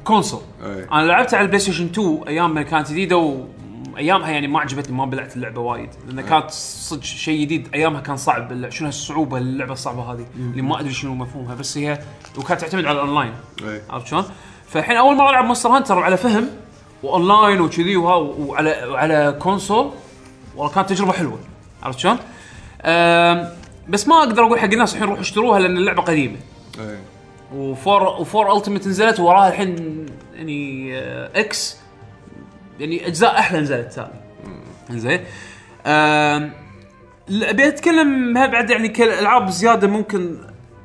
console أي. أنا لعبتها على ال PlayStation 2 أيام ما كانت جديدة وايامها يعني ما عجبتني ما بلعت اللعبة وايد. لأن كانت صدق شيء جديد. أيامها كان صعب شنو هالصعوبة اللعبة الصعبه هذه اللي ما أدري شنو مفهومها. بس هي وكانت تعتمد على الاونلاين. عرفت شلون؟ فالحين أول مرة ألعب Monster Hunter على فهم واونلاين وكذي وعلى وعلى console والله كانت تجربة حلوة. عرفت شلون؟ بس ما أقدر أقول حق الناس الحين روحوا اشتروها لأن اللعبة قديمة. إيه. و 4 و 4 Ultimate نزلت وراها الحين يعني آه، X يعني أجزاء أحلى نزلت ثاني زين؟ أبي أتكلم بعد يعني كالألعاب زيادة ممكن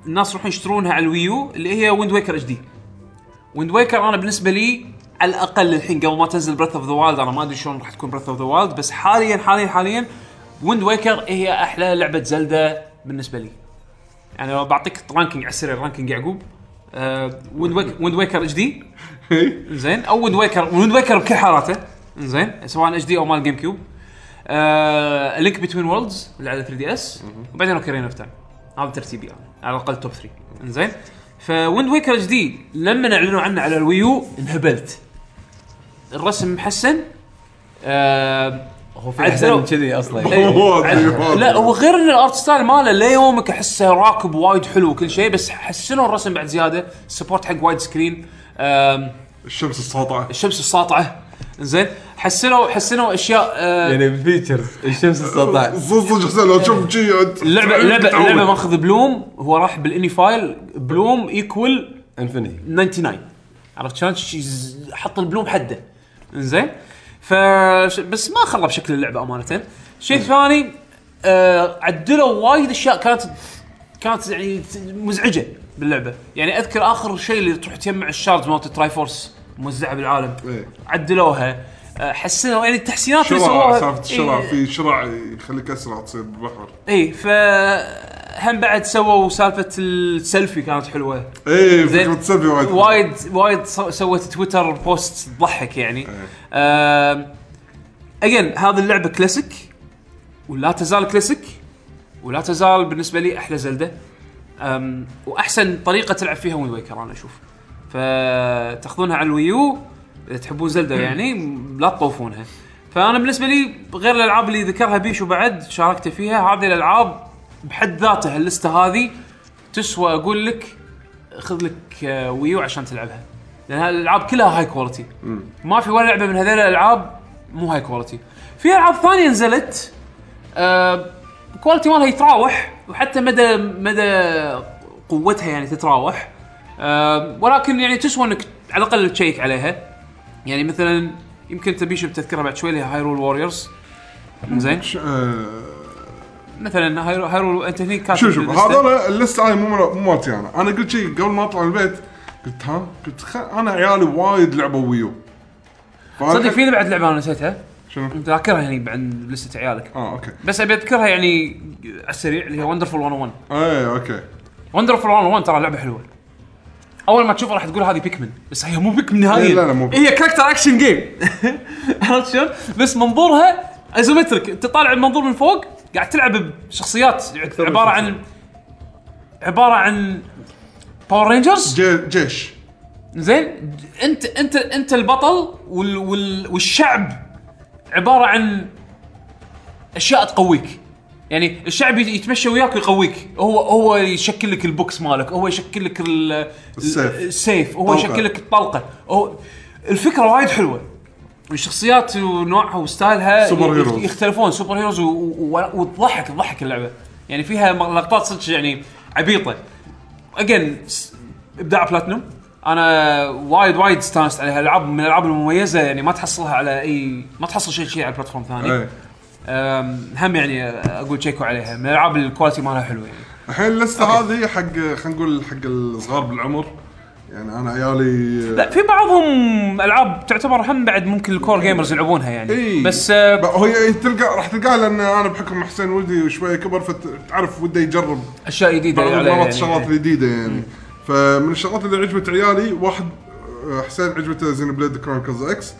الناس يروحون يشترونها على ال Wii U اللي هي Wind Waker HD Wind Waker أنا بالنسبة لي على الأقل الحين قبل ما تنزل Breath of the Wild أنا ما أدري شلون راح تكون Breath of the Wild بس حاليا حاليا حاليا Wind Waker هي أحلى لعبة Zelda بالنسبة لي. يعني لو بعطيك ranking على السريع ranking يعقوب آه Wind Wake Wind Waker HD زين. أو Wind Waker Wind Waker بكل حالاته. زين. سواء HD أو مال GameCube آه Link Between Worlds اللي على 3 DS وبعدين Ocarina of Time هذا ترتيبي أنا. على الأقل top 3 زين. ف Wind Waker HD لما اعلنوا عنه على ال Wii U انهبلت. الرسم محسن آه هو في. احسن من كذي أصلا. إيه. لا هو. غير إن ال art style ماله ليومك أحسه راكب وايد حلو وكل شيء بس حسنوا الرسم بعد زيادة. support حق widescreen الشمس الساطعة. الشمس الساطعة. زين حسنوا حسنوا أشياء آه، يعني features الشمس السطع صدق صدق حسين لو تشوف اللعبه اللعبه. اللعبه ماخذ bloom هو راح بال ini file. bloom equal infinity 99 عرفت شلون؟ حط ال bloom حده. زين. ف بس ما خرب شكل اللعبة أمانة. شيء ثاني آه عدلوا وايد أشياء كانت كانت يعني مزعجة باللعبة. يعني أذكر آخر شيء اللي تروح تجمع ال shards مالت ال Triforce موزعه بالعالم. إيه. عدلوها. آه حسنوا يعني التحسينات اللي شرع سووها سالفة الشرع إيه. في شرع يخليك أسرع تصير بالبحر اي ف هم بعد سووا سالفة السيلفي كانت حلوة. إيه زين. فكرة سيلفي وايد وايد وايد سو- سويت Twitter post تضحك يعني. again هذه اللعبة كلاسيك ولا تزال كلاسيك ولا تزال بالنسبة لي أحلى Zelda. وأحسن طريقة تلعب فيها Wind Waker أنا أشوف. فتأخذونها على ال Wii U إذا تحبون Zelda يعني لا تطوفونها. فأنا بالنسبة لي غير الألعاب اللي ذكرها بيشو بعد شاركت فيها هذه الألعاب بحد ذاتها اللسته هذه تسوى أقول لك خذ لك آه، Wii U عشان تلعبها. لأن الألعاب كلها high quality ما في ولا لعبة من هذول الألعاب مو high quality في ألعاب ثانية نزلت آه quality مالها يتراوح وحتى مدى مدى قوتها يعني تتراوح. آه ولكن يعني تسوى إنك على الأقل تشيك عليها. يعني مثلا يمكن بيشو بيذكرها بعد شوي اللي هي Hyrule Warriors زين؟ آه، مثلا Hyrule انت هني كاتب شوف شوف. هذول اللسته هاي مو مو مالتي أنا. أنا قلت شيء قبل ما أطلع من البيت قلت ها قلت خ... أنا عيالي وايد لعبوا Wii U. صدق في بعد لعبة أنا نسيتها؟ شنو؟ أنت ذاكرها هني بعد لستة عيالك. آه okay. بس أبي أذكرها يعني على السريع اللي هي Wonderful 101 إيه okay. Wonderful 101 ترى لعبة حلوة. أول ما تشوفها راح تقول هذه Pikmin بس هي مو Pikmin نهائيا. إيه، لا، لا، مو Pikmin. هي character action game عرفت شلون؟ بس منظورها isometric أنت طالع المنظور من فوق قاعد تلعب بشخصيات عبارة عن عبارة عن Power Rangers جي... جيش. زين. انت انت أنت البطل وال وال والشعب عبارة عن أشياء تقويك. يعني الشعب يت- يتمشى وياك ويقويك. هو هو يشكل لك البوكس مالك. هو يشكل لك ال- السيف. السيف. هو طلقة. يشكل لك الطلقة. هو الفكرة وايد حلوة. والشخصيات ونوعها وستايلها super heroes. يختلفون. super heroes و- و- وتضحك تضحك اللعبة. يعني فيها لقطات صدق يعني عبيطة. again إبداع بلاتنوم أنا وايد وايد استانست عليها. العاب من الألعاب المميزة يعني ما تحصلها على اي ما تحصل شيء شيء على platform ثاني. أم، هم يعني أقول تشيكوا عليها. من الألعاب ال quality مالها حلو يعني. الحين اللستة هذه حق خلينا نقول حق الصغار بالعمر. يعني أنا عيالي لا في بعضهم ألعاب تعتبر هم بعد ممكن ال core gamers يلعبونها يعني. إي. بس آه، هي تلقى راح تلقاها لأن أنا بحكم حسين ولدي شوية كبر فتعرف وده يجرب أشياء جديدة بعض المرات يعني. الشغلات الجديده يعني. فمن الشغلات اللي عجبت عيالي واحد آه، حسين عجبته Xenoblade Chronicles X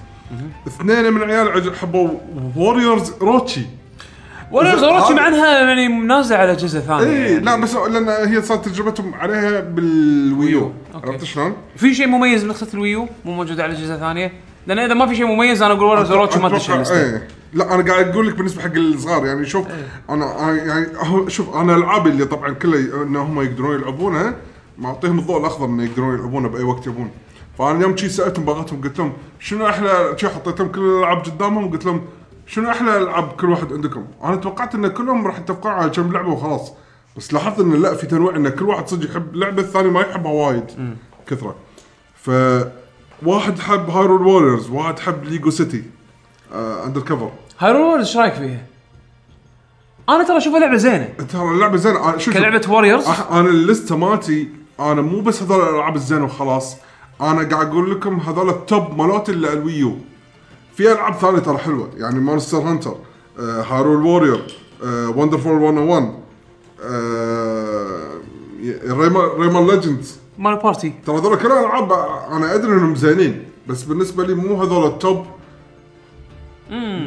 اثنين من عيال عجب حبوا Warriors Orochi ولا هذا- مع انها يعني نازله على جزء ثاني اي يعني. لا بس لأن هي صارت تجربتهم عليها بال Wii U. عرفت شلون؟ في شيء مميز بنسخه ال Wii U؟ مو موجود على اجهزه ثانية لأن إذا ما في شيء مميز أنا أقول Warriors Orochi ما تدش إيه. لا أنا قاعد أقول لك بالنسبة حق الصغار يعني شوف أنا أنا- يعني شوف أنا العابي اللي طبعا كلها إن هم يقدرون يلعبونها معطيهم الضوء الأخضر انه يقدرون يلعبونها بأي وقت يبون. فأنا يوم شي سألتهم باغتهم قلت لهم شنو أحلى شي حطيت لهم كل الألعاب قدامهم؟ وقلت لهم شنو أحلى ألعاب كل واحد عندكم؟ أنا توقعت إن كلهم راح يتفقون على كم لعبة وخلاص بس لاحظت إن لا في تنوع إن كل واحد صدق يحب لعبة الثاني ما يحبها وايد كثرة. ف واحد حب Hyrule Warriors واحد حب Lego City Undercover Hyrule إيش رأيك فيها؟ أنا ترى أشوفها لعبة زينة. ترى اللعبه زينة. أنا- شوف كلعبة Warriors أنا اللسته مالتي أنا مو بس هذول الألعاب الزينة وخلاص أنا قاعد أقول لكم هذول ال top مالوت ال Wii U. في ألعاب ثانية ترى حلوة. يعني Monster Hunter آه Hyrule Warrior آه Wonderful 101 آه Legends مال Party ترى هذول كلها ألعاب أنا أدري إنهم زينين بس بالنسبة لي مو هذول ال top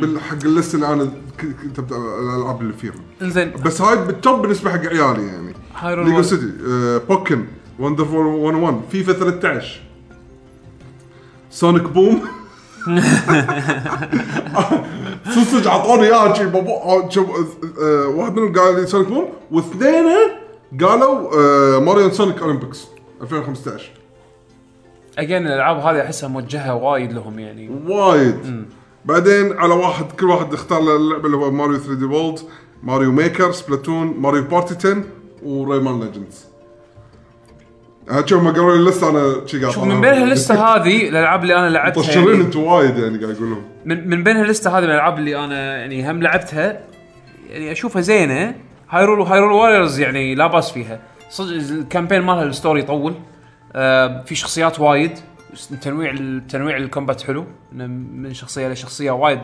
بالحق اللسته اللي أنا كتبت الألعاب اللي فيهم. زين بس هاي بال top بالنسبة حق عيالي يعني. Lego City آه، Pokkén Wonderful 101 فيفا 13 Sonic Boom صدق اعطوني إياها شي آه، شوف آه، واحد منهم قال لي Sonic Boom واثنين قالوا آه، Mario Sonic Olympics 2015 again الألعاب هذه أحسها موجهة وايد لهم يعني. وايد. بعدين على واحد كل واحد اختار له اللعبة اللي هو Mario 3D World Mario Maker Splatoon Mario Party 10 و Rayman Legends. ها شوف ما قالوا لي اللسته أنا شي قاعد شوف من بين هاللسته هذه الالعاب اللي أنا لعبتها طشرين يعني. أنتم وايد يعني قاعد يقولون. من من بين هاللسته هذه من الألعاب اللي أنا يعني هم لعبتها يعني أشوفها زينة. Hyrule و Hyrule Warriors يعني لا بأس فيها. صدق ال campaign مالها ال story يطول. آه في شخصيات وايد. تنويع تنويع الكومبات حلو. من شخصية لشخصية وايد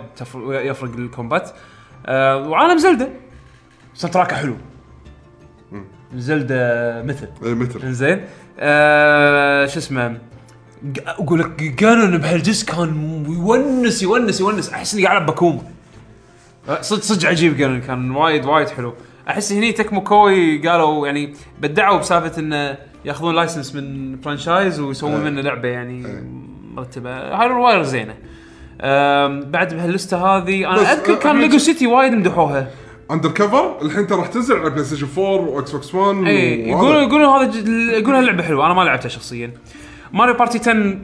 يفرق الكومبات. آه وعالم زلدة. سنتراكه حلو. زلدة مثل. اي متر إنزين. آه شو اسمه؟ أقول لك جانون بهالجزء كان يونس يونس يونس. أحس إني قاعد ألعب باكوما صدق صدق عجيب جانون كان وايد وايد حلو. أحس هني تكمو كوي قالوا يعني بدعوا بسالفة انه ياخذون license من franchise ويسوون منه لعبة يعني مرتبة. Hyrule Warriors زينة. بعد بهاللستة هذه أنا أذكر آه، كان Lego City وايد مدحوها. Undercover الحين ترى راح تنزل على PlayStation 4 و Xbox 1 اي. إيه، يقولون يقولون هذا يقولون هاللعبة حلوة. أنا ما لعبتها شخصيا. Mario Party 10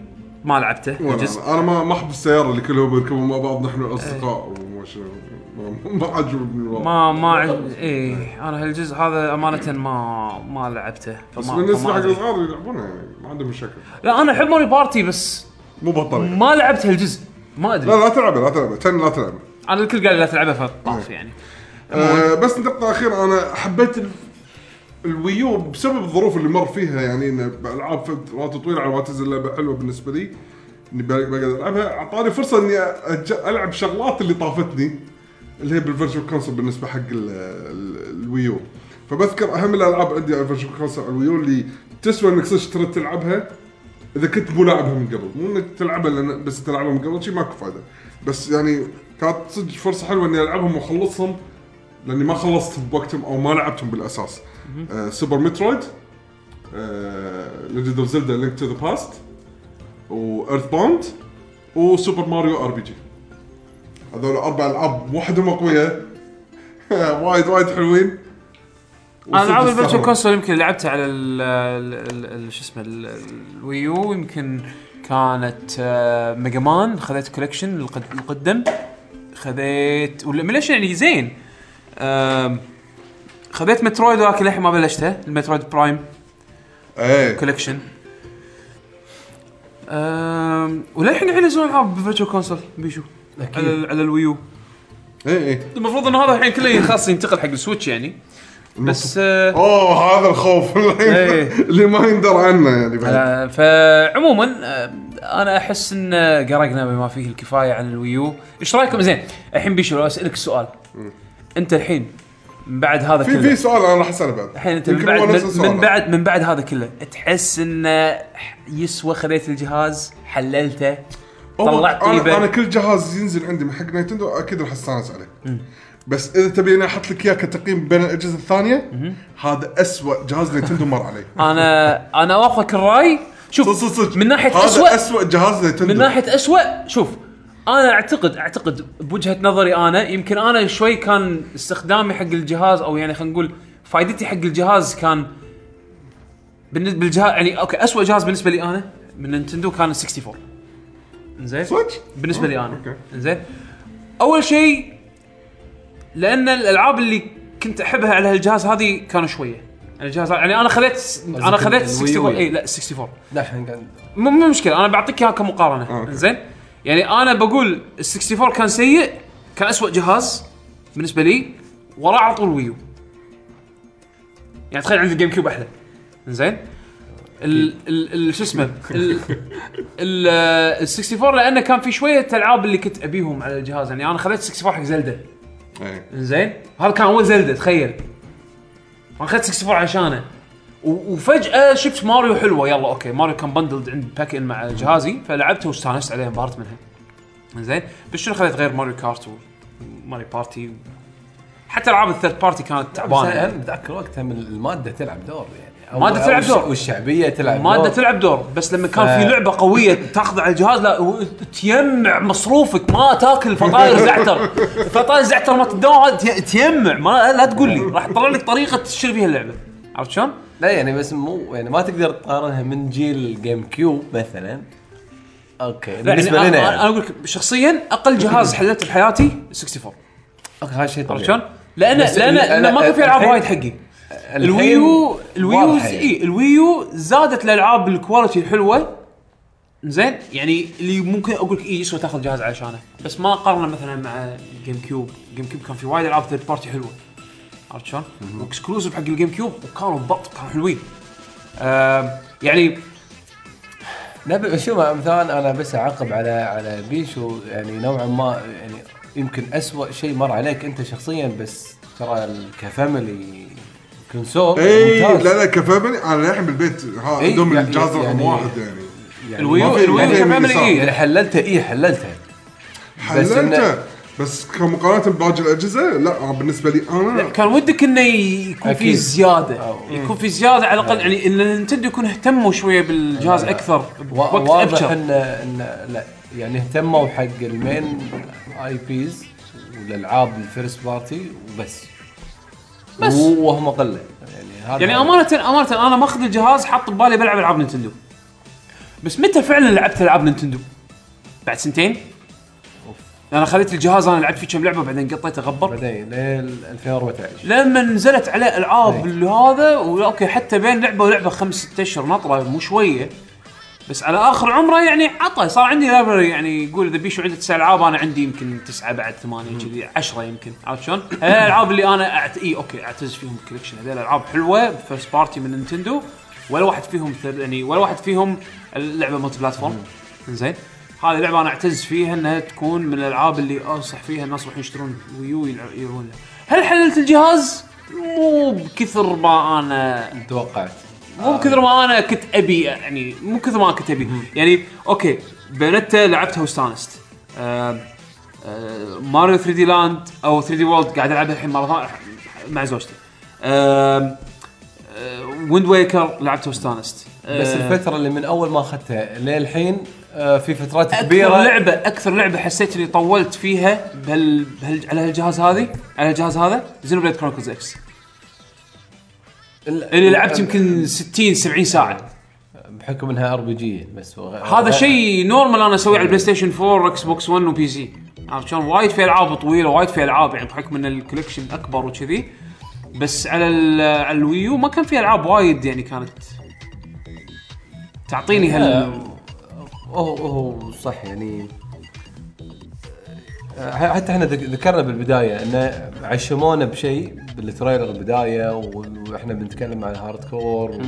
ما لعبته الجزء أنا ما ما أحب السيارة اللي كلهم يركبون مع بعض نحن اصدقاء وما شنو. ما- عجبني الوضع. ما ما. اي أنا هالجزء هذا أمانة ما ما لعبته. بس بالنسبة حق. الصغار يلعبونها يعني ما عندهم مشاكل. لا أنا أحب Mario Party بس مو بهالطريقة. ما لعبت هالجزء. ما أدري. لا لا تلعبه لا تلعبه. ten لا تلعبه. أنا الكل قال لا تلعبها فطاف يعني. آه بس نقطة أخيرة أنا حبيت ال- ال Wii U بسبب الظروف اللي مر فيها يعني إن بألعاب فترات طويلة على ما تنزل لعبة حلوة بالنسبة لي بق- بقدر ألعبها. أعطاني فرصة إني أج- ألعب شغلات اللي طافتني اللي هي بال virtual console بالنسبة حق ال- ال- ال Wii U. فبذكر أهم الألعاب عندي على ال virtual console على ال Wii U اللي تسوى إنك صدق ترد تلعبها. إذا كنت مو لاعبها من قبل مو إنك تلعبها لأن بس تلعبها من قبل شيء ماكو فايدة. بس يعني كانت صدق فرصة حلوة إني ألعبهم وأخلصهم. لأني ما خلصت بوقتهم أو ما لعبتهم بالأساس. آه Super Metroid Legend of Zelda Link to the Past و EarthBound و Super Mario RPG هذول أربع ألعاب وحدهم اقوياء وايد وايد حلوين. أنا ألعاب الفيرتشوال. console يمكن لعبتها على ال ال- ال- شو اسمه ال- ال Wii U يمكن كانت آه، Mega Man خذيت collection القد- القدم خذيت وال emulation يعني زين. خذيت Metroid ولكن للحين ما بلشتها ال Metroid Prime إيه. collection وللحين الحين ينزلون العاب بال virtual console بيشو. على, ال- على ال Wii U إيه إيه. المفروض إن هذا الحين كله خلاص ينتقل حق ال Switch يعني. بس آه، أوه هذا الخوف إيه. اللي ما يندر عنه يعني بعد. آه، فعموما آه، أنا أحس إن قرقنا بما فيه الكفاية عن ال Wii U إيش رأيكم؟ زين الحين بيشو لو أسألك سؤال. انت الحين من بعد هذا في في كله سؤال أنا راح أسأله بعد. الحين انت من بعد من. من بعد. من بعد هذا كله تحس إنه يسوى خذيت الجهاز حللته طلعت طيبة. أنا كل جهاز ينزل عندي من حق Nintendo أكيد راح أستانس عليه. بس إذا تبي أنا أحط لك إياه كتقييم بين الأجهزة الثانية هذا أسوأ جهاز Nintendo مر علي أنا أنا اوافقك الرأي. شوف صدق صدق صدق. من ناحية هذا اسوء أسوأ جهاز Nintendo. من ناحية اسوء شوف أنا أعتقد أعتقد بوجهة نظري أنا يمكن أنا شوي كان استخدامي حق الجهاز أو يعني خلينا نقول فائدتي حق الجهاز كان بالنسبة للجهاز يعني okay اسوء جهاز بالنسبة لي أنا من Nintendo كان ال 64 زين صدق؟ بالنسبة لي أنا. زين أول شيء لأن الألعاب اللي كنت أحبها على هالجهاز هذه كانوا شوية. الجهاز يعني أنا خذيت أنا خذيت ال Wii 64 Wii. إي لا 64 لا مو مشكلة أنا بعطيك إياها كمقارنة. زين يعني أنا بقول ال 64 كان سيء كان أسوأ جهاز بالنسبة لي وراه على طول Wii U. يعني تخيل عندي GameCube أحلى. زين ال ال ال شو اسمه؟ ال ال ال 64 لأنه كان في شوية ألعاب اللي كنت أبيهم على الجهاز. يعني أنا خذيت 64 حق Zelda. إيه. زين هذا كان أول Zelda تخيل. أنا اخذت 64 عشانه. وفجأة شفت ماريو حلوة. يلا أوكي. ماريو كان بندلد عند باك إن مع جهازي فلعبته واستانست عليه انبهرت منها. زين. بس شنو خذيت غير ماريو كارت وماريو بارتي؟ حتى ألعاب الثيرد بارتي كانت بس تعبانة. متذكر وقتها من المادة تلعب دور يعني. أو تلعب دور. والشعبية تلعب مادة دور. تلعب دور. بس لما كان ف- في لعبة قوية تاخذ على الجهاز لا تيمع مصروفك ما تاكل فطاير زعتر. فطاير زعتر ما تي- تيمع. ما لا تقول لي. راح تطلع لك طريقة تشتري فيها اللعبة. عرفت شلون؟ لا يعني بس مو يعني ما تقدر تقارنها من جيل GameCube مثلا. okay لا بالنسبة يعني لنا. أنا- أنا يعني أقول لك شخصيا أقل جهاز حللته بحياتي 64 okay هذا شيء عرفت طبيعي. شلون؟ لأن لأن لأن ما كان في ألعاب وايد حقي. الويو الويو يعني. اي ال Wii U زادت الألعاب ال quality الحلوة. زين يعني اللي ممكن أقول لك اي يسوى تاخذ جهاز علشانه. بس ما قارنه مثلا مع GameCube. GameCube كان في وايد ألعاب third party حلوة. عرفت شلون؟ و exclusive حق ال GameCube وكانوا بط كانوا حلوين. يعني لا ب- شو مثلا أنا بس أعقب على على بيشو يعني نوعا ما يعني يمكن أسوأ شيء مر عليك أنت شخصيا بس ترى ك family console اي لا لا ك family أنا للحين بالبيت ها إيه، عندهم يعني- الجهاز رقم يعني- واحد يعني. يعني الويو الويو كفاميلي. اي يعني حللته اي حللته. حللته؟ بس كمقارنة بباقي الأجهزة لا بالنسبة لي أنا كان ودك إنه يكون في. زيادة أو- يكون في زيادة على الأقل يعني إن Nintendo يكون اهتموا شوية بالجهاز أكثر بوقت واضح ابشر ان ان لا يعني اهتموا حق ال main IPs والألعاب ال first party وبس بس. وهم قله يعني هذا يعني امانه أمانة أنا ماخذ الجهاز حاط ببالي بلعب ألعاب Nintendo بس متى فعلا لعبت ألعاب Nintendo؟ بعد سنتين؟ أنا خذيت الجهاز أنا لعبت فيه كم لعبة بعدين قطيته غبر بعدين لين 2014 لما نزلت عليه العاب أي. اللي هذا okay حتى بين لعبة ولعبة خمس ست أشهر نطرة مو شوية. بس على آخر عمره يعني عطى. صار عندي library يعني يقول إذا بيشو عنده تسع ألعاب أنا عندي يمكن تسعة بعد ثمانية كذي عشرة يمكن. عرفت شلون؟ الألعاب اللي أنا أعت... اي okay أعتز فيهم collection هذول العاب حلوة first party من Nintendo. ولا واحد فيهم ثر... يعني ولا واحد فيهم اللعبة مالتي platform زين هذه لعبة أنا أعتز فيها إنها تكون من الألعاب اللي أنصح فيها الناس يروحون يشترون Wii U يلع- يلعبون. هل حللت الجهاز؟ مو بكثر ما أنا توقعت. مو بكثر ما أنا كنت أبي يعني مو كثر ما كنت أبي. يعني okay Bayonetta لعبتها واستانست. آه آه Mario 3D Land أو 3D World قاعد ألعبها الحين مرة ثانية مع زوجتي. آه آه Wind Waker لعبتها واستانست. آه بس الفترة اللي من أول ما أخذتها للحين آه، في فترات أكثر كبيرة. لعبه أكثر لعبة حسيت إني طولت فيها بهال, بهال على هالجهاز هذه على الجهاز هذا Xenoblade Chronicles X اللي لعبت يمكن 60 70 ساعة. بحكم إنها RPG بس هذا شيء normal أنا أسويه على ال PlayStation 4 Xbox 1 و PC عرفت شلون؟ وايد في ألعاب طويلة وايد في ألعاب يعني بحكم إن ال collection أكبر وكذي. بس على ال- على ال Wii U ما كان في ألعاب وايد يعني كانت تعطيني هال هو هو صح يعني آه، حتى إحنا ذك- ذكرنا بالبداية انه عشمونا بشيء بال trailer البداية وإحنا بنتكلم عن hardcore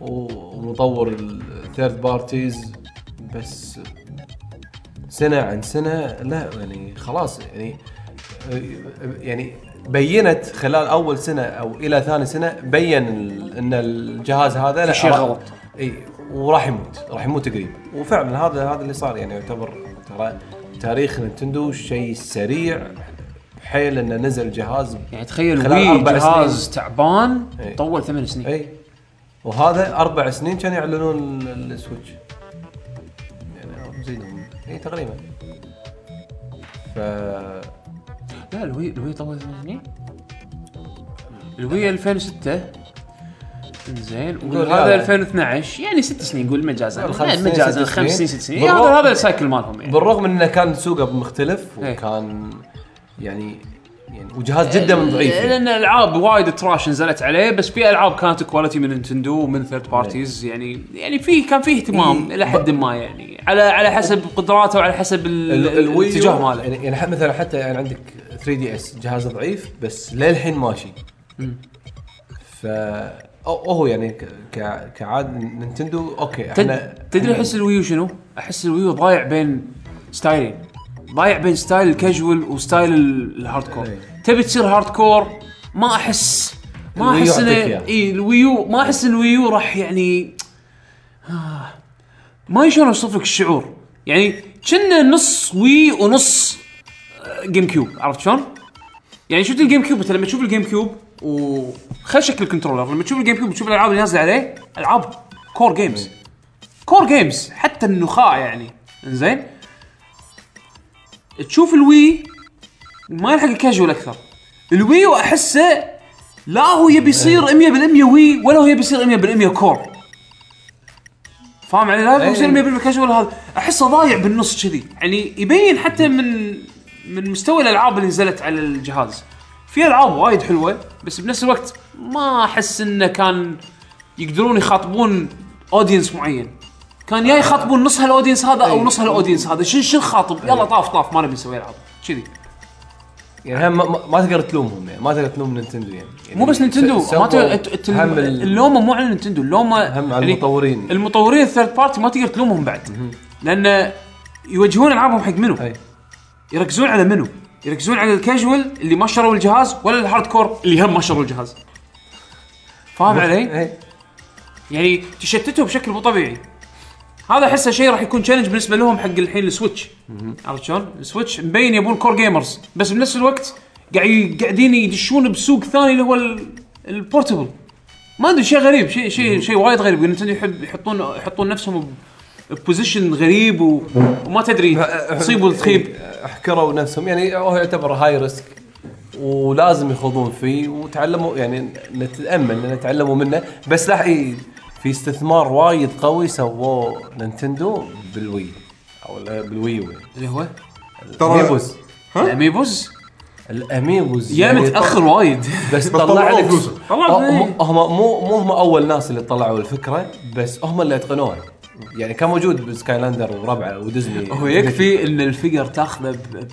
و- ومطور ال third parties بس سنة عن سنة لا يعني خلاص يعني يعني بينت خلال أول سنة أو إلى ثاني سنة بين إن الجهاز هذا لا شيء غلط. إي وراح يموت راح يموت قريب. وفعلا هذا هذا اللي صار يعني يعتبر ترى تاريخ Nintendo شيء سريع حيل إنه نزل جهاز يعني تخيل Wii أربع جهاز سنين. تعبان إيه. طول ثمان سنين. إي. وهذا أربع سنين كانوا يعلنون ال- Switch. يعني زيدهم إي تقريبا. ف لا ال Wii ال Wii طول ثمان سنين. ال Wii 2006 زين وهذا لا. 2012 يعني ست سنين قول مجازا مجازا خمس سنين. ست سنين بالرغم- هذا هذا ال cycle مالهم يعني بالرغم إنه كان سوقه مختلف إيه. وكان يعني يعني وجهاز جدا من ضعيف يعني. لأن العاب وايد trash نزلت عليه بس في ألعاب كانت quality من Nintendo ومن third parties يعني يعني في كان في اهتمام إيه. إلى حد ما يعني على على حسب قدراته وعلى حسب الاتجاه ماله يعني يعني مثلا حتى يعني عندك 3DS جهاز ضعيف بس للحين ماشي ف هو يعني ك- كعاد Nintendo okay إحنا تد- تدري أحس ال Wii U شنو؟ أحس ال Wii U ضايع بين style ين ضايع بين style ال casual و style ال- ال hardcore إيه. تبي تصير hardcore ما احس ما أحس إياه. اي ال Wii U ما أحس ال Wii U راح يعني آه، ما شلون اوصف لك الشعور يعني كنا نص Wii ونص آه، GameCube عرفت شلون؟ يعني شفت ال GameCube انت لما تشوف ال GameCube وخل شكل ال controller. لما تشوف ال GameCube وتشوف الألعاب اللي نازلة عليه ألعاب core games core games حتى النخاع يعني. إنزين؟ تشوف ال Wii ما يلحق الكاجوال أكثر. ال Wii أحسه لا هو يبي يصير 100% Wii ولا هو يبي يصير 100% core فاهم علي؟ لا يبي يصير 100% كاجوال هذا. أحسه ضايع بالنص كذي. يعني يبين حتى من من مستوى الألعاب اللي نزلت على الجهاز. في ألعاب وايد حلوة بس بنفس الوقت ما أحس إنه كان يقدرون يخاطبون audience معين. كان يا يخاطبون نص هال audience هذا أو نص هال audience هذا. شو شو نخاطب يلا طاف طاف ما نبي نسوي ألعاب. كذي. يعني هم ما, تقدر تلومهم يعني ما تقدر تلوم Nintendo يعني, يعني مو بس Nintendo ما تقدر هم اللومة مو على Nintendo اللومة هم على المطورين. المطورين ال third party ما تقدر تلومهم بعد. لأن يوجهون ألعابهم حق منو؟ أي. يركزون على منو؟ يركزون على الكاجوال اللي ما شروا الجهاز ولا ال hardcore اللي هم ما شروا الجهاز. فاهم علي؟ إيه. يعني تشتتوا بشكل مو طبيعي. هذا أحسه شيء راح يكون challenge بالنسبة لهم حق الحين ال Switch. عرفت شلون؟ ال Switch مبين يبون core gamers بس بنفس الوقت قاعد قاعدين يدشون بسوق ثاني اللي هو ال- portable ما أدري شيء غريب شيء شيء شيء وايد غريب. يحب يحطون يحطون نفسهم position غريب و... وما تدري تصيب وتخيب احكروا نفسهم يعني هو يعتبر high risk ولازم يخوضون فيه وتعلموا يعني نتأمل إن تعلموا منه. بس لا إيه، في استثمار وايد قوي سووه Nintendo بال Wii أو يعني. اللي هو؟ ترى ال Amiibos. ال Amiibos؟ ال Amiibos. يا متاخر وايد. بس طلع لك هم فلوسهم. هم مو مو هم أول ناس اللي طلعوا الفكرة بس هم اللي أتقنوها. يعني كان موجود ب Skylander وربعه وديزني. هو يكفي إن ال figure تاخذه بكم؟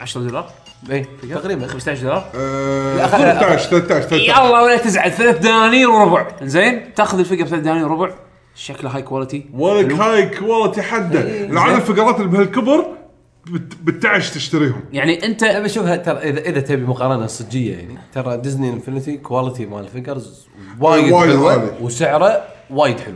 10 دولار؟ اي تقريبا 15 دولار. آه، لا، خ- 13 13 13 يلا ولا تزعل. ثلاث دنانير وربع. زين تاخذ ال figure بثلاث دنانير وربع. شكله high quality ولك high quality حده. العالم الفقرات اللي بهالكبر بت- بالتعش تشتريهم. يعني أنت أبي أشوفها ترى اذا إذا تبي مقارنة صجية يعني. ترى ديزني انفنتي quality مال ال figures وايد وايد حلوة. وسعره وايد حلو.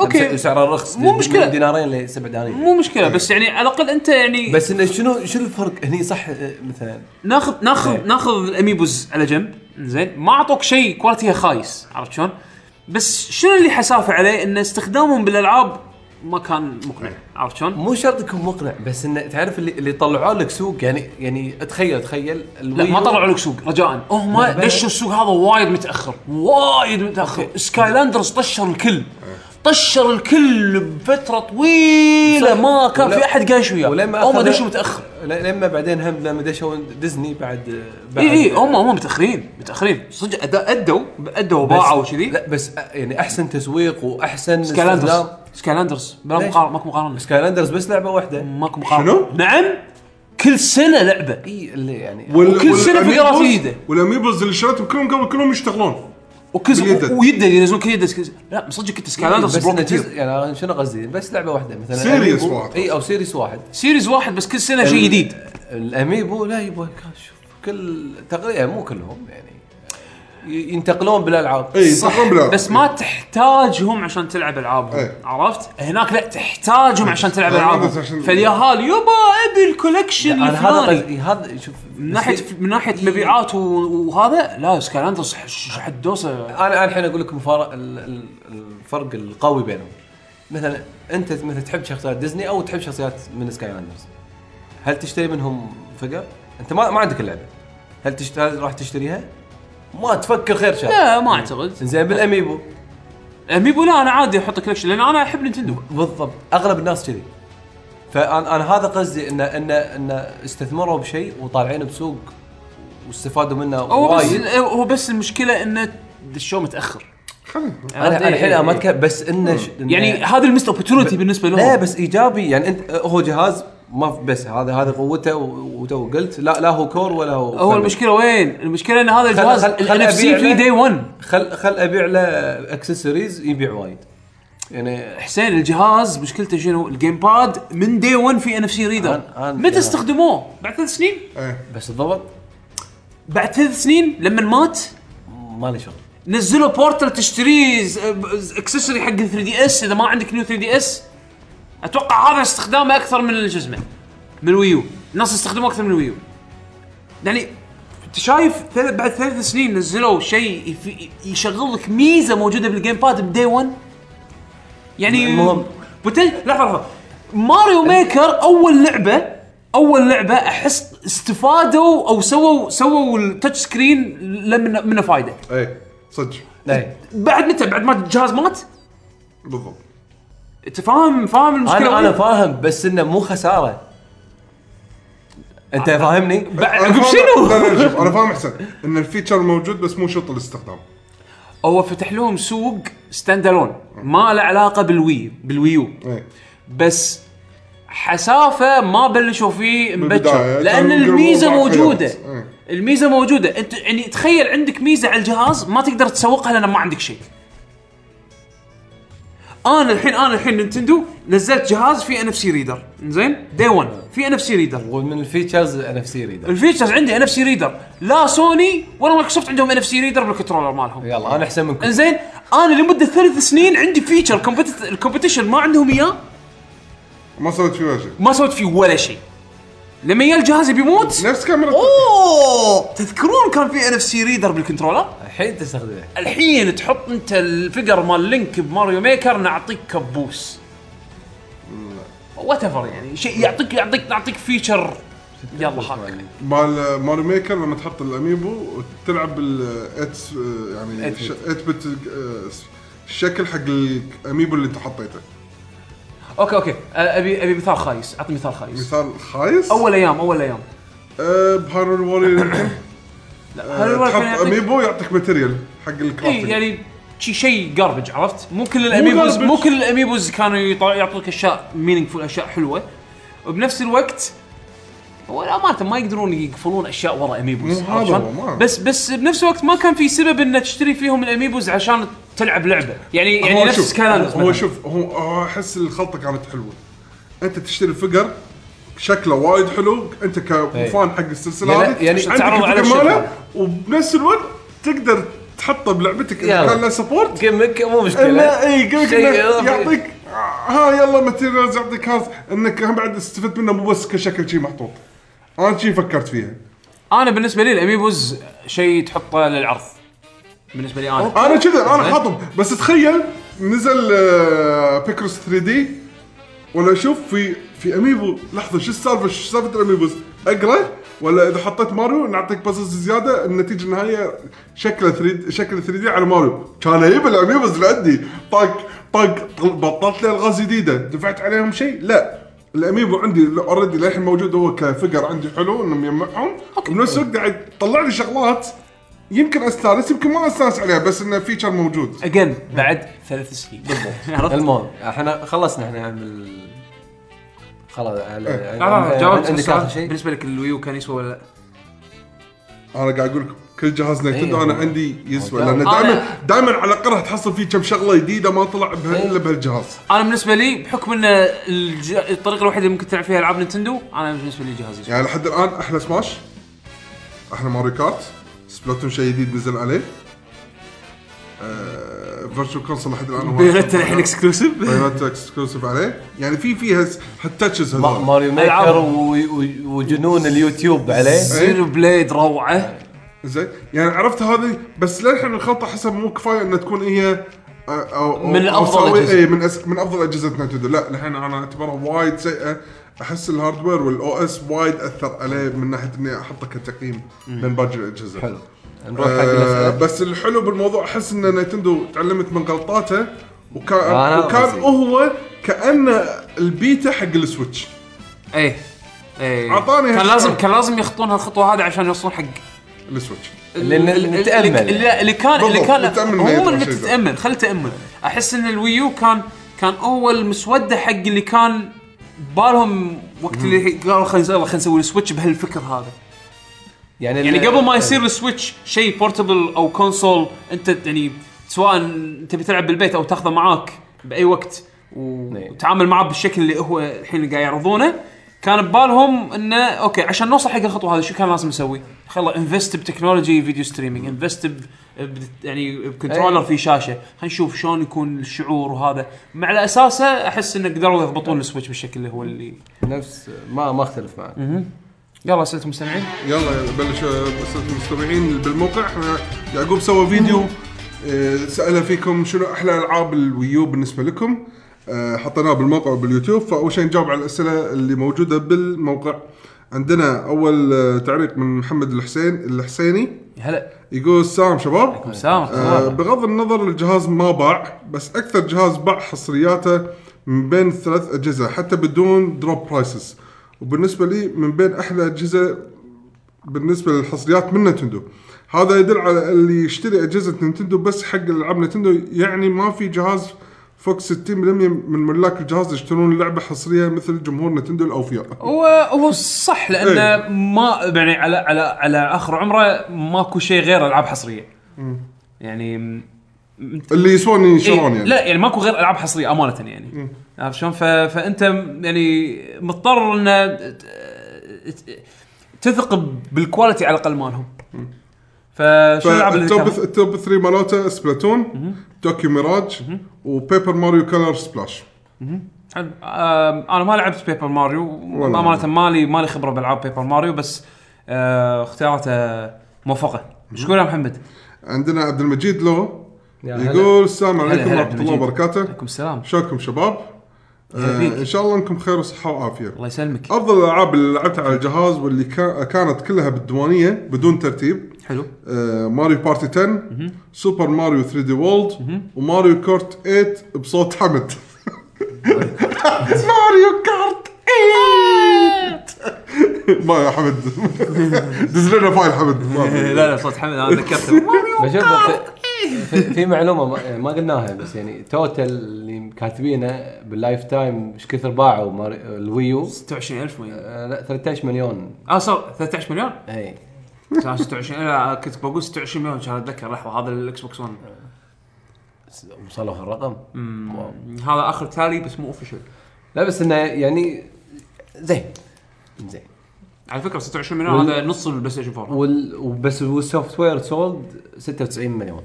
okay. سعره رخص مو من مشكلة. دينارين لسبع دنانير. مو مشكلة بس يعني على الأقل أنت يعني بس إنه شنو شنو الفرق؟ هني صح آه، مثلا. ناخذ ناخذ إيه. ناخذ الأميبوز على جنب. زين. ما أعطوك شيء quality ه خايس. عرفت شلون؟ بس شنو اللي حسافة عليه؟ إن استخدامهم بالألعاب ما كان مقنع. عرفت شلون؟ مو شرط يكون مقنع بس انه تعرف اللي اللي طلعوا لك سوق يعني يعني تخيل تخيل لا ما طلعوا لك سوق رجاء. هم دشوا السوق هذا وايد متأخر وايد متأخر. سكايلاندرز طشر الكل. طشر الكل بفترة طويلة. ما كان في أحد قايش وياه. ولما هم دشوا متأخر. لما بعدين هم لما دشوا ديزني بعد بعد اي اي هم هم متأخرين متأخرين. صدق أد- أدوا أدوا وباعوا وكذي. لا بس أ- يعني أحسن تسويق وأحسن سكايلاندرز استخدام. سكايلاندرز بلا؟ مقارنة ماكو مقارنة. سكايلاندرز بس لعبة واحدة. ماكو مقارنة. شنو؟ نعم. كل سنة لعبة. إي اللي يعني وكل والأميبوز- فقرات جديدة. والاميبوز اللي شريتهم كلهم قبل كلهم يشتغلون. باليد. ويده ينزلون كل يده لا صدق كنت سكايلاندرز بروك كثير يعني شنو قصدي؟ بس لعبة واحدة مثلا. series واحد. إي أو series واحد. series واحد بس كل سنة شيء جديد. الأميبو لا يبغى شوف كل تقريبا مو كلهم يعني. ينتقلون بالالعاب إي صح بلا بس ما تحتاجهم عشان تلعب ألعابهم إيه. عرفت؟ هناك لا تحتاجهم عشان تلعب ألعابهم. فاليهال يبا أبي ال collection أنا هذا الفلاني. قصدي هذا شوف من ناحيه من ناحية مبيعات و- وهذا لا سكايلاندرز حدوسة. أنا أنا الحين أقول لكم فرق ال- ال- الفرق القوي بينهم. مثلا أنت مثلا تحب شخصيات ديزني أو تحب شخصيات من سكاي لاندرز هل تشتري منهم فقر؟ أنت ما ما عندك اللعبة. هل تشت... هل راح تشتريها؟ ما تفكر خير شر لا ما أعتقد. زين بالأميبو. أميبو لا أنا عادي أحط collection لأن أنا أحب نينتندو بالضبط. أغلب الناس كذي. فانا أنا هذا قصدي ان ان إن استثمروا بشيء وطالعين بسوق واستفادوا منه هو بس وايد. هو بس المشكلة انه الشو متأخر. أنا أنا الحين ما أتكلم بس انه ش- إنه- يعني هذا ال missed opportunity بالنسبة له لا بس إيجابي. يعني انت هو جهاز ما في- بس هذا هذا قوته و- وتو قلت لا لا هو core ولا هو هو المشكلة وين؟ المشكلة إن هذا الجهاز خل- خل ال NFC فيه له. day 1 خل خل أبيع له اكسسوارز يبيع وايد يعني حسين الجهاز مشكلته شنو؟ ال gamepad من day 1 في NFC reader متى. استخدموه؟ بعد ثلاث سنين؟ إيه بس الضبط بعد ثلاث سنين لما مات ما لي شغل نزلوا portal تشتريه accessory حق 3DS إذا ما عندك New 3DS أتوقع هذا استخدامه أكثر من شو اسمه من الويو الناس استخدموه أكثر من الويو يعني أنت شايف بعد ثلاث سنين نزلوا شيء يف- يشغل لك ميزة موجودة بال gamepad ب day 1 يعني المهم. button... لحظة لحظة. ماريو ميكر أول لعبة أول لعبة أحس استفادوا أو سووا سووا ال touch screen لمن منه فايدة. إيه صدق. اي بعد متى؟ بعد ما الجهاز مات؟ بالضبط. أنت فاهم فاهم المشكلة أنا أنا؟ فاهم بس إنه مو خسارة أنت فاهمني؟ عقب فاهم- شنو؟ لا لا شوف أنا فاهم أحسن إن ال feature موجود بس مو شرط الاستخدام هو فتح لهم سوق stand alone ما له علاقة بالوي بالويو إيه بس حسافة ما بلشوا فيه مبكر بالبداية. لأن الميزة بعض موجودة خيارات. إيه. الميزة موجودة أنت يعني تخيل عندك ميزة على الجهاز ما تقدر تسوقها لأن ما عندك شيء أنا الحين أنا الحين نينتندو نزلت جهاز فيه NFC reader. زين day 1 فيه NFC reader. ومن ال features NFC reader. ال features عندي NFC reader. لا سوني ولا مايكروسوفت عندهم NFC reader بال controller مالهم. يلا أنا أحسن منكم. إنزين؟ أنا لمدة ثلاث سنين عندي feature ال competition ما عندهم إياه. ما سويت فيه ولا شيء. ما سويت فيه ولا شيء. لما يا الجهاز بيموت نفس كاميرا. أوه! تذكرون كان في NFC reader بال controller؟ الحين تستخدمه. الحين تحط أنت الفقر مال لينك بماريو ميكر نعطيك كبوس. whatever يعني شيء يعطيك يعطيك يعطيك feature يلا هاك مال ماريو ميكر لما تحط الأميبو وتلعب بالات يعني 8 ش- 8 bit الشكل حق الأميبو اللي أنت حطيته. okay okay. أه، أبي أبي مثال خايس. اعطي مثال خايس. مثال خايس؟ أول أيام أول أيام. آه بهايرول ووريرز يمكن لا تحط كان يعطيك- أميبو يعطيك material حق اي ال crafting يعني شي شيء garbage عرفت؟ مو كل الاميبوز. مو كل الأميبوز كانوا يعطوك أشياء meaningful أشياء حلوة. وبنفس الوقت هو امانه ما يقدرون يقفلون أشياء ورا أميبوز مو هذا ما. بس بس بنفس الوقت ما كان في سبب إنك تشتري فيهم الأميبوز عشان تلعب لعبة يعني يعني هو نفس شوف سكايلاندرز هو. شوف هو هو أحس الخلطة كانت حلوة أنت تشتري فقر شكله وايد حلو أنت ك fan حق السلسلة يعني- هذه يعني عندك تعرض على الفقر الشكل ماله. وبنفس الوقت تقدر تحطه بلعبتك يلا. اذا كان له support game ك مو مشكلة إي شيء إضافي. يعطيك آه، ها يلا materials يعطيك هذا إنك هم بعد استفدت منه مو بس كشكل شيء محطوط أنا شي فكرت فيها؟ أنا بالنسبة لي ال amiibos شيء تحطه للعرض. بالنسبة لي أنا. أنا كذا أنا حاطهم بس تخيل نزل آه، Picross 3D ولا أشوف في في amiibo لحظة شو السالفة؟ شو سالفة ال amiibos؟ أقرأ ولا إذا حطيت ماريو نعطيك puzzles زيادة النتيجة النهائية شكله 3 شكل 3D على ماريو. كان يجيب ال amiibos اللي عندي طق طق طل- بطلت لي ألغاز جديدة. دفعت عليهم شيء؟ لا. ال amiibo عندي already للحين موجود هو ك figure عندي حلو انه مجمعهم وبنفس الوقت قاعد يطلع لي شغلات يمكن أستانس يمكن ما أستانس عليها بس إنه feature موجود. again بعد ثلاث سنين. بالضبط؟ المهم إحنا خلصنا إحنا ال- خلاص لا جاوبت عندك السؤال. اخر شيء؟ بالنسبة لك الويو كان يسوى ولا لا؟ أنا قاعد أقول لكم. كل جهاز نينتندو إيه. أنا عندي يسوى. لأن دائما دائما على قرها تحصل فيه كم شغلة جديدة ما طلع بها الا بهالجهاز. أنا بالنسبة لي بحكم إن الج... الطريقة الوحيدة اللي ممكن تلعب فيها ألعاب نينتندو أنا بالنسبة لي جهازي يعني لحد الآن أحلى سماش أحلى Mario Kart Splatoon شيء جديد نزل عليه. Virtual Console لحد الآن Bayonetta الحين exclusive Bayonetta exclusive عليه. يعني في فيها هال touches هذول. Mario. Maker وجنون اليوتيوب عليه. Xenoblade روعة. زين. يعني عرفت هذه بس للحين الخلطة حسب مو كفاية إنها تكون هي أو أو من أو أفضل سوي- الأجهزة. اي من أس من أفضل اجهزه نينتندو لا الحين أنا أعتبرها وايد سيئة. أحس ال hardware وال OS وايد أثر عليه من ناحية إني أحطه كتقييم من باقي الأجهزة. حلو. نروح حق آه بس الحلو بالموضوع أحس إن نينتندو تعلمت من غلطاته وكان وكان. هو كانه البيتا حق ال Switch. إيه. إيه. أعطاني كان. لازم كان لازم يخطون هالخطوة هذه عشان يوصلون حق ال Switch اللي- ال- اللي ال- نتأمل. اللي, اللي كان اللي كان هو ذا. تتأمل خل تأمل أحس إن ال Wii U كان كان هو المسودة حق اللي كان بالهم وقت اللي قالوا خلينا نسوي خلينا نسوي ال Switch بهالفكر هذا يعني يعني قبل ما يصير ال Switch شيء portable أو console أنت يعني سواء تبي تلعب بالبيت أو تاخذه معاك بأي وقت نعم. وتتعامل معاه بالشكل اللي هو الحين قاعد يعرضونه كان ببالهم إنه okay عشان نوصل حق الخطوة هذه شو كان لازم نسوي؟ خلا invest ب technology video streaming invest ب ب- يعني ب controller أي. في شاشة. خلينا نشوف شلون يكون الشعور وهذا. مع على اساسه أحس انه قدروا يضبطون ال Switch بالشكل اللي هو اللي نفس ما ما أختلف معك. يلا اسئله المستمعين يلا بلش اسئله المستمعين بالموقع. إحنا يعقوب سوى فيديو آه، سأله فيكم شنو أحلى العاب ال Wii U بالنسبة لكم. حطيناه بالموقع وباليوتيوب فأول شيء نجاوب على الأسئلة اللي موجودة بالموقع. عندنا أول آه، تعليق من محمد الحسين الحسيني. هلا. يقول السلام شباب. سلام آه بغض النظر الجهاز ما باع بس أكثر جهاز باع حصرياته من بين ثلاث أجهزة حتى بدون drop prices وبالنسبة لي من بين أحلى أجهزة بالنسبة للحصريات من نينتندو. هذا يدل على اللي يشتري أجهزة نينتندو بس حق ألعاب نينتندو يعني ما في جهاز فوق 60% من ملاك الجهاز يشترون اللعبه حصرية مثل جمهور نينتندو الأوفياء. هو هو صح لأنه ما يعني على على على آخر عمره ماكو شيء غير ألعاب حصرية. يعني م- اللي يسوون إيه يشترون يعني. لا يعني ماكو غير ألعاب حصرية أمانة يعني. عرفت شلون؟ فأنت يعني مضطر إن تثق بال quality على الأقل مالهم. فشو الألعاب اللي ذكرها؟ ال top 3 مالته Splatoon. Tokyo Mirage و Paper Mario Color Splash حلو. أنا ما لعبت Paper Mario امانه مالي مالي خبرة بألعاب Paper Mario بس آه، اختياراته موفقة إيش تقول يا محمد؟ عندنا عبد المجيد لو. يقول السلام عليكم ورحمة الله. وبركاته عليكم السلام شلونكم شباب؟ آه. إن شاء الله إنكم بخير وصحة وعافية. الله يسلمك. أفضل الألعاب اللي لعبتها على الجهاز واللي كا- كانت كلها بالديوانية بدون ترتيب. حلو. آه Mario Party 10 Super Mario 3D World و Mario Kart 8 بصوت حمد. Mario Kart 8 ما يا حمد. دز لنا file حمد. لا لا صوت حمد. أنا ذكرته. بشوف في, في, معلومة ما, ما قلناها بس يعني total اللي كاتبينه بال lifetime إيش كثر باعوا ال Wii U؟ 26000 وين آه، لا 13 مليون. آه صار 13 مليون؟ إي. كان 26 لا كنت بقول 26 مليون عشان أتذكر لحظه هذا ال Xbox One وصلوا هالرقم. هذا آخر تالي بس مو official لا بس إنه يعني زين. زين. على فكرة 26 مليون وال- هذا نص ال PlayStation 4 وال... وبس وال software sold 96 مليون.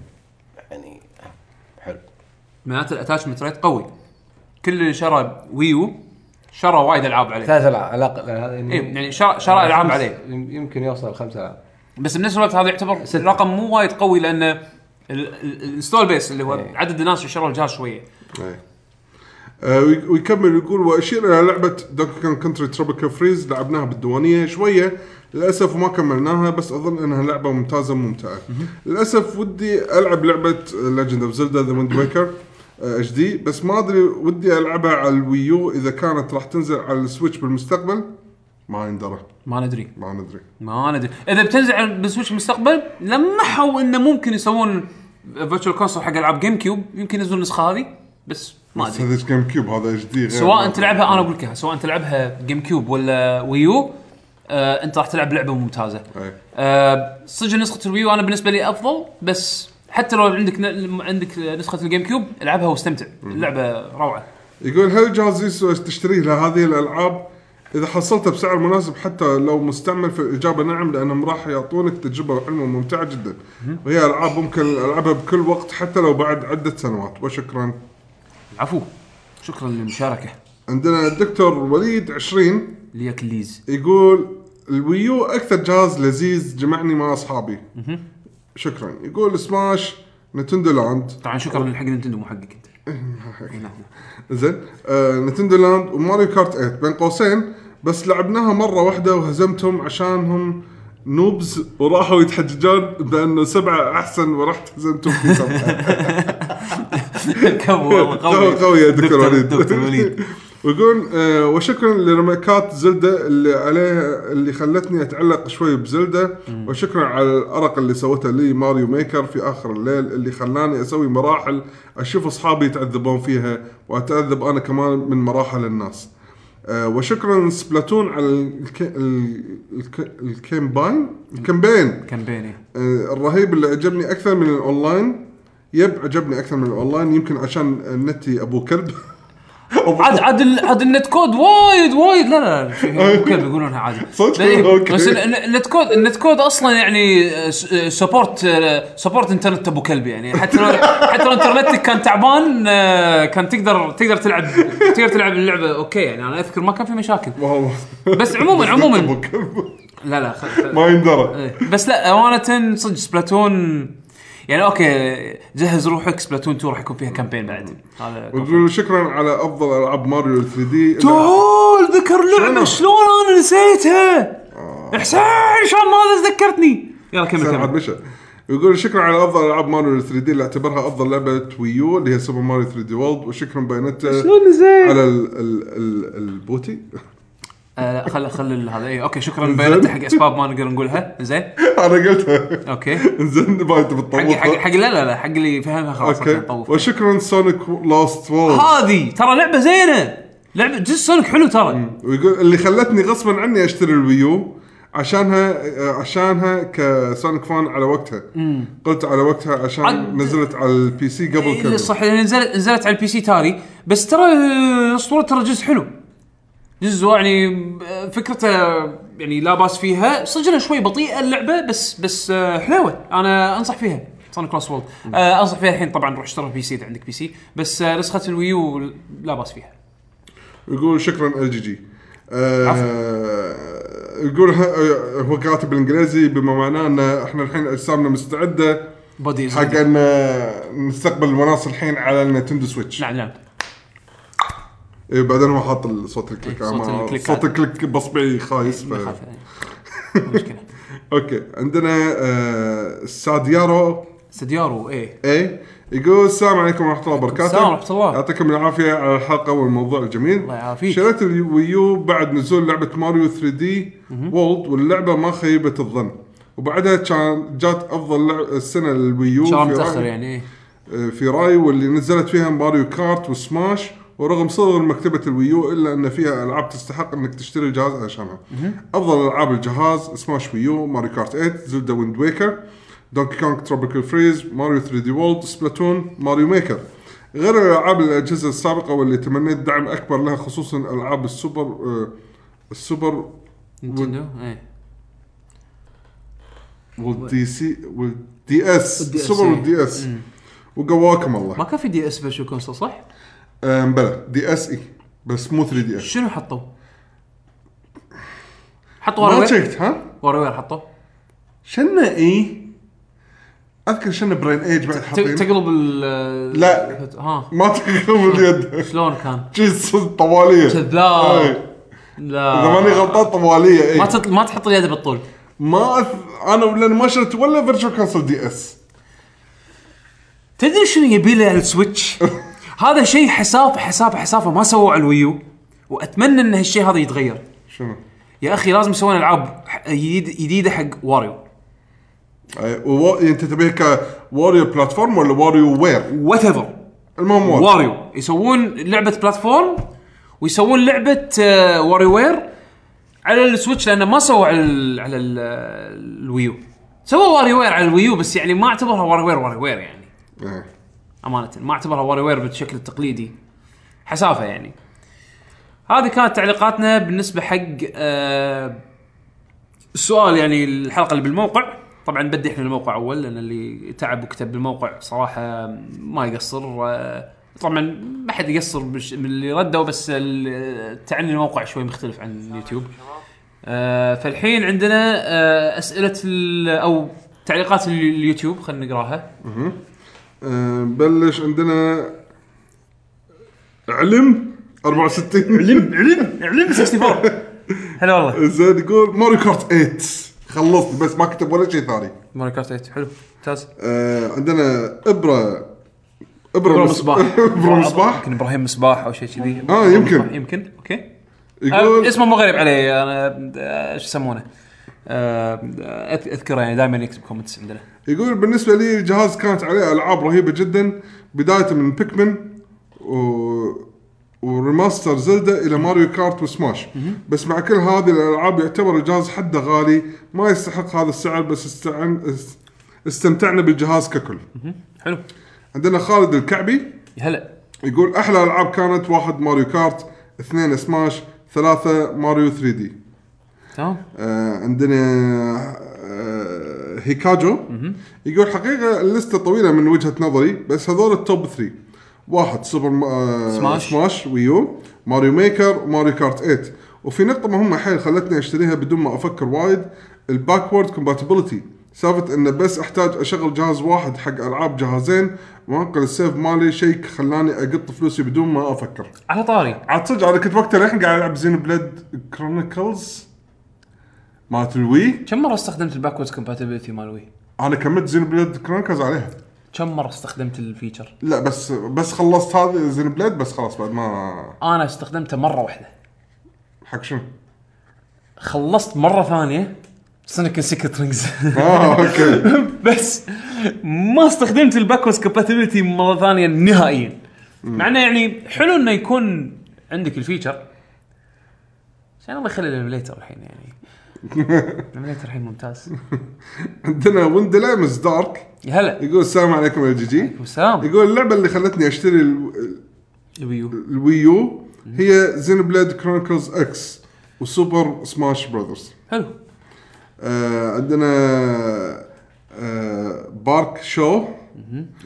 معناته ال attachment rate قوي. كل اللي شرى Wii U شرى وايد ألعاب عليه. ثلاث ألعاب على الاقل هذا اي يعني شرى شرى ألعاب عليه. يم- يمكن يوصل خمس العاب بس بنفس الوقت هذا يعتبر رقم مو وايد قوي لأن ال install base اللي هو إيه. عدد الناس اللي شروا الجهاز شوية. إيه. آه، وي- ويكمل يقول وأشير إلى لعبة Donkey Kong Country Tropical Freeze لعبناها بالديوانية شوية. للأسف وما كملناها بس أظن إنها لعبة ممتازة وممتعه. للأسف ودي ألعب لعبة Legend of Zelda The Wind Waker HD بس ما أدري ودي ألعبها على ال Wii U إذا كانت راح تنزل على ال Switch بالمستقبل ما يندرى ما ندري. ما ندري. ما ندري. إذا بتنزل على بال Switch المستقبل لمحوا إنه ممكن يسوون Virtual Console حق ألعاب GameCube يمكن ينزلون النسخة هذه بس ما أدري. هذا GameCube هذا HD سواء أنت تلعبها أنا أقول لك سواء تلعبها GameCube ولا Wii U آه أنت راح تلعب لعبه ممتازة. أي. آه صدق نسخة ال Wii U أنا بالنسبة لي أفضل بس حتى لو عندك ن- عندك نسخة ال GameCube العبها واستمتع. اللعبة روعة. يقول هل الجهاز يسوى تشتريه لهذه الألعاب. إذا حصلته بسعر مناسب حتى لو مستعمل في الاجابه نعم لأنهم راح يعطونك تجربة حلوة وممتعه جدا. وهي ألعاب ممكن ألعبها بكل وقت حتى لو بعد عدة سنوات. وشكرا. عفو. شكرا للمشاركة. عندنا الدكتور وليد 20 ليك الليز. يقول الويو أكثر جهاز لذيذ جمعني مع أصحابي. شكرا. يقول سماش نتندو لاند. طبعا شكرا حق نينتندو مو حقك أنت. زين آه نتندو لاند وماريو كارت 8 بين قوسين بس لعبناها مرة واحدة وهزمتهم عشانهم نوبز وراحوا يتحججون بأنه سبعة أحسن ورحت هزمتهم في سبعة. قوي قوي. يا دكتور وليد. دكتور وليد. ويقول آه وشكرا لرمكات زلدة اللي عليها اللي خلتني أتعلق شوي بزلدة وشكرا على الأرق اللي سوته لي ماريو ميكر في آخر الليل اللي خلاني أسوي مراحل أشوف أصحابي يتعذبون فيها وأتعذب أنا كمان من مراحل الناس. آه وشكرا Splatoon على الك... ال... الك... ال campaign ال campaign بيني آه، الرهيب اللي عجبني أكثر من الأونلاين يب عجبني أكثر من الأونلاين يمكن عشان نتي أبو كلب. عاد عاد ال- عاد ال netcode وايد وايد. لا لا لا في- كيف يقولونها عادي صدق؟ إيه، أوكي. بس ال- ال- ال netcode ال netcode أصلا يعني support support internet أبو كلب يعني. حتى لو حتى لو انترنتك كان تعبان آه، كان تقدر تقدر تلعب تقدر تلعب اللعبة أوكي يعني. أنا أذكر ما كان في مشاكل. بس عموما عموما. لا لا خ- خ- ما يندرى. إيه. بس لا أمانة صدق Splatoon يعني أوكي جهز روحك Splatoon 2 راح يكون فيها campaign بعد. هذا شكرا على أفضل ألعاب ماريو 3 دي. تول ذكر لعبة؟ شلون أنا نسيتها؟ حسين شلون ما ذكرتني؟ يلا كمل كمل. يقول شكرا على أفضل ألعاب ماريو 3 دي اللي أعتبرها أفضل لعبة Wii U اللي هي Super Mario 3D World وشكرا Bayonetta شلون نسيت؟ على ال ال ال ال booty. آه، لا خل خل هذا اي أوكي شكرا Bayonetta حق أسباب ما نقدر نقولها. زين أنا قلتها. أوكي. زين ما أنت حق حق حق لا لا لا حق اللي فهمها خلاص أوكي. وشكرا Sonic Lost World هذه ترى لعبة زينة. لعبة جزء Sonic حلو ترى. ويقول اللي خلتني غصبا عني أشتري ال Wii U عشانها آه، عشانها ك Sonic fan على وقتها. قلت على وقتها عشان عاد- نزلت على ال PC قبل إيه، كم صح لأن نزلت نزلت على ال PC تاري. بس ترى أسطورة ترى جزء حلو. جزء يعني آه، فكرته يعني لا باس فيها. صدق شوي بطيئة اللعبة بس بس آه، حلوة. أنا أنصح فيها. Sonic Lost World آه أنصح فيها الحين. طبعا روح اشتري PC إذا عندك PC. بس آه نسخه ال Wii U لا باس فيها. يقول شكرا ال GG آه يقول آه، هو كاتب بالإنجليزي بما معناه إن إحنا الحين أجسامنا مستعدة حق إن آه، نستقبل المنصة الحين على ال Nintendo Switch. نعم نعم. إيه بعدين هو حاط صوت ال click. إيه، صوت أنا ال click. صوت. ال click بصبعي خايس ف... يخالف يعني. مو مشكلة. أوكي عندنا آه ساديارو. سديارو إيه. اي يقول السلام عليكم ورحمة الله وبركاته. السلام ورحمة الله. يعطيكم العافية على الحلقة والموضوع الجميل الله يعافيك. شريت ال Wii U بعد نزول لعبة Mario 3D World واللعبة ما خيبت الظن. وبعدها كان جات أفضل لعبة السنة لل Wii U في متأخر يعني. إيه آه، في رأيي واللي نزلت فيها Mario Kart و Smash. ورغم صغر مكتبة ال Wii U إلا أن فيها ألعاب تستحق أنك تشتري الجهاز عشانها. أفضل ألعاب الجهاز سماش ويو، Mario Kart 8، Zelda Wind Waker، Donkey Kong Tropical Freeze، Mario 3D World، Splatoon، Mario Maker. غير الألعاب الأجهزة السابقة واللي تمنيت دعم أكبر لها خصوصا ألعاب السوبر آه، السوبر نينتندو إيه والدي سي والدي اس السوبر. والدي اس وقواكم الله ما كان في دي اس فيرتشوال كونسول صح؟ آم، بلى دي اس اي بس مو 3 دي اس شنو حطوا؟ حطوا ورا ما وير شفت ها؟ ورا وير حطوا. شنا اي أذكر شنا برين ايج بعد ت- حاطين تقلب ال لا. ها. ما تقلب اليد. شلون كان؟ جيز طوالية. كذاب. إيه. لا. إذا ماني غلطان طوالية اي ما تط... ما تحط اليد بالطول. ما أث... أنا لأن ما شريت ولا Virtual Console DS تدري شنو يبي له ال Switch؟ هذا شيء حساف حساف حسافه ما سووه على ال Wii U وأتمنى إن هالشيء هذا يتغير شنو؟ يا أخي لازم يسوون ألعاب جديدة حق Wario. أنت تبيه ك Wario platform ولا WarioWare؟ whatever المهم وايد. Wario يسوون لعبة platform ويسوون لعبة آه، WarioWare على ال Switch لأنه ما سووا على ال على ال ال Wii U سووا WarioWare على ال Wii U بس يعني ما أعتبرها WarioWare WarioWare يعني إيه. أمانة. ما اعتبرها WarioWare بالشكل التقليدي. حسافة يعني. هذه كانت تعليقاتنا بالنسبة حق آه السؤال يعني الحلقة اللي بالموقع. طبعا بدي إحنا الموقع أول لأن اللي تعب وكتب بالموقع صراحة ما يقصر. آه طبعا ما حد يقصر بالش- باللي ردوا بس تعني الموقع شوي مختلف عن اليوتيوب. آه فالحين عندنا آه أسئلة أو تعليقات ال- اليوتيوب خلينا نقراها. بلش عندنا علم 64 علم علم علم 64 هلا والله. زين يقول ماريو كارت 8 خلصت بس ما كتب ولا شيء ثاني. Mario Kart 8 حلو. ممتاز. آه، عندنا إبرة إبرة مصباح. إبرة مصباح. يمكن إبراهيم مصباح أو شيء كذي. آه، يمكن. يمكن okay. آه يقول اسمه مو غريب علي أنا آه، شو يسمونه؟ آه أذكره يعني دائما يكتب comments عندنا. يقول بالنسبة لي الجهاز كانت عليه ألعاب رهيبة جدا بداية من Pikmin و و remaster Zelda إلى Mario Kart و Smash بس مع كل هذه الألعاب يعتبر الجهاز حده غالي ما يستحق هذا السعر بس استعن است- استمتعنا بالجهاز ككل. حلو. عندنا خالد الكعبي. هلا. يقول أحلى ألعاب كانت واحد Mario Kart اثنين سماش ثلاثة ماريو 3 دي تمام آه عندنا آه هيكاجو. يقول حقيقة اللستة طويلة من وجهة نظري بس هذول ال top 3 واحد سوبر م- آه Smash. Smash Wii U. Mario Maker و Mario Kart 8 وفي نقطة مهمة حيل خلتني أشتريها بدون ما أفكر وايد ال backward compatibility سالفة إنه بس أحتاج أشغل جهاز واحد حق ألعاب جهازين وانقل ال save مالي شيء خلاني أقط فلوسي بدون ما أفكر. على طاري. عاد صدق أنا كنت وقتها للحين قاعد ألعب زين بلاد كرونيكلز مالت الوي؟ كم مرة استخدمت ال backwards compatibility مال Wii؟ أنا كملت Xenoblade Chronicles عليها. كم مرة استخدمت ال feature؟ لا بس بس خلصت هذه Xenoblade بس خلاص بعد ما أنا استخدمته مرة واحدة. حق شنو؟ خلصت مرة ثانية. Sonic Secret Rings آه okay. بس ما استخدمت ال backward compatibility مرة ثانية نهائيا. مع إنه يعني حلو إنه يكون عندك ال feature. عشان الله يخلي ال emulator الحين يعني. ال emulator الحين ممتاز. عندنا وندلا مس دارك. يا هلا. يقول السلام عليكم يا جي جي والسلام يقول اللعبة اللي خلتني أشتري ال- الويو الويو هي زين بلاد كرونيكلز إكس وسوبر سماش براذرز. حلو. آه عندنا آه بارك شو.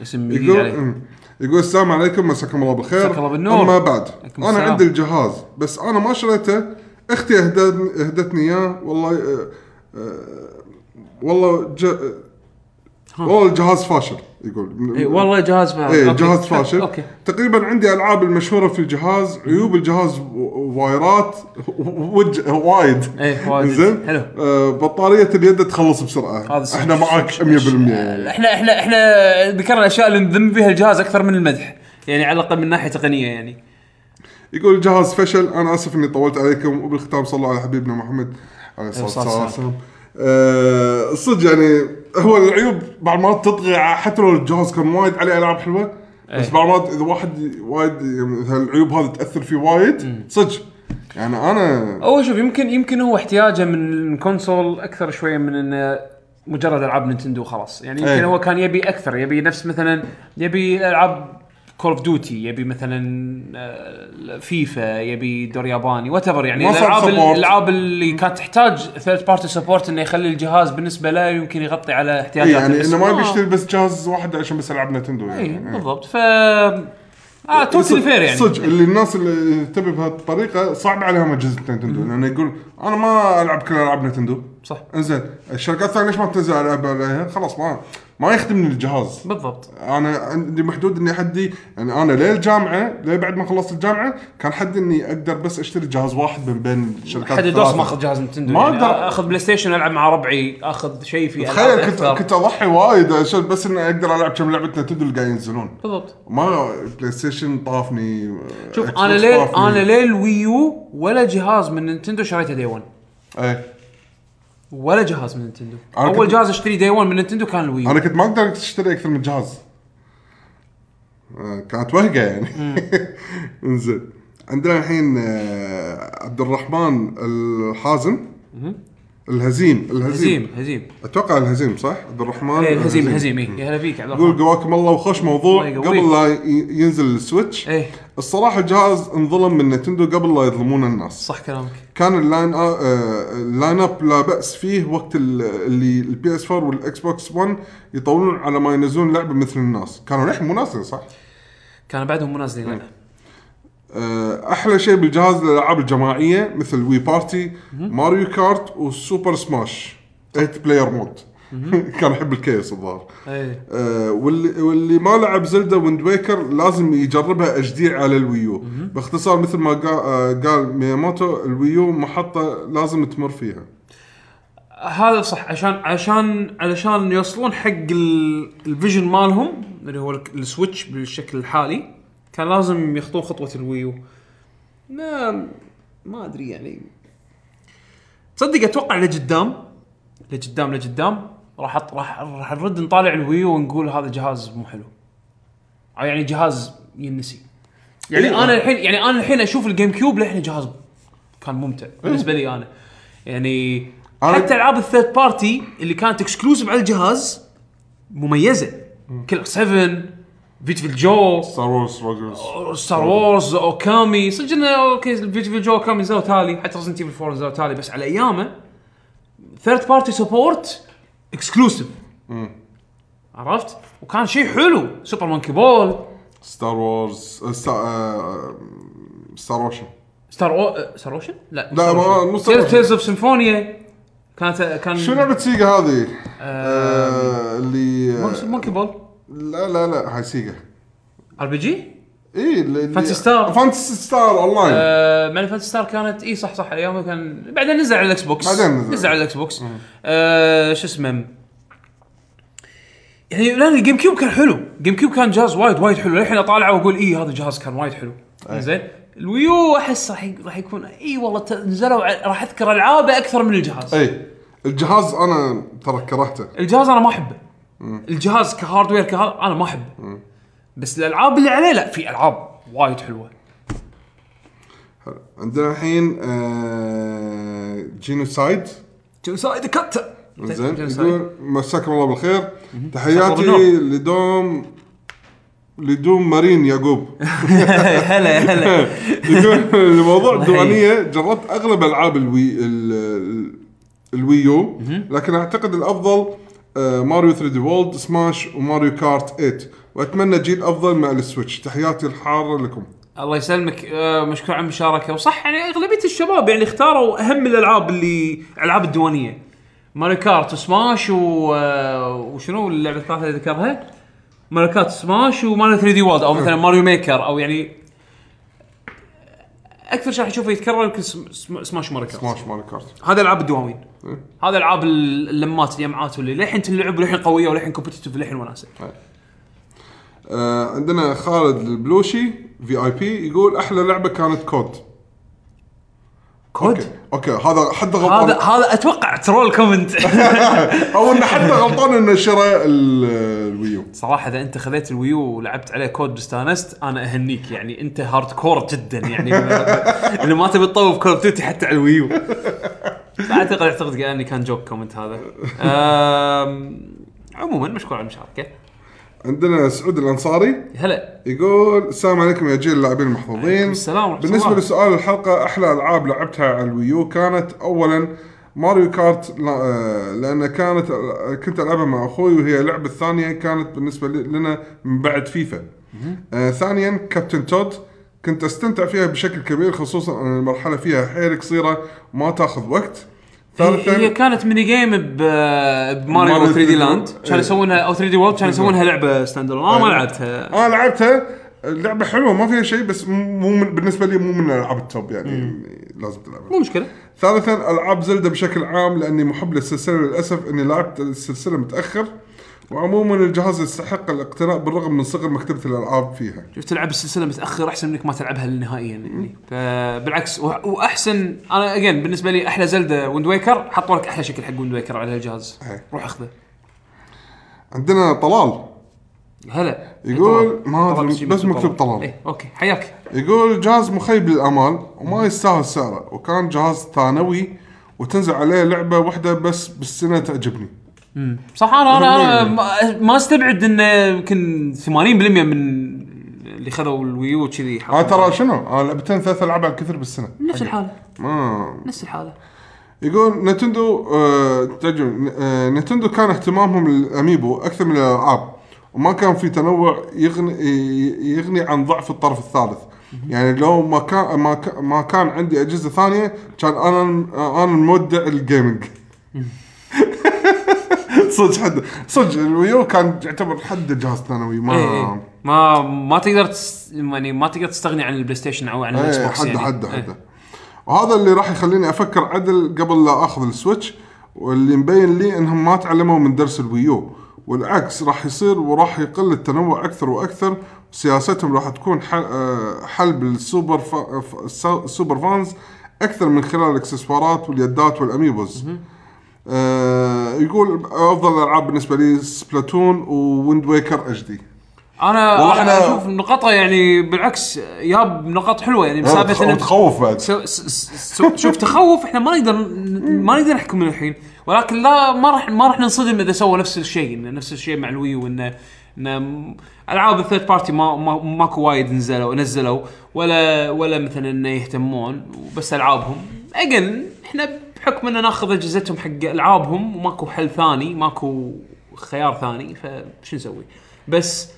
اسم جديد يقول عليه. يقول السلام عليكم مساكم الله بالخير مساك الله بالنور. أما بعد عليكم أنا السلام. عندي الجهاز بس أنا ما شريته أختي اهدتني أهدتني إياه والله آه آه والله ج... والله الجهاز فاشل يقول. اي والله جهاز فاشل. okay. جهاز فاشل. okay. تقريبا عندي ألعاب المشهورة في الجهاز عيوب الجهاز وايرات وج... وايد. إيه وايد. زين؟ حلو. آه بطارية اليد تخلص بسرعة. هذا. إحنا معاك 100% يعني. إحنا إحنا إحنا ذكرنا الأشياء اللي نذم فيها الجهاز أكثر من المدح. يعني على الأقل من ناحية تقنية يعني. يقول الجهاز فشل أنا آسف إني طولت عليكم وبالختام صلوا على حبيبنا محمد عليه الصلاة والسلام. آه، صدق يعني هو العيوب بعض المرات تطغي حتى لو الجهاز كان وايد عليه ألعاب حلوة بس إيه. بعض المرات إذا واحد وايد يعني مثلا العيوب هذه تأثر فيه وايد صدق يعني أنا هو شوف يمكن يمكن هو احتياجه من ال console أكثر شوية من إنه مجرد ألعاب Nintendo خلاص يعني يمكن أي. هو كان يبي أكثر يبي نفس مثلا يبي ألعاب Call of Duty يبي مثلا آه، فيفا يبي دور ياباني وات يعني ما صار الألعاب. الألعاب اللي كانت تحتاج third party support إنه يخلي الجهاز بالنسبة له يمكن يغطي على احتياجاته. يعني بس إنه ما ما- يبي يشتري بس جهاز واحد عشان بس يلعب Nintendo اي يعني. إيه. بالضبط. ف آه totally fair يعني. صدق اللي الناس اللي تبي بهالطريقة صعب عليهم أجهزة Nintendo لأنه يقول أنا ما ألعب كل ألعاب Nintendo. صح. إنزين الشركات الثانية ليش ما تنزل العاب عليها خلاص ما ما يخدمني الجهاز بالضبط أنا عندي محدود إني حدي يعني أنا ليه الجامعة ليه بعد ما خلصت الجامعة كان حدي إني أقدر بس أشتري جهاز واحد من بين الشركات حد دوس الثلاثة. ماخذ جهاز Nintendo ما يعني أقدر. أخذ PlayStation ألعب مع ربعي أخذ شيء في تخيل كنت. كنت أضحي وايد عشان بس إني أقدر ألعب كم لعبة Nintendo اللي قاعدين ينزلون بالضبط ما PlayStation طافني شوف أنا ليه. أنا ليه ال Wii U ولا جهاز من Nintendo شريته day 1 إيه ولا جهاز من Nintendo. أول جهاز أشتري day 1 من Nintendo كان ال Wii U. أنا كنت ما أقدر أشتري أكثر من جهاز. آه، كانت وهقة يعني. انزين. عندنا الحين آه، عبد الرحمن الحازم. الهزيم. الهزيم. هزيم هزيم. أتوقع الهزيم صح؟ عبد الرحمن إيه الهزيم الهزيم. إيه. يا هلا فيك عبد يقول الرحمن. قواكم الله وخش موضوع يقويك. قبل لا ينزل ال Switch. إيه. الصراحة الجهاز انظلم من Nintendo قبل لا يظلمون الناس. صح كلامك. كان ال line آه ال lineup لا بأس فيه وقت ال- اللي ال PS4 وال Xbox 1 يطولون على ما ينزلون لعبة مثل الناس. كانوا للحين مو نازلين صح؟ كان بعدهم ما نازلين لا آه، أحلى شيء بالجهاز الألعاب الجماعية مثل Wii Party Mario Kart و Super Smash 8 player mode كان يحب الكيس الظاهر. إيه. آه، واللي واللي ما لعب Zelda Wind Waker لازم يجربها دي على ال Wii U. باختصار مثل ما قال, آه، قال مياموتو ال Wii U محطة لازم تمر فيها. هذا صح. عشان عشان علشان يوصلون حق ال- ال vision مالهم اللي هو ال- ال Switch بالشكل الحالي كان لازم يخطون خطوة ال Wii U. ما ما أدري يعني. تصدق أتوقع لقدام لقدام لقدام راح أط- راح راح نرد نطالع ال Wii U ونقول هذا جهاز مو حلو. أو يعني جهاز ينسي. يعني إيه. أنا الحين يعني أنا الحين أشوف ال GameCube للحين جهاز كان ممتع بالنسبة لي أنا. يعني أنا- حتى ألعاب ال third party اللي كانت exclusive على الجهاز مميزة. Killer 7 Viewtiful Joe Star Wars Rogue Star Wars Okami صدق إنه okay Viewtiful Joe Okami نزلوا تالي. حتى Resident Evil 4 نزلوا تالي. بس على أيامه third party support exclusive عرفت؟ وكان شيء حلو Super Monkey Ball Star Wars Star Ocean Star أو Star Ocean؟ لا لا، ما- مو Star. Tales of Symphonia كانت كان شو لعبة Sega هذه؟ آه اللي Monkey- Monkey Ball لا لا لا هاي Sega R PG؟ اي Phantasy Star. Phantasy Star Online آه ماني Phantasy Star كانت اي صح صح ايامها كان بعدين نزل على ال Xbox. بعدين نزل. نزل على ال Xbox. آه شو اسمه؟ يعني لا ال GameCube كان حلو. GameCube كان جهاز وايد وايد حلو. للحين أطالعه وأقول اي هذا الجهاز كان وايد حلو. زين؟ ال Wii U أحس راح راح يكون اي والله نزلوا راح أذكر العابه أكثر من الجهاز. أي. الجهاز أنا ترى كرهته. الجهاز أنا ما أحبه. الجهاز ك hardware كهذا أنا ما أحبه. بس الالعاب اللي عليه لا في ألعاب وايد حلوة. عندنا الحين آه Genocide جنسايد كاتا زين. يقول مساكم الله بالخير. تحياتي ل Doom ل Doom Marine يعقوب. هلا هلا. يقول الموضوع الديوانية جربت أغلب ألعاب ال Wii ال- ال- ال Wii U لكن أعتقد الأفضل آه، Mario 3D World Smash و Mario Kart 8 وأتمنى جيل أفضل مع ال Switch. تحياتي الحارة لكم. الله يسلمك آه، مشكور على المشاركة. وصح يعني أغلبية الشباب يعني اختاروا أهم الألعاب اللي الألعاب الديوانية. Mario Kart و Smash و... آه، وشنو اللعبة الثالثه اللي ذكرها؟ Mario Kart Smash و Mario 3D World أو مثلا Mario Maker أو يعني أكثر شيء راح أشوفه يتكرر يمكن Sm- Sm- Smash و Mario Kart. Smash Mario Kart. هذا العاب الدواوين هذا ألعاب اللمات اليمعات واللي للحين تلعب وللحين قوية وللحين competitive وللحين وناسة. آه عندنا خالد البلوشي VIP يقول أحلى لعبة كانت COD. COD؟ okay هذا حد هذا غلطان. هذا أتوقع troll comment. أو إنه حد غلطان إنه شرى ال- ال Wii U. صراحة إذا أنت خذيت ال Wii U ولعبت عليه COD واستانست أنا أهنيك يعني أنت hardcore جدا يعني انه ما تبي تطوف Call of Duty حتى على ال Wii U. اعتقد أعتقد اني كان joke comment هذا. عموما مشكور على المشاركة. عندنا سعود الأنصاري هلا. يقول السلام عليكم يا جيل اللاعبين المحظوظين. السلام ورحمة بالنسبة الله. لسؤال الحلقة أحلى ألعاب لعبتها على ال Wii U كانت اولا Mario Kart لا- آه، لأن كانت كنت ألعبها مع أخوي وهي اللعبه الثانية كانت بالنسبة لنا من بعد فيفا. آه ثانيا Captain Toad كنت أستمتع فيها بشكل كبير خصوصا أن المرحلة فيها حيل قصيرة وما تاخذ وقت. هي كانت mini game ب- ب Mario Mario 3D 3D Land كانوا إيه. يسوونها أو 3D World كانوا يسوونها لعبة stand أنا ما إيه. لعبتها. أنا لعبتها. اللعبه حلوة ما فيها شيء بس مو من بالنسبة لي مو من العاب ال top يعني. لازم تلعبها. مو مشكلة. ثالثا ألعاب Zelda بشكل عام لأني محب للسلسلة للأسف إني لعبت السلسلة متأخر. وعموما الجهاز يستحق الاقتناء بالرغم من صغر مكتبة الألعاب فيها. شفت تلعب السلسلة متأخر أحسن منك ما تلعبها نهائيا يعني. فبالعكس وأحسن أنا again بالنسبة لي أحلى Zelda Wind Waker حطوا لك أحلى شكل حق Wind Waker على الجهاز. إيه. روح أخذه. عندنا طلال. هلا. يقول. ما شي بس مكتوب طلال. إيه okay حياك. يقول جهاز مخيب للأمال وما يستاهل سعره وكان جهاز ثانوي وتنزل عليه لعبة واحدة بس بالسنة تعجبني. صح أنا أنا ما- ما استبعد انه يمكن 80% من اللي خذوا الويو كذي أنا حطوا- ترى شنو؟ أنا لعبتين ثلاث ألعاب على الكثر بالسنة. نفس الحالة. ما نفس الحالة. يقول نتندو آه تعجبني آه نتندو كان اهتمامهم للاميبو أكثر من الألعاب وما كان في تنوع يغني يغني عن ضعف الطرف الثالث. يعني لو ما كان ما كان, ما كان عندي أجهزة ثانية كان أنا أنا المودع ال gaming صدق حد صدق ال Wii U كان يعتبر حد جهاز ثانوي ما إيه إيه. ما ما تقدر تس... يعني ما تقدر تستغني عن ال PlayStation أو عن ال X إيه box حد يعني. حد إيه. حد وهذا اللي راح يخليني أفكر عدل قبل لا أخذ ال Switch واللي مبين لي إنهم ما تعلموا من درس ال Wii U والعكس راح يصير وراح يقل التنوع أكثر وأكثر سياستهم راح تكون حل, آه، حلب ال super fa- ال super fans أكثر من خلال الإكسسوارات واليدات وال Amiibos آه يقول أفضل الألعاب بالنسبة لي Splatoon و Wind Waker HD أنا والله أنا أشوف نقطة يعني بالعكس جاب نقاط حلوة يعني بسالفه إنه- وتخوف بعد. سو- س- س- س- شوف تخوف إحنا ما نقدر ما نقدر نحكم من الحين. ولكن لا ما راح ما راح ننصدم إذا سووا نفس الشيء إنه نفس الشيء مع ال Wii U انه انه م- ألعاب ال third party ما, ما ماكو وايد نزلوا نزلوا ولا ولا مثلا إنه يهتمون بس ألعابهم. again إحنا بحكم ان ناخذ أجهزتهم حق ألعابهم وماكو حل ثاني ماكو خيار ثاني فشو نسوي؟ بس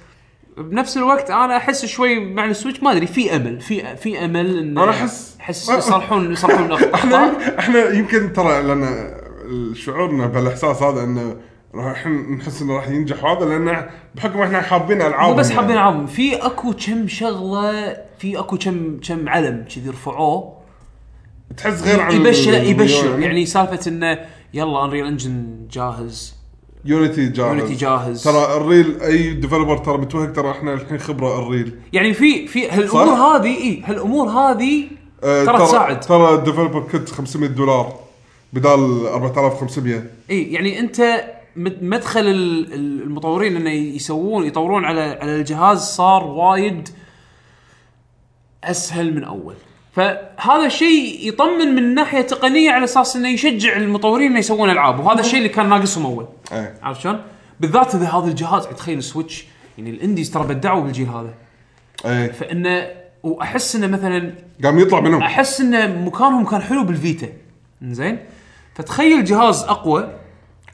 بنفس الوقت أنا أحس شوي مع ال Switch ما أدري في أمل في في أمل ان أنا أحس- أحس يصلحون يصلحون إحنا إحنا يمكن ترى لأن شعورنا بالإحساس هذا إنه راح نحس إنه راح ينجح هذا لأن بحكم إحنا حابين العاب مو بس حابين ألعابهم في أكو كم شغلة في أكو كم كم علم كذي رفعوه تحس غير عن يبشر يبشر. يعني سالفة إنه يلا Unreal Engine جاهز. Unity جاهز. Unity جاهز. ترى Unreal أي developer ترى متوهق ترى إحنا الحين خبرة Unreal. يعني في في هالأمور؟ هذه إي هالأمور هذه آه، ترى تساعد. ترى ال developer kit 500 دولار بدال 4500 إي يعني أنت مد- مدخل ال- ال- المطورين إنه يسوون يطورون على على الجهاز صار وايد أسهل من أول. فهذا الشيء يطمن من ناحية تقنية على أساس إنه يشجع المطورين إنه يسوون ألعاب وهذا الشيء اللي كان ناقصهم أول. إيه. عرفت شلون؟ بالذات إذا هذا الجهاز تخيل السويتش يعني ال indies ترى بدعوا بالجيل هذا. إيه. فإنه وأحس إنه مثلا قام يطلع منهم. أحس ان مكانهم كان حلو بالفيتا. زين فتخيل جهاز أقوى.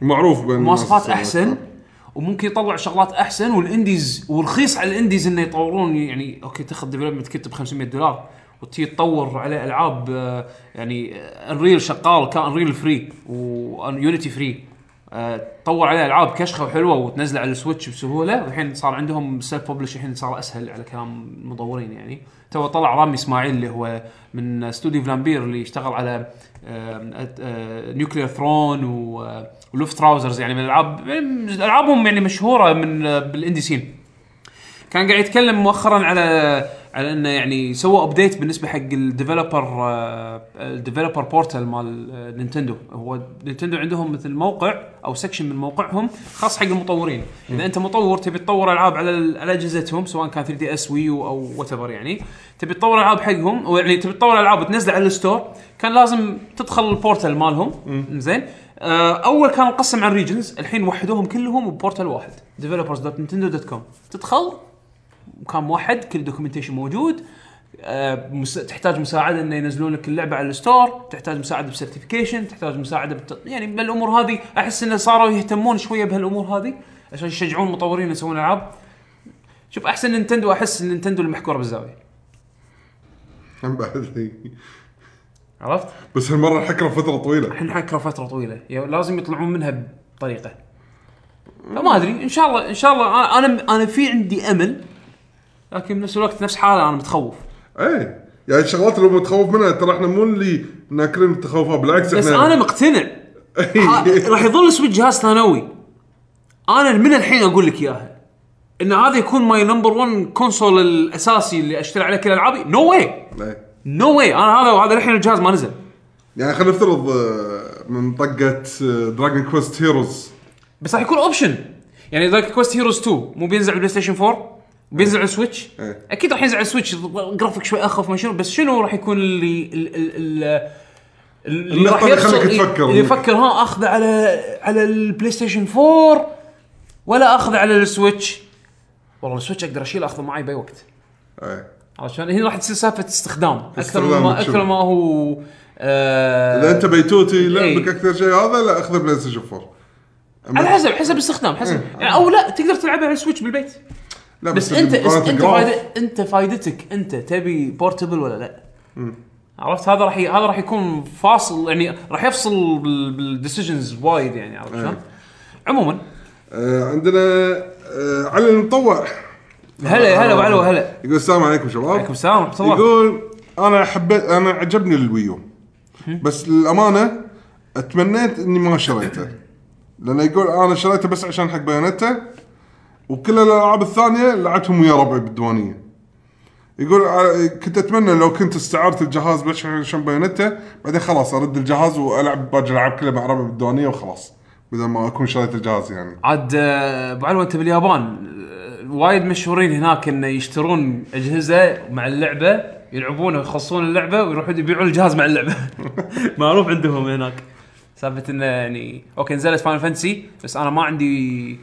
معروف مواصفات. أحسن. وممكن يطلع شغلات أحسن وال indies ورخيص على ال indies إنه يطورون يعني okay تاخذ development kit ب 500 دولار. وتبي تطور عليه ألعاب آه، يعني Unreal شغال كان Unreal free و Unity free تطور عليه ألعاب كشخة وحلوة وتنزله على السويتش بسهولة. والحين صار عندهم self publish الحين صار أسهل على كلام المطورين يعني. تو طلع رامي إسماعيل اللي هو من استوديو Vlambeer اللي اشتغل على Nuclear Throne و Luftrausers يعني من الألعاب ألعابهم يعني مشهورة من آه، بال indie scene كان قاعد يتكلم مؤخرا على على إنه يعني سووا update بالنسبة حق ال developer ال developer portal مال آه، نينتندو. هو نينتندو عندهم مثل موقع أو section من موقعهم خاص حق المطورين. إذا أنت مطور تبي تطور ألعاب على على أجهزتهم سواء كان 3 دي إس ويو أو what يعني. تبي تطور ألعاب حقهم أو يعني تبي تطور ألعاب وتنزلها على ال store كان لازم تدخل ال portal مالهم. زين. آه، أول كان مقسم عن regions الحين وحدوهم كلهم ب portal واحد developers.nintendo.com تدخل مكان موحد كل documentation موجود. آه، مس... تحتاج مساعدة إنه ينزلون لك اللعبة على ال store تحتاج مساعدة ب certification تحتاج مساعدة بت... يعني بالامور هذه. أحس انه صاروا يهتمون شوية بهالأمور هذه عشان يشجعون المطورين يسوون ألعاب. شوف احسن نينتندو أحس نينتندو المحكورة بالزاوية. هم بعد عرفت؟ بس هالمرة حكره فترة طويلة. إحنا حكره فترة طويلة. يا- لازم يطلعون منها بطريقة. فما أدري. إن شاء الله إن شاء الله أنا أنا في عندي أمل لكن بنفس الوقت نفس حالة أنا متخوف. إيه يعني الشغلات اللي متخوف منها ترى إحنا مو اللي ناكرين التخوفات بالعكس بس إحنا أنا مقتنع. راح يظل السويتش جهاز ثانوي. أنا من الحين أقول لك إياها. إن هذا يكون my number 1 console الأساسي اللي أشتري عليه كل ألعابي no way. no way أنا هذا هذا الحين الجهاز ما نزل. يعني خلينا نفترض آه، من طقة Dragon Quest Heroes بس راح يكون option يعني دراجون Quest Heroes 2 مو بينزل على البلاي ستيشن 4 بينزل على السويتش إيه. أكيد راح ينزل على السويتش جرافيك شوي أخف ما شنو بس شنو راح يكون اللي ال- ال- ال- اللي راح يخليك تفكر. اللي يفكر ها أخذه على على البلاي ستيشن 4 ولا أخذه على السويتش والله السويتش أقدر اشيله أخذه معي بأي وقت. عرفت شلون؟ هنا راح تصير سالفة استخدام أكثر ما. أكثر ما هو آه إذا أنت بيتوتي لعبك إيه. أكثر شيء هذا لا اخذ بلاي ستيشن 4 على حسب حسب الاستخدام حسب إيه. يعني أو لا تقدر تلعبها على السويتش بالبيت لا بس انت مقارنة أنت جراف، فايدة أنت فايدتك أنت تبي portable ولا لا؟ عرفت؟ هذا راح ي... هذا راح يكون فاصل يعني راح يفصل بال decisions وايد يعني عرفت شلون؟ عموما. آه عندنا آه علي المطوع هلا هلا وعلو هلا. يقول السلام عليكم شباب. عليكم السلام ورحمة الله. يقول أنا حبيت أنا عجبني الويو بس للأمانة أتمنيت إني ما شريته. لأنه يقول أنا شريته بس عشان حق بايونيتا وكل الألعاب الثانية لعبتهم ويا ربعي بالديوانية. يقول ع- كنت أتمنى لو كنت استعرت الجهاز بس عشان بايونيتا بعدين خلاص أرد الجهاز وألعب باقي الألعاب كلها مع ربعي بالديوانية وخلاص بدل ما أكون شريت الجهاز يعني. عاد آه، أبو علو أنت باليابان آه، وايد مشهورين هناك انه يشترون أجهزة مع اللعبة يلعبونها ويخلصون اللعبة ويروحون يبيعون الجهاز مع اللعبة. معروف عندهم هناك. سالفة إنه يعني أوكي نزلت Final Fantasy بس أنا ما عندي آه،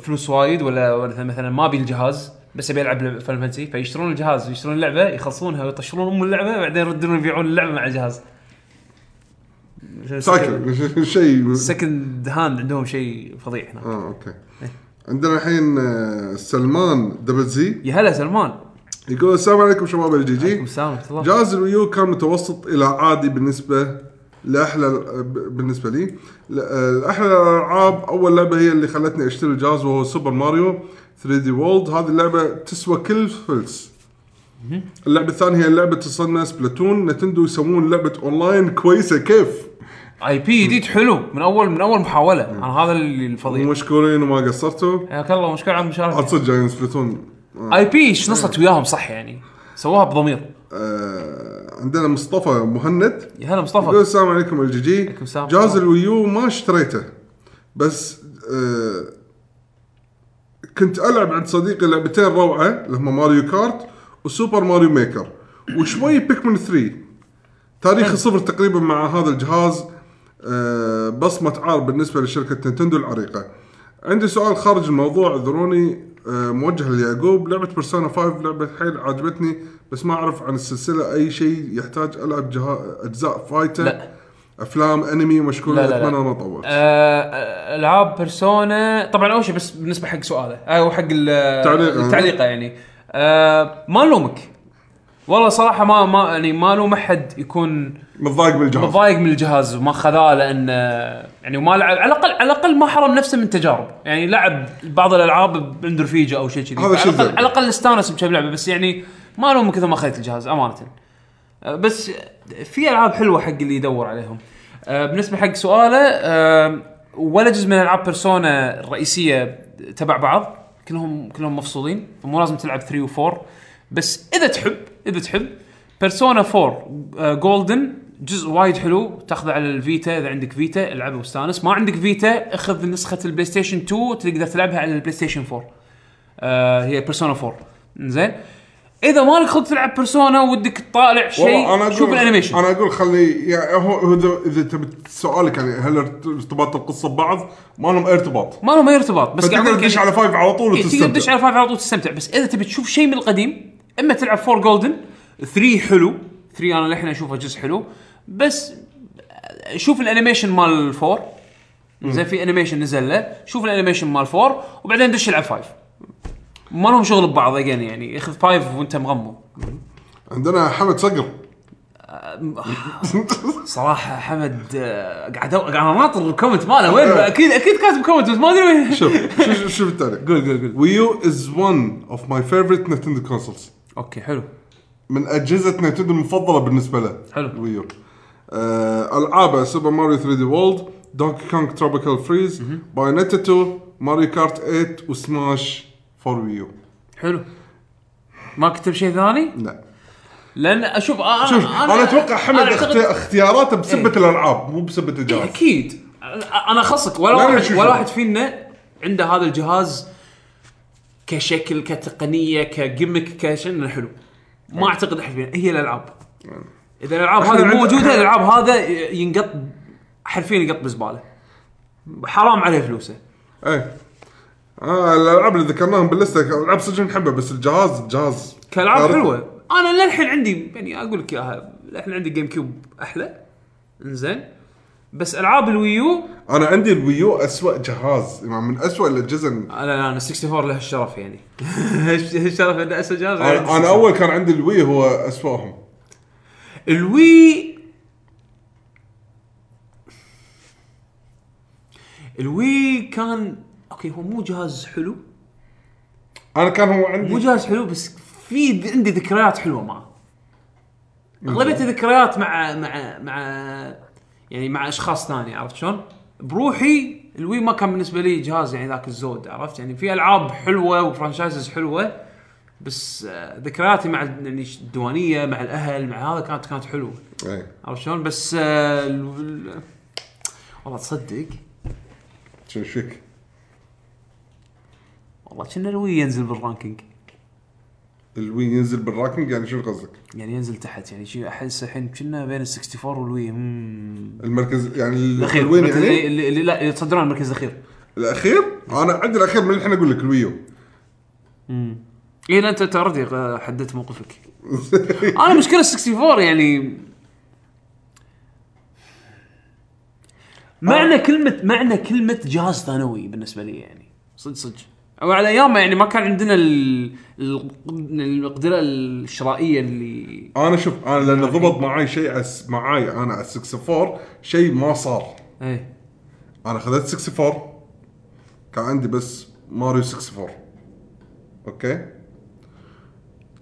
فلوس وايد ولا ولا مثلا ما أبي الجهاز بس أبي ألعب Final Fantasy فيشترون الجهاز ويشترون اللعبة يخلصونها ويطشرون أم اللعبة بعدين يردون يبيعون اللعبة مع الجهاز. cycle شيء second hand عندهم شيء فظيع هناك. آه okay. عندنا الحين آه، سلمان double z يا هلا سلمان. يقول السلام عليكم شباب الجي جي السلام ورحمة الله. جهاز الويو كان متوسط إلى عادي بالنسبة لأحلى بالنسبة لي. ل- أحلى الألعاب أول لعبة هي اللي خلتني أشتري الجهاز وهو Super Mario 3D World هذه اللعبة تسوى كل فلس. اللعبة الثانية هي لعبة تصنع Splatoon. نينتندو يسوون لعبة أونلاين كويسة. كيف؟ IP جديد حلو من اول من أول محاولة. أنا هذا اللي الفظيع ومشكورين وما قصرتوا. حياك الله مشكور على عاد المشاركة. صدق جايين Splatoon. IP إيش نصت وياهم؟ صح يعني. سووها بضمير. آه. عندنا مصطفى مهند. يا هلا يقول مصطفى السلام عليكم الجي جي عليكم السلام. جهاز الويو ما اشتريته. بس آه كنت ألعب عند صديقي لعبتين روعة اللي هم Mario Kart و Super Mario Maker. وشوي Pikmin 3 تاريخ صفر تقريبا مع هذا الجهاز آه بصمة عار بالنسبة لشركة Nintendo العريقة. عندي سؤال خارج الموضوع اعذروني. آه موجه ليعقوب لعبة Persona 5 لعبة حيل عجبتني بس ما أعرف عن السلسلة أي شيء يحتاج ألعب جها... أجزاء فايتة ولا أفلام انمي مشكور لا، لا، لا. أتمنى ما اطول آه، ألعاب Persona طبعا أول شيء بس بالنسبة حق سؤاله أو حق ال- تعليق. التعليقه يعني آه، ما نلومك والله صراحة ما ما يعني ما لوم أحد يكون متضايق بالجهاز. متضايق من الجهاز وما خذاه لأن يعني وما لعب على الاقل على الأقل ما حرم نفسه من تجارب. يعني لعب بعض الألعاب عند رفيجه أو شيء كذي. هذا شيء على الاقل استانس بكم لعبه بس يعني ما لوم كثر ما اخذت الجهاز أمانة. أه، بس في ألعاب حلوة حق اللي يدور عليهم. أه، بالنسبة حق سؤاله أه، ولا جزء من ألعاب بيرسونا الرئيسية تبع بعض كلهم كلهم مفصولين فمو لازم تلعب 3 و4 بس إذا تحب إذا تحب. Persona 4 Golden جزء وايد حلو. تاخذه على ال Vita. إذا عندك Vita العبه واستانس ما عندك Vita أخذ نسخة ال PlayStation 2 تقدر تلعبها على ال PlayStation 4 آه هي Persona 4 زين. إذا مالك خلق تلعب بيرسونا ودك تطالع شيء شوف ال animation أنا أقول خلي يعني هو هو اذا إذا تبي سؤالك يعني هل ارتباط القصة ببعض؟ ما لهم اي ارتباط. ما له ما ارتباط بس قاعد فتقدر أقول تدش على five على طول إيه، تقدر تدش وتستمتع على five على طول تستمتع بس إذا تبي تشوف شيء من القديم إما تلعب 4 Golden 3 حلو 3 أنا للحين أشوفه جزء حلو بس شوف ال animation مال 4 زين في animation نزل له شوف ال animation مال 4 وبعدين دش العب 5 ما لهم شغل ببعض again يعني أخذ 5 وأنت مغمض. عندنا حمد صقر. صراحة حمد آه، قاعد قاعد اناطر ال comment ماله. وين؟ أكيد أكيد كاتب comment بس ما أدري وين. شوف شوف شوف التعليق. قول قول قول. Wii U is one of my favorite Nintendo consoles okay حلو. من أجهزة Nintendo المفضلة بالنسبة له حلو. ال Wii U آه العابه Super Mario 3D World Donkey Kong Tropical Freeze Bayonetta 2 Mario Kart 8 و Smash for Wii U حلو. ما كتب شيء ثاني؟ لا. لأن أشوف أنا شوف أنا أتوقع حمد أنا أعتقد- اختي- اختياراته بسبة إيه. الألعاب مو بسبة إيه، الجهاز. أكيد. أنا أخصك ولا لا، لا، واحد شوف، ولا. واحد فينا عنده هذا الجهاز كشكل كتقنية كجيمك كشن حلو. ما أعتقد أحد فينا. هي الألعاب. إذا الألعاب هذه مو موجودة الألعاب هذا ينقط حرفيا ينقط بزبالة. حرام عليه فلوسه. إيه. آه الألعاب اللي ذكرناهم باللسته ألعاب صدق نحبها بس الجهاز الجهاز. كالعاب. حلوة. أنا للحين عندي يعني أقول لك إياها للحين عندي GameCube أحلى. إنزين. بس ألعاب ال Wii U أنا عندي ال Wii U اسوء جهاز يعني من اسوء الأجهزة. أنا أنا 64 له الشرف يعني. الشرف انه اسوء جهاز؟ أنا, أنا 64. أول كان عندي ال Wii هو أسوأهم. ال Wii ال Wii كان okay هو مو جهاز حلو. أنا كان هو مو عندي جهاز حلو بس في عندي ذكريات حلوة معه أغلبية الذكريات مع مع مع يعني مع أشخاص ثانية عرفت شلون؟ بروحي ال Wii ما كان بالنسبة لي جهاز يعني ذاك الزود عرفت؟ يعني في ألعاب حلوة و franchises حلوة بس آه، ذكرياتي مع يعني الديوانية مع الأهل مع هذا كانت كانت حلوة. عرفت شلون؟ بس آه، ال- ال- والله تصدق. شو فيك؟ والله كنا ال Wii ينزل بال ranking ال Wii ينزل بال ranking يعني شو قصدك؟ يعني ينزل تحت يعني شيء أحس الحين كنا بين ال 64 وال Wii مم. المركز يعني الأخير الوين المركز يعني؟ اللي, اللي لا يتصدرون المركز الأخير الأخير؟ أنا عندي الأخير من الحين أقول لك ال Wii U اي لا أنت already حددت موقفك أنا مشكلة 64 يعني معنى كلمه معنى كلمة جهاز ثانوي بالنسبة لي يعني صدق صدق أو على أيامه يعني ما كان عندنا ال- ال- المقدره الشرائية اللي أنا شوف أنا لأن ضبط معاي شيء أس معاي أنا على 64 شيء ما صار. إيه. أنا خذيت 64 كان عندي بس ماريو 64 okay؟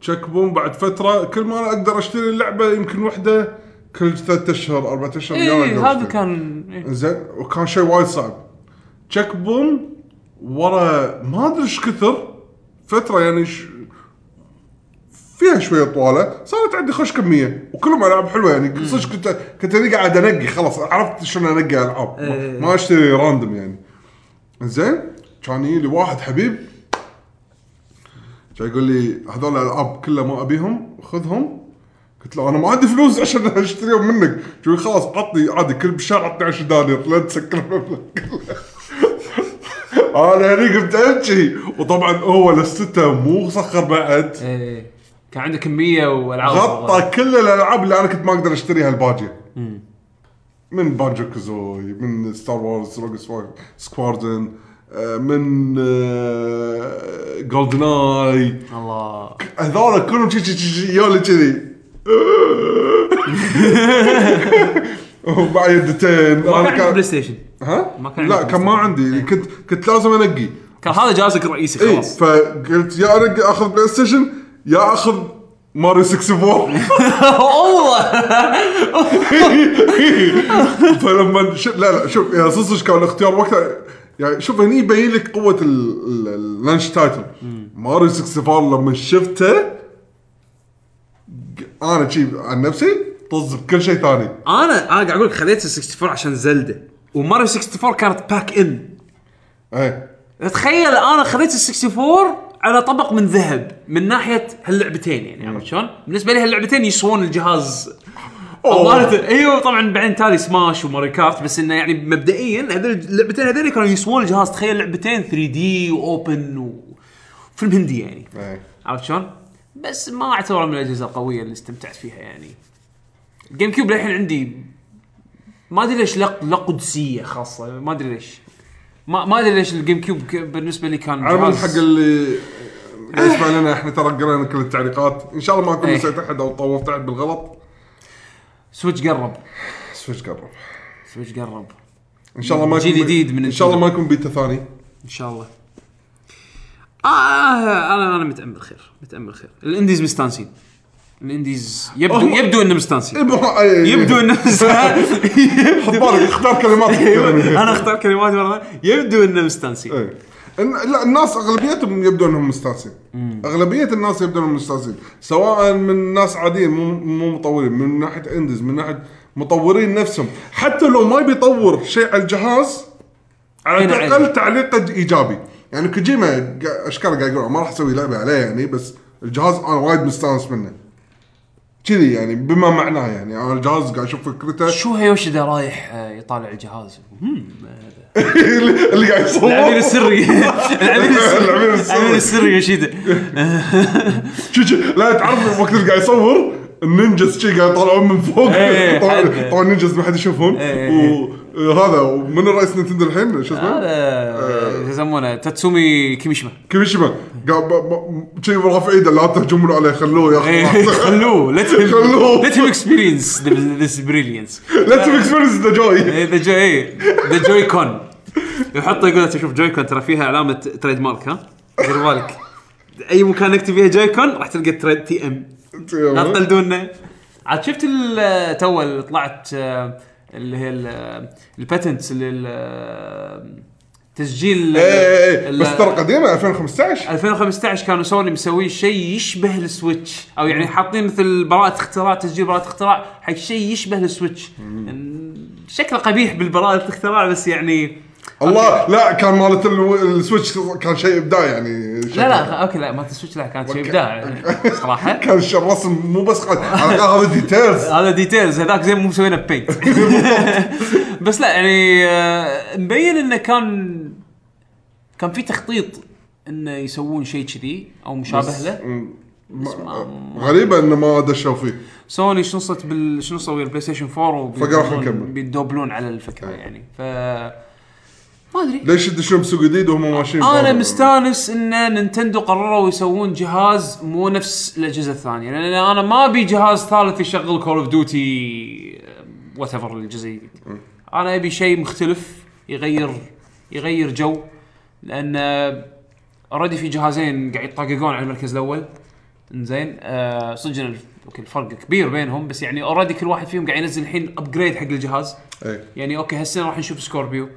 تشيك بوم بعد فترة كل ما أنا أقدر أشتري اللعبة يمكن وحدة كل ثلاث أشهر أربع أشهر أقدر هذا. كان إيه. زين وكان شيء وايد صعب. تشيك بوم ورا ما أدري إيش كثر فترة يعني ش... فيها شوية طوالة صارت عندي خوش كمية وكلهم ألعاب حلوة يعني. صدق كنت كنت قاعد أنقي خلاص عرفت شلون أنقي ألعاب. إيه. ما, ما أشتري random يعني. زين كان يجي لي واحد حبيب كان يقول لي هذول الألعاب كلها ما أبيهم خذهم. قلت له أنا ما عندي فلوس عشان أشتريهم منك. لي خلاص عطني عادي كل بالشهر عطني 10 دنانير لا تسكر المبلغ كله أنا هني قمت ابكي وطبعا هو لستة مو سخر بعد. إيه. كان عنده كميه والعاب. غطى كل الألعاب اللي أنا كنت ما أقدر أشتريها الباجيه من Banjo-Kazooie من Star Wars Rogue Squadron آه، من آه، GoldenEye الله. هذول كلهم شي شي شي يولي كذي. ومع يدتين ما كان عنده PlayStation. ها؟ ما كان لا كان ما عندي. كنت كنت لازم انقي. كان هذا جهازك الرئيسي اي خلاص. فقلت يا أنقي أخذ PlayStation يا أخذ ماريو 64 والله. فلما ش... لا لا شوف يا صدق كان الاختيار وقتها يعني شوف هني يبين لك قوة ال- ال- ال launch title Mario 64 لما شفته أنا شي عن نفسي طز بكل شيء ثاني أنا أنا قاعد أقول لك خذيت ال 64 عشان Zelda و Mario 64 كانت pack-in إيه تخيل أنا خذيت ال 64 على طبق من ذهب من ناحية هاللعبتين يعني عرفت شلون؟ بالنسبة لي هاللعبتين يسوون الجهاز أوه. أيوه طبعا بعدين تالي Smash و Mario Kart بس إنه يعني مبدئيا هذول اللعبتين هذول كانوا يسوون الجهاز تخيل لعبتين 3D و open وفيلم هندي يعني إيه عرفت شلون؟ بس ما اعتبره من الأجهزة القوية اللي استمتعت فيها يعني. ال GameCube للحين عندي ما أدري ليش لق له قدسية خاصة ما أدري ليش. ما ما أدري ليش ال GameCube ك- بالنسبة لي كان على العموم جهاز- حق اللي يسمع لنا إحنا ترى قرينا كل التعليقات إن شاء الله ما أكون إيه. نسيت أحد أو طوفت أحد بالغلط Switch قرب Switch قرب Switch قرب إن شاء الله ما جيل يكون جديد من إن شاء الله ما. يكون Vita ثاني إن شاء الله. آه أنا أنا متأمل خير متأمل خير ال indies مستانسين ال indies يبدو أوه. يبدو إنه مستانسين يبدو يبدو إنه حط بالك اختار كلمات. أنا اختار كلمات مرة يبدو إنه مستانسين لا الناس أغلبيتهم يبدو إنهم مستانسين أغلبية الناس يبدو إنهم مستانسين سواء من ناس عاديين مو مو مطورين من ناحية indies من ناحية مطورين نفسهم. حتى لو ما بيطور شيء على الجهاز على الأقل عين. تعليقه إيجابي. يعني كوجيما اش كان قاعد يقول؟ ما راح أسوي لعبة عليه يعني بس الجهاز أنا وايد مستانس منه. كذي يعني بما معناه يعني. أنا الجهاز قاعد أشوف فكرته. شوهي يوشيدا رايح آه، يطالع الجهاز؟ هم، اللي قاعد يصور. العميل السري. العميل السري. العميل السري. العميل السري يوشيدا شو شو لا تعرف وقت اللي قاعد يصور ال ninjas شي قاعد يطلعون من فوق. إيه، طبعا حد. طبعا ال ninjas ما حد يشوفهم. إيه. وهذا ومن رئيس نينتندو الحين؟ شو اسمه؟ هذا شو يسمونه؟ تاتسومي كيميشيما ب- شي رافع ايده لا تهجمون عليه خلوه ياخذ إيه، راحته. خلوه. Let him خلوه. let him experience this brilliance. let him experience the joy the joy the Joy-Con يحطه يقول شوف Joy-Con ترى فيها علامة trademark ها؟ دير بالك أي مكان نكتب فيها Joy-Con راح تلقى trade TM لا تقلدونا. عاد شفت تو طلعت آه، اللي هي ال patents اللي ال- تسجيل إيه إيه ال- بس ترى قديمة 2015 2015 كانوا سوني مسوين شيء يشبه السويتش. أو يعني حاطين مثل براءة اختراع تسجيل براءة اختراع حق شيء يشبه السويتش. شكله قبيح بالبراءة الاختراع بس يعني الله لا كان مالت السويتش كان شيء إبداع يعني لا لا okay لا ما السويتش لا كانت شيء إبداع صراحة. كان الرسم مو بس هذا details هذا details هذاك زي مو مسوينه paint بس لا يعني آه، مبين إنه كان كان في تخطيط إنه يسوون شيء كذي أو مشابه له. غريبة إنه ما دشوا فيه. سوني شنصت بال شنصوا البلاي ستيشن 4 فقال خلينا نكمل. بيدوبلون على الفكرة يعني. ف ما أدري. ليش يدشون بسوق جديد وهم ماشيين أنا؟ مستانس إن نينتندو قرروا يسوون جهاز مو نفس الأجهزة الثانية لأن أنا ما أبي جهاز ثالث يشغل Call of Duty whatever الجزء. الجديد أنا أبي شيء مختلف يغير يغير جو لأن already في جهازين قاعد يطققون على المركز الأول. إنزين آه صدق okay الفرق كبير بينهم بس يعني already كل واحد فيهم قاعد ينزل الحين upgrade حق الجهاز. إيه. يعني okay هالسنة راح نشوف Scorpio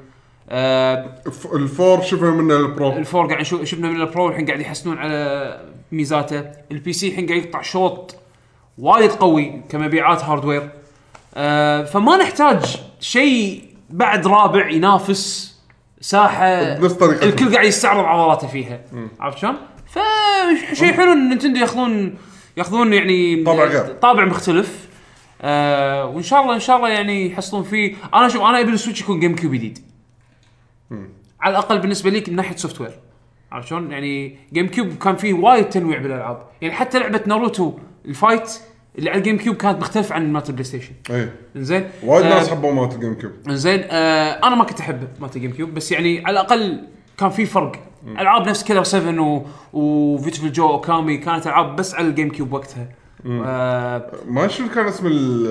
آه ال four شفنا منه ال Pro. ال four قاعد نشوف شفنا من ال Pro الحين قاعد يحسنون على ميزاته. ال PC الحين قاعد يقطع شوط وايد قوي كمبيعات hardware. آه فما نحتاج شيء بعد رابع ينافس ساحة. بنفس طريقتهم. الكل قاعد يستعرض عضلاته فيها. عرفت شلون؟ فشيء حلو إن نينتندو ياخذون ياخذون يعني طابع غير. طابع مختلف. آه وإن شاء الله إن شاء الله يعني يحصلون فيه. أنا شوف أنا ابي السويتش يكون جيم كيوب جديد. على الأقل بالنسبة لي من ناحية software عرفت شلون؟ يعني جيم كيوب كان فيه وايد تنويع بالألعاب، يعني حتى لعبة ناروتو ال fight اللي على الجيم كيوب كانت مختلفة عن مالت البلاي ستيشن، إيه. زين؟ وايد آه، ناس حبوا مالت الجيم كيوب زين آه أنا ما كنت أحب مالت الجيم كيوب بس يعني على الأقل كان في فرق. ألعاب نفس Killer 7 و Viewtiful Joe Okami كانت ألعاب بس على الجيم كيوب وقتها. آه ما شنو كان اسم ال-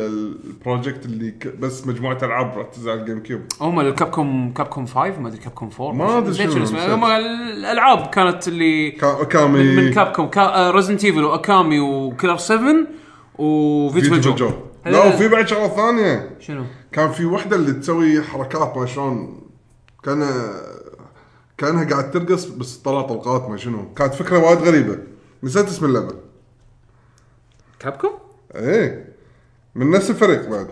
ال project اللي ك- بس مجموعة ألعاب راح تنزل على الجيم كيوب هم الكابكوم كابكوم 5 ما أدري كابكوم 4 ما نسيت شنو، اسمه. هم الألعاب كانت اللي كا- كامي من, من كابكوم كا Resident Evil و Okami و Killer 7 و Viewtiful Joe, Joe لا وفي بعد شغلة ثانية. شنو؟ كان في وحدة اللي تسوي حركات ما شلون. كان كانها قاعد ترقص بس طلع طلقات ما شنو. كانت فكرة وايد غريبة. نسيت اسم اللعبة. كابكوم؟ إيه. من نفس الفريق بعد.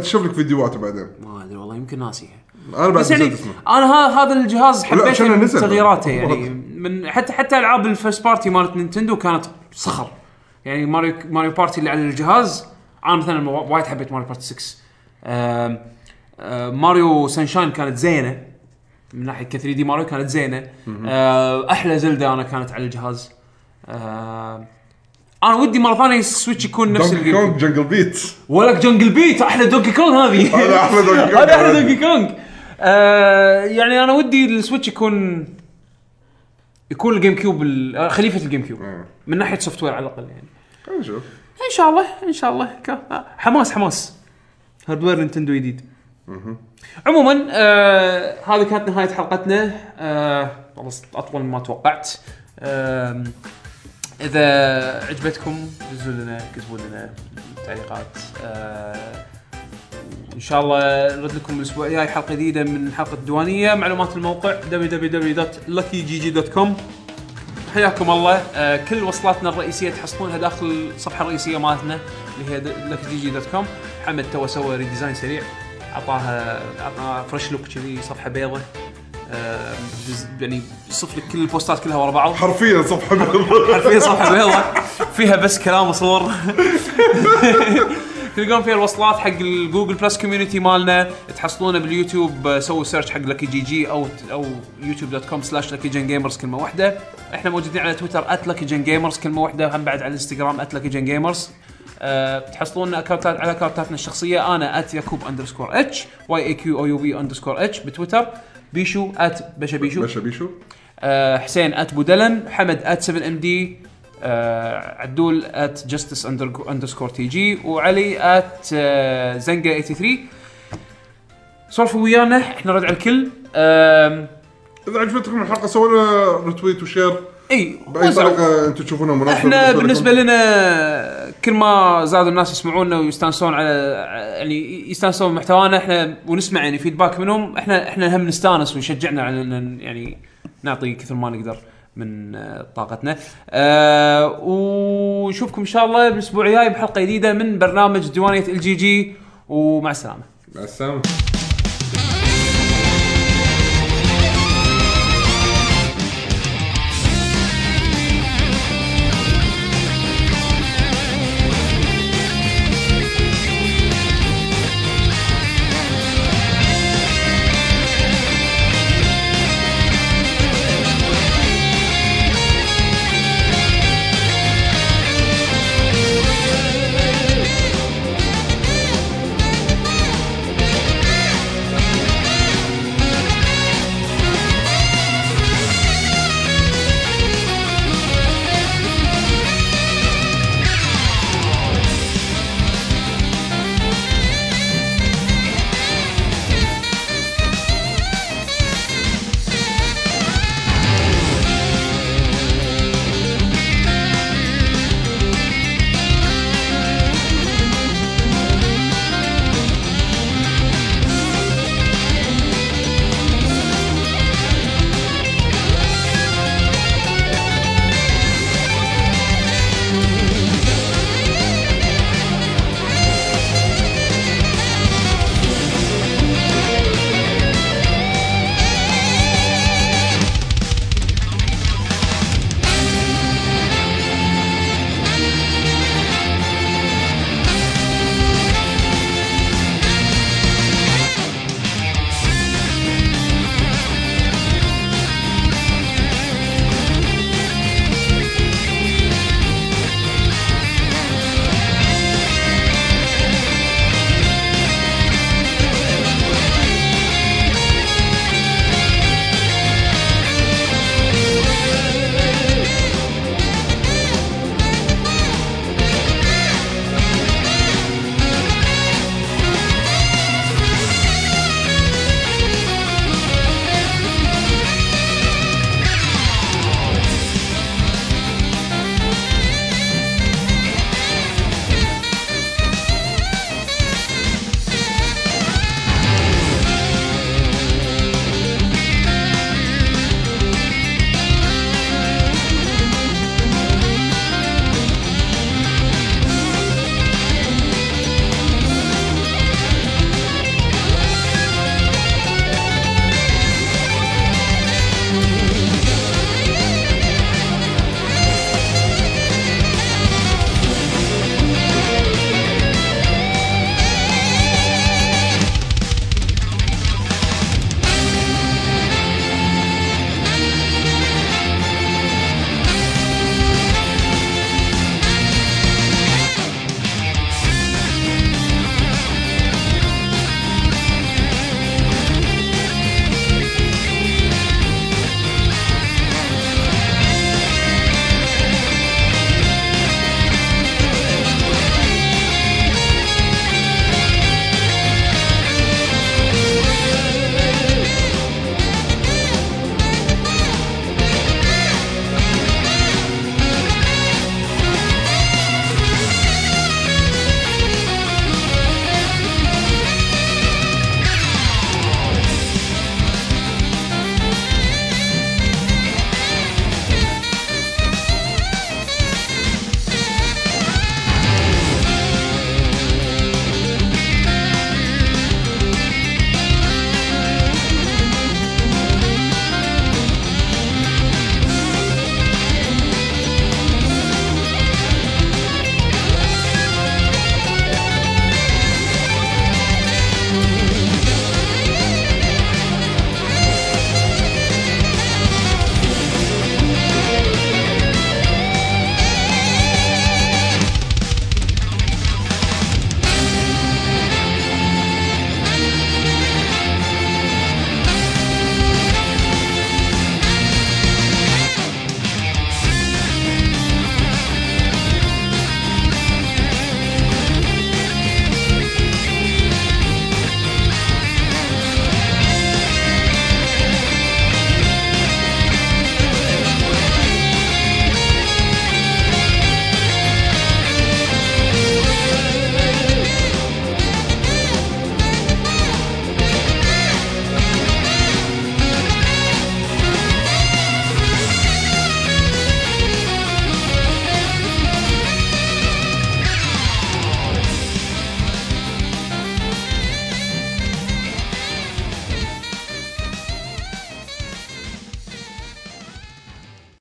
أشوف لك فيديوهات بعدين. ما أدري والله يمكن ناسيها. أنا بعد بس يعني أنا هذا الجهاز حبيت. تغييراته يعني. من حتى حتى ألعاب ال first party مالت نينتندو كانت صخر. يعني ماريو ماريو بارتي اللي على الجهاز أنا مثلا وايد حبيت ماريو بارتي 6 آم، آم، ماريو سانشاين كانت زينة. من ناحية ك 3 دي ماريو كانت زينة. آه، أحلى زلدة أنا كانت على الجهاز. أنا ودي مرة ثانية السويتش يكون نفس دونكي الجيم. كونغ جنجل بيت ولك جنجل بيت أحلى دونكي كونغ هذه. هذا أحلى دونكي. هذا أحلى دونكي كونغ آه يعني أنا ودي السويتش يكون يكون الجيم كيوب آه، خليفة الجيم كيوب من ناحية software على الأقل يعني. نشوف. إن شاء الله إن شاء الله. آه، حماس حماس. hardware نينتندو جديد. عموما آه هذه كانت نهاية حلقتنا. آه والله أطول مما توقعت. آه إذا عجبتكم دزوا لنا كتبوا لنا تعليقات آه ان شاء الله نرد لكم الأسبوع الجاي حلقة جديدة من حلقة الديوانية. معلومات الموقع www.luckygg.com حياكم الله. آه كل وصلاتنا الرئيسية تحصلونها داخل الصفحه الرئيسيه مالتنا اللي هي luckygg.com حمد تو سوى redesign سريع عطاها عطاها fresh look كذي صفحة بيضة. يعني يصف لك كل البوستات كلها ورا بعض. حرفيا صفحه بيضاء. حرفيا صفحه بيضاء فيها بس كلام وصور. تلقون فيها الوصلات حق ال Google Plus community مالنا. تحصلونه باليوتيوب آه، سووا search حق Lucky GG أو أو يوتيوب dot com slash لكي جن Gamers كلمة واحدة. إحنا موجودين على تويتر at لكي جن Gamers كلمة واحدة. هم بعد على الانستغرام at لكي جن Gamers أه تحصلون account ات على account اتنا الشخصية. أنا at يعقوب underscore H Y A Q O U B underscore H بتويتر. بيشو at بشا بيشو. باشا بيشو. آه، حسين at بودلن حمد at 7 MD عدول at Justice underscore TG وعلي at زنقة 83 سولفوا ويانا إحنا نرد على الكل. إذا عجبتكم الحلقة سووا لنا retweet و share إي بأي. طريقه أنتم تشوفونها مناسبه إحنا بالنسبة. لنا كل ما زادوا الناس يسمعونا ويستانسون على يعني يستانسون بمحتوانا إحنا ونسمع يعني feedback منهم إحنا إحنا هم نستانس ويشجعنا على ان يعني نعطي كثر ما نقدر من آه، طاقتنا أه ونشوفكم إن شاء الله الأسبوع الجاي بحلقة جديدة من برنامج ديوانية ال GG ومع السلامة مع السلامة